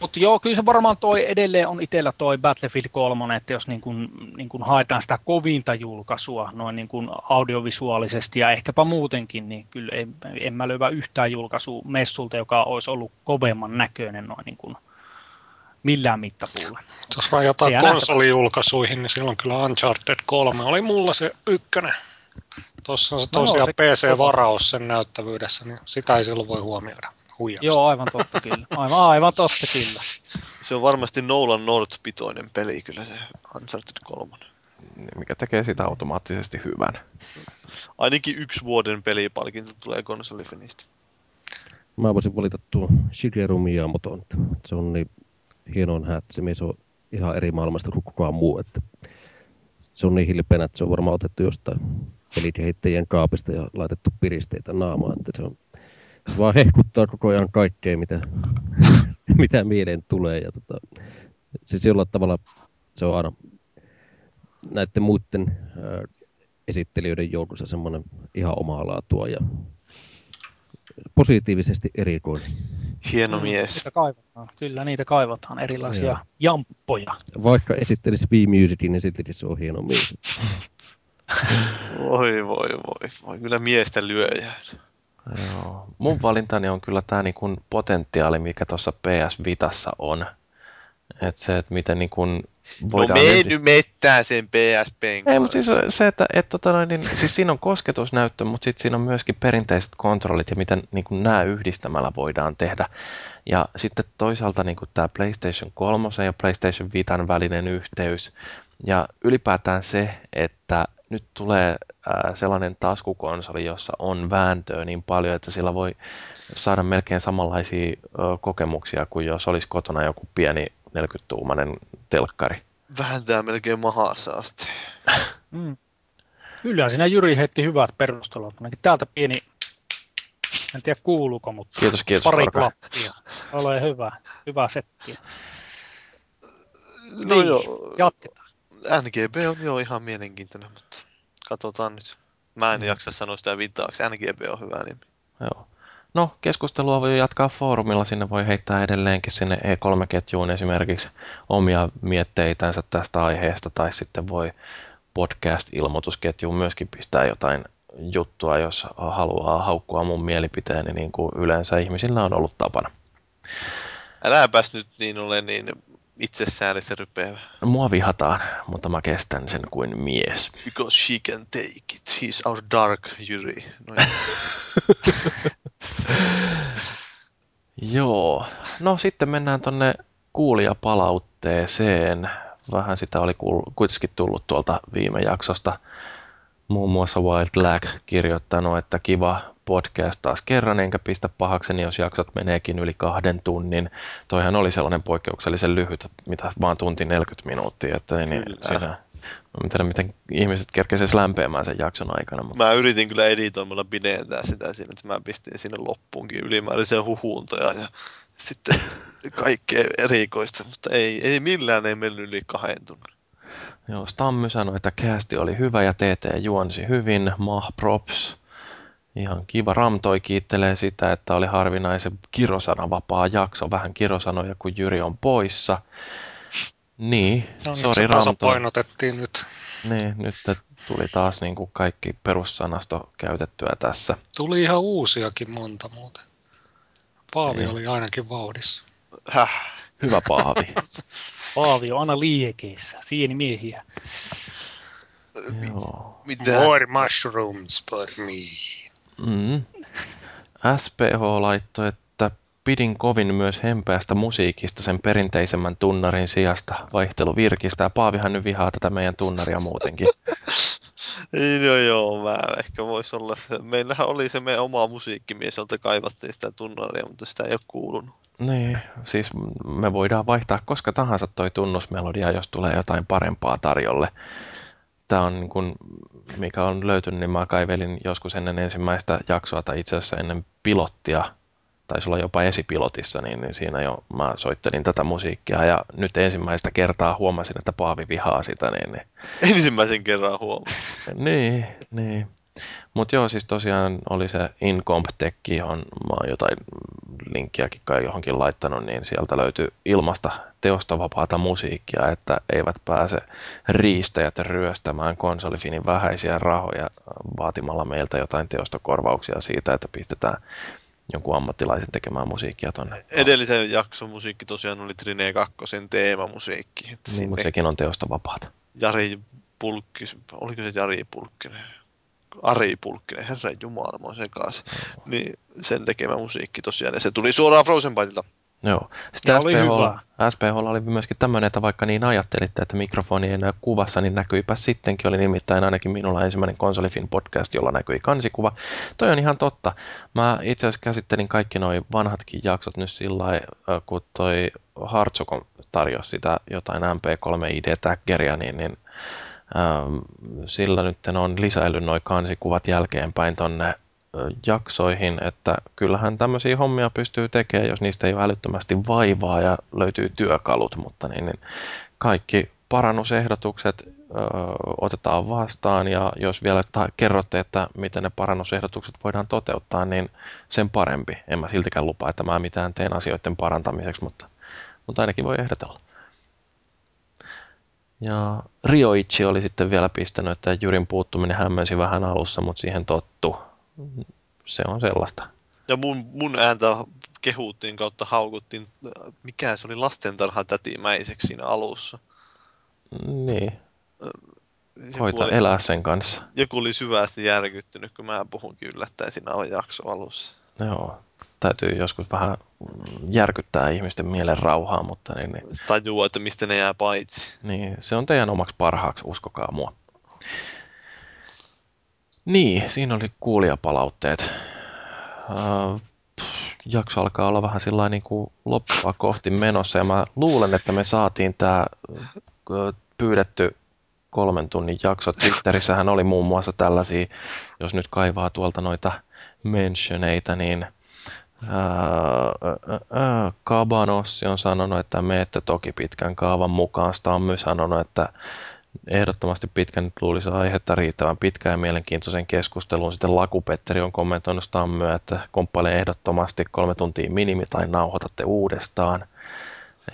mutta joo, kyllä se varmaan toi edelleen on itsellä toi Battlefield 3, että jos niin kun, niin kun haetaan sitä kovinta julkaisua noin niin kun audiovisuaalisesti ja ehkäpä muutenkin, niin kyllä en, en mä löyvä yhtään julkaisua messulta, joka olisi ollut kovemman näköinen noin niin kun millään mittapuulla. Jos rajataan konsolijulkaisuihin, niin silloin kyllä Uncharted 3 oli mulla se ykkönen. Tuossa on se tosiaan no, PC-varaus sen näyttävyydessä, niin sitä ei silloin voi huomioida. Huijaksi. Joo, aivan totta kyllä. Aivan, aivan totta kyllä. Se on varmasti Nolan North-pitoinen peli kyllä se Uncharted 3. mikä tekee sitä automaattisesti hyvän. Ainakin yksi vuoden pelipalkinto tulee konsolifinistä. Mä voisin valita tuo Shigeru Miyamoto. Se on niin hieno häät. Se on ihan eri maailmasta kuin kukaan muu. Että se on niin hilpeänä, että se on varmaan otettu jostain pelikehittäjien kaapista ja laitettu piristeitä naamaan. Että se, on, se vaan hehkuttaa koko ajan kaikkea, mitä, mitä mieleen tulee. Ja tota, siis jollain tavalla se on aina näiden muiden ää, esittelijöiden joukossa semmoinen ihan omaa laatua ja positiivisesti erikoinen. Hieno mm, mies. Niitä kaivataan. Kyllä, niitä kaivataan. Erilaisia Joo. jamppoja. Vaikka esittelisi B-Musicin, niin silti se on hieno mies. voi, voi, voi, voi. Kyllä miestä lyöjä. Joo. Mun valintani on kyllä tämä niin potentiaali, mikä tuossa PS Vitassa on. Että se, että miten niin kun voidaan... No me nyt mettää sen PSPn Ei, mutta siis se, että et, tota noin, niin, siis siinä on kosketusnäyttö, mutta sitten siinä on myöskin perinteiset kontrollit ja miten niin kun nämä yhdistämällä voidaan tehdä. Ja sitten toisaalta niin tämä PlayStation 3 ja PlayStation 5 välinen yhteys ja ylipäätään se, että nyt tulee sellainen taskukonsoli, jossa on vääntöä niin paljon, että sillä voi saada melkein samanlaisia kokemuksia kuin jos olisi kotona joku pieni 40-tuumainen telkkari. Vähentää melkein mahassa asti. Mm. Kyllä siinä Jyri heitti hyvät perustelut. Ainakin täältä pieni, en tiedä kuuluuko, mutta kiitos, kiitos, pari Korka. klappia. Ole hyvä, hyvä setti. No niin, joo. Jatketaan. NGB on jo ihan mielenkiintoinen, mutta katsotaan nyt. Mä en mm. jaksa sanoa sitä vitaaksi. NGB on hyvä nimi. Joo. No, keskustelua voi jatkaa foorumilla, sinne voi heittää edelleenkin sinne E3-ketjuun esimerkiksi omia mietteitänsä tästä aiheesta, tai sitten voi podcast-ilmoitusketjuun myöskin pistää jotain juttua, jos haluaa haukkua mun mielipiteeni, niin kuin yleensä ihmisillä on ollut tapana. Äläpäs nyt niin ole niin itsesäällisen rypeävä. Mua vihataan, mutta mä kestän sen kuin mies. Because she can take it. He's our dark Jyri. No, Joo. No sitten mennään tonne kuulijapalautteeseen. Vähän sitä oli kuitenkin tullut tuolta viime jaksosta. Muun muassa Wild Lag kirjoittanut, että kiva podcast taas kerran, enkä pistä pahakseni, jos jaksot meneekin yli kahden tunnin. Toihan oli sellainen poikkeuksellisen lyhyt, mitä vaan tunti 40 minuuttia, että niin siinä Mä en tiedä, miten ihmiset kerkesivät lämpeämään sen jakson aikana. Mutta... Mä yritin kyllä editoimalla pidentää sitä siinä, että mä pistin sinne loppuunkin ylimääräisiä huhuuntoja ja sitten kaikkea erikoista, mutta ei, ei millään ei mennyt yli kahden tunnin. Joo, Stammy sanoi, että käästi oli hyvä ja TT juonsi hyvin, mah props. Ihan kiva. Ramtoi kiittelee sitä, että oli harvinaisen vapaa jakso. Vähän kirosanoja, kun Jyri on poissa. Niin, no, sori Ramto. painotettiin nyt. Niin, nyt tuli taas niin kuin kaikki perussanasto käytettyä tässä. Tuli ihan uusiakin monta muuten. Paavi niin. oli ainakin vauhdissa. Häh. Hyvä Paavi. Paavi on aina liekeissä, sieni miehiä. Joo. Mitä? More mushrooms for me. Mm. SPH laittoi, että Pidin kovin myös hempeästä musiikista sen perinteisemmän tunnarin sijasta. Vaihtelu virkistää. Paavihan nyt vihaa tätä meidän tunnaria muutenkin. no joo, mä ehkä vois olla. Meillähän oli se meidän oma musiikkimies, jolta kaivattiin sitä tunnaria, mutta sitä ei ole kuulunut. Niin, siis me voidaan vaihtaa koska tahansa toi tunnusmelodia, jos tulee jotain parempaa tarjolle. Tämä on niin kun, mikä on löytynyt, niin mä kaivelin joskus ennen ensimmäistä jaksoa tai itse asiassa ennen pilottia taisi olla jopa esipilotissa, niin, niin siinä jo mä soittelin tätä musiikkia ja nyt ensimmäistä kertaa huomasin, että Paavi vihaa sitä. Niin, niin. Ensimmäisen kerran huomasin. Niin, niin. Mutta joo, siis tosiaan oli se Incomp-tekki, johon mä oon jotain linkkiäkin kai johonkin laittanut, niin sieltä löytyy ilmasta teostavapaata musiikkia, että eivät pääse riistäjät ryöstämään konsolifinin vähäisiä rahoja vaatimalla meiltä jotain teostokorvauksia siitä, että pistetään jonkun ammattilaisen tekemään musiikkia tonne. Edellisen jakson musiikki tosiaan oli Trine 2 teemamusiikki. Että niin, mutta sekin on teosta vapaata. Jari Pulkkis, oliko se Jari Pulkkinen? Ari Pulkkinen, herran jumala, mä sekaisin. Niin sen tekemä musiikki tosiaan, ja se tuli suoraan Frozen Byteilta. Joo. Sitten SPH, SPH oli myöskin tämmöinen, että vaikka niin ajattelitte, että mikrofoni ei näy kuvassa, niin näkyipä sittenkin. Oli nimittäin ainakin minulla ensimmäinen konsolifin podcast, jolla näkyi kansikuva. Toi on ihan totta. Mä itse asiassa käsittelin kaikki nuo vanhatkin jaksot nyt sillä kun toi Hartsukon tarjosi sitä jotain MP3 ID-taggeria, niin, niin ähm, sillä nyt on lisäillyt noin kansikuvat jälkeenpäin tonne jaksoihin, että kyllähän tämmöisiä hommia pystyy tekemään, jos niistä ei ole älyttömästi vaivaa ja löytyy työkalut, mutta niin, niin kaikki parannusehdotukset ö, otetaan vastaan ja jos vielä ta- kerrotte, että miten ne parannusehdotukset voidaan toteuttaa, niin sen parempi. En mä siltikään lupaa, että mä mitään teen asioiden parantamiseksi, mutta, mutta ainakin voi ehdotella. Ja Rioichi oli sitten vielä pistänyt, että Jurin puuttuminen hämmensi vähän alussa, mutta siihen tottu se on sellaista. Ja mun, mun ääntä kehuttiin kautta haukuttiin, mikä se oli lastentarha tätimäiseksi siinä alussa. Niin. Koita oli, elää sen kanssa. Joku oli syvästi järkyttynyt, kun mä puhunkin yllättäen siinä jakso alussa. Joo, täytyy joskus vähän järkyttää ihmisten mielen rauhaa, mutta niin, niin. Tajua, että mistä ne jää paitsi. Niin, se on teidän omaksi parhaaksi, uskokaa mua. Niin, siinä oli kuulijapalautteet. Uh, jakso alkaa olla vähän sillä niin kuin loppua kohti menossa ja mä luulen, että me saatiin tämä pyydetty kolmen tunnin jakso. Twitterissähän oli muun muassa tällaisia, jos nyt kaivaa tuolta noita mentioneita, niin Kabanossi on sanonut, että me ette toki pitkän kaavan mukaan. Myös sanonut, että ehdottomasti pitkän nyt luulisi aihetta riittävän pitkään ja mielenkiintoisen keskusteluun. Sitten Lakupetteri on kommentoinut Stammyä, että komppailee ehdottomasti kolme tuntia minimi tai nauhoitatte uudestaan.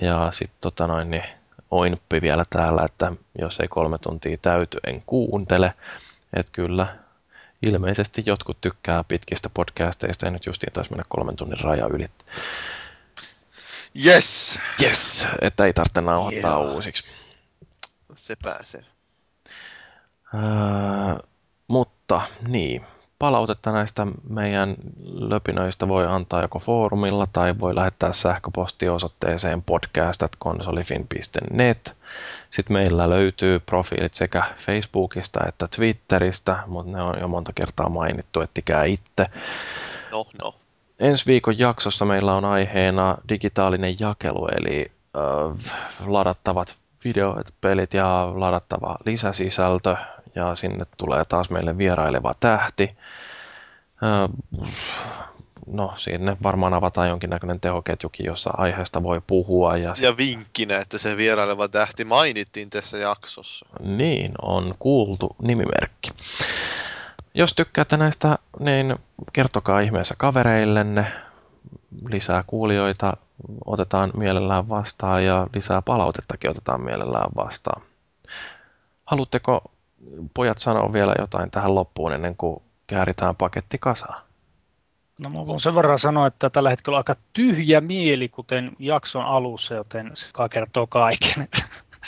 Ja sitten tota noin, niin Oinppi vielä täällä, että jos ei kolme tuntia täyty, en kuuntele. Että kyllä, ilmeisesti jotkut tykkää pitkistä podcasteista ja nyt justiin taisi mennä kolmen tunnin raja yli. Yes! Yes, että ei tarvitse nauhoittaa yeah. uusiksi se pääsee. Öö, mutta niin, palautetta näistä meidän löpinöistä voi antaa joko foorumilla tai voi lähettää sähköpostiosoitteeseen podcast.konsolifin.net. Sitten meillä löytyy profiilit sekä Facebookista että Twitteristä, mutta ne on jo monta kertaa mainittu, ettikää itse. No, no. Ensi viikon jaksossa meillä on aiheena digitaalinen jakelu, eli äh, ladattavat videot, pelit ja ladattava lisäsisältö ja sinne tulee taas meille vieraileva tähti. No, sinne varmaan avataan jonkinnäköinen tehoketjukin, jossa aiheesta voi puhua. Ja, ja vinkkinä, että se vieraileva tähti mainittiin tässä jaksossa. Niin, on kuultu nimimerkki. Jos tykkäätte näistä, niin kertokaa ihmeessä kavereillenne. Lisää kuulijoita otetaan mielellään vastaan ja lisää palautettakin otetaan mielellään vastaan. Haluatteko pojat sanoa vielä jotain tähän loppuun ennen kuin kääritään paketti kasaan? No mä voin sen verran sanoa, että tällä hetkellä on aika tyhjä mieli, kuten jakson alussa, joten se kertoo kaiken.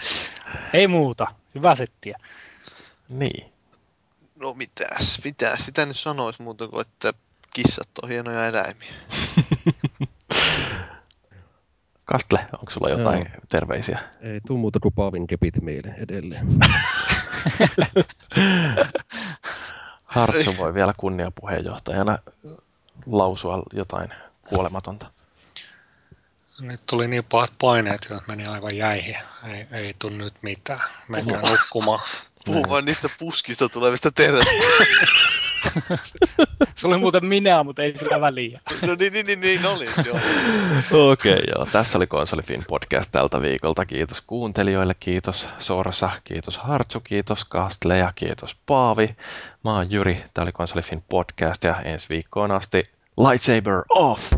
Ei muuta, hyvä settiä. Niin. No mitäs, mitä sitä nyt sanoisi muuta kuin, että kissat on hienoja eläimiä. Kastle, onko sulla jotain Joo. terveisiä? Ei tuu muuta kuin Paavin kepit mieleen edelleen. Hartsu voi vielä kunniapuheenjohtajana lausua jotain kuolematonta. Nyt tuli niin pahat paineet, että meni aivan jäihin. Ei, ei tule nyt mitään. Menkää nukkumaan. Puhu vain niistä puskista tulevista terveistä. Se oli muuten minä, mutta ei sillä väliä. No niin, niin, niin, niin oli, joo. Okei, okay, joo. Tässä oli Konsolifin podcast tältä viikolta. Kiitos kuuntelijoille, kiitos Sorsa, kiitos Hartsu, kiitos Kastle ja kiitos Paavi. Mä oon Jyri, tää oli Konsolifin podcast ja ensi viikkoon asti Lightsaber off!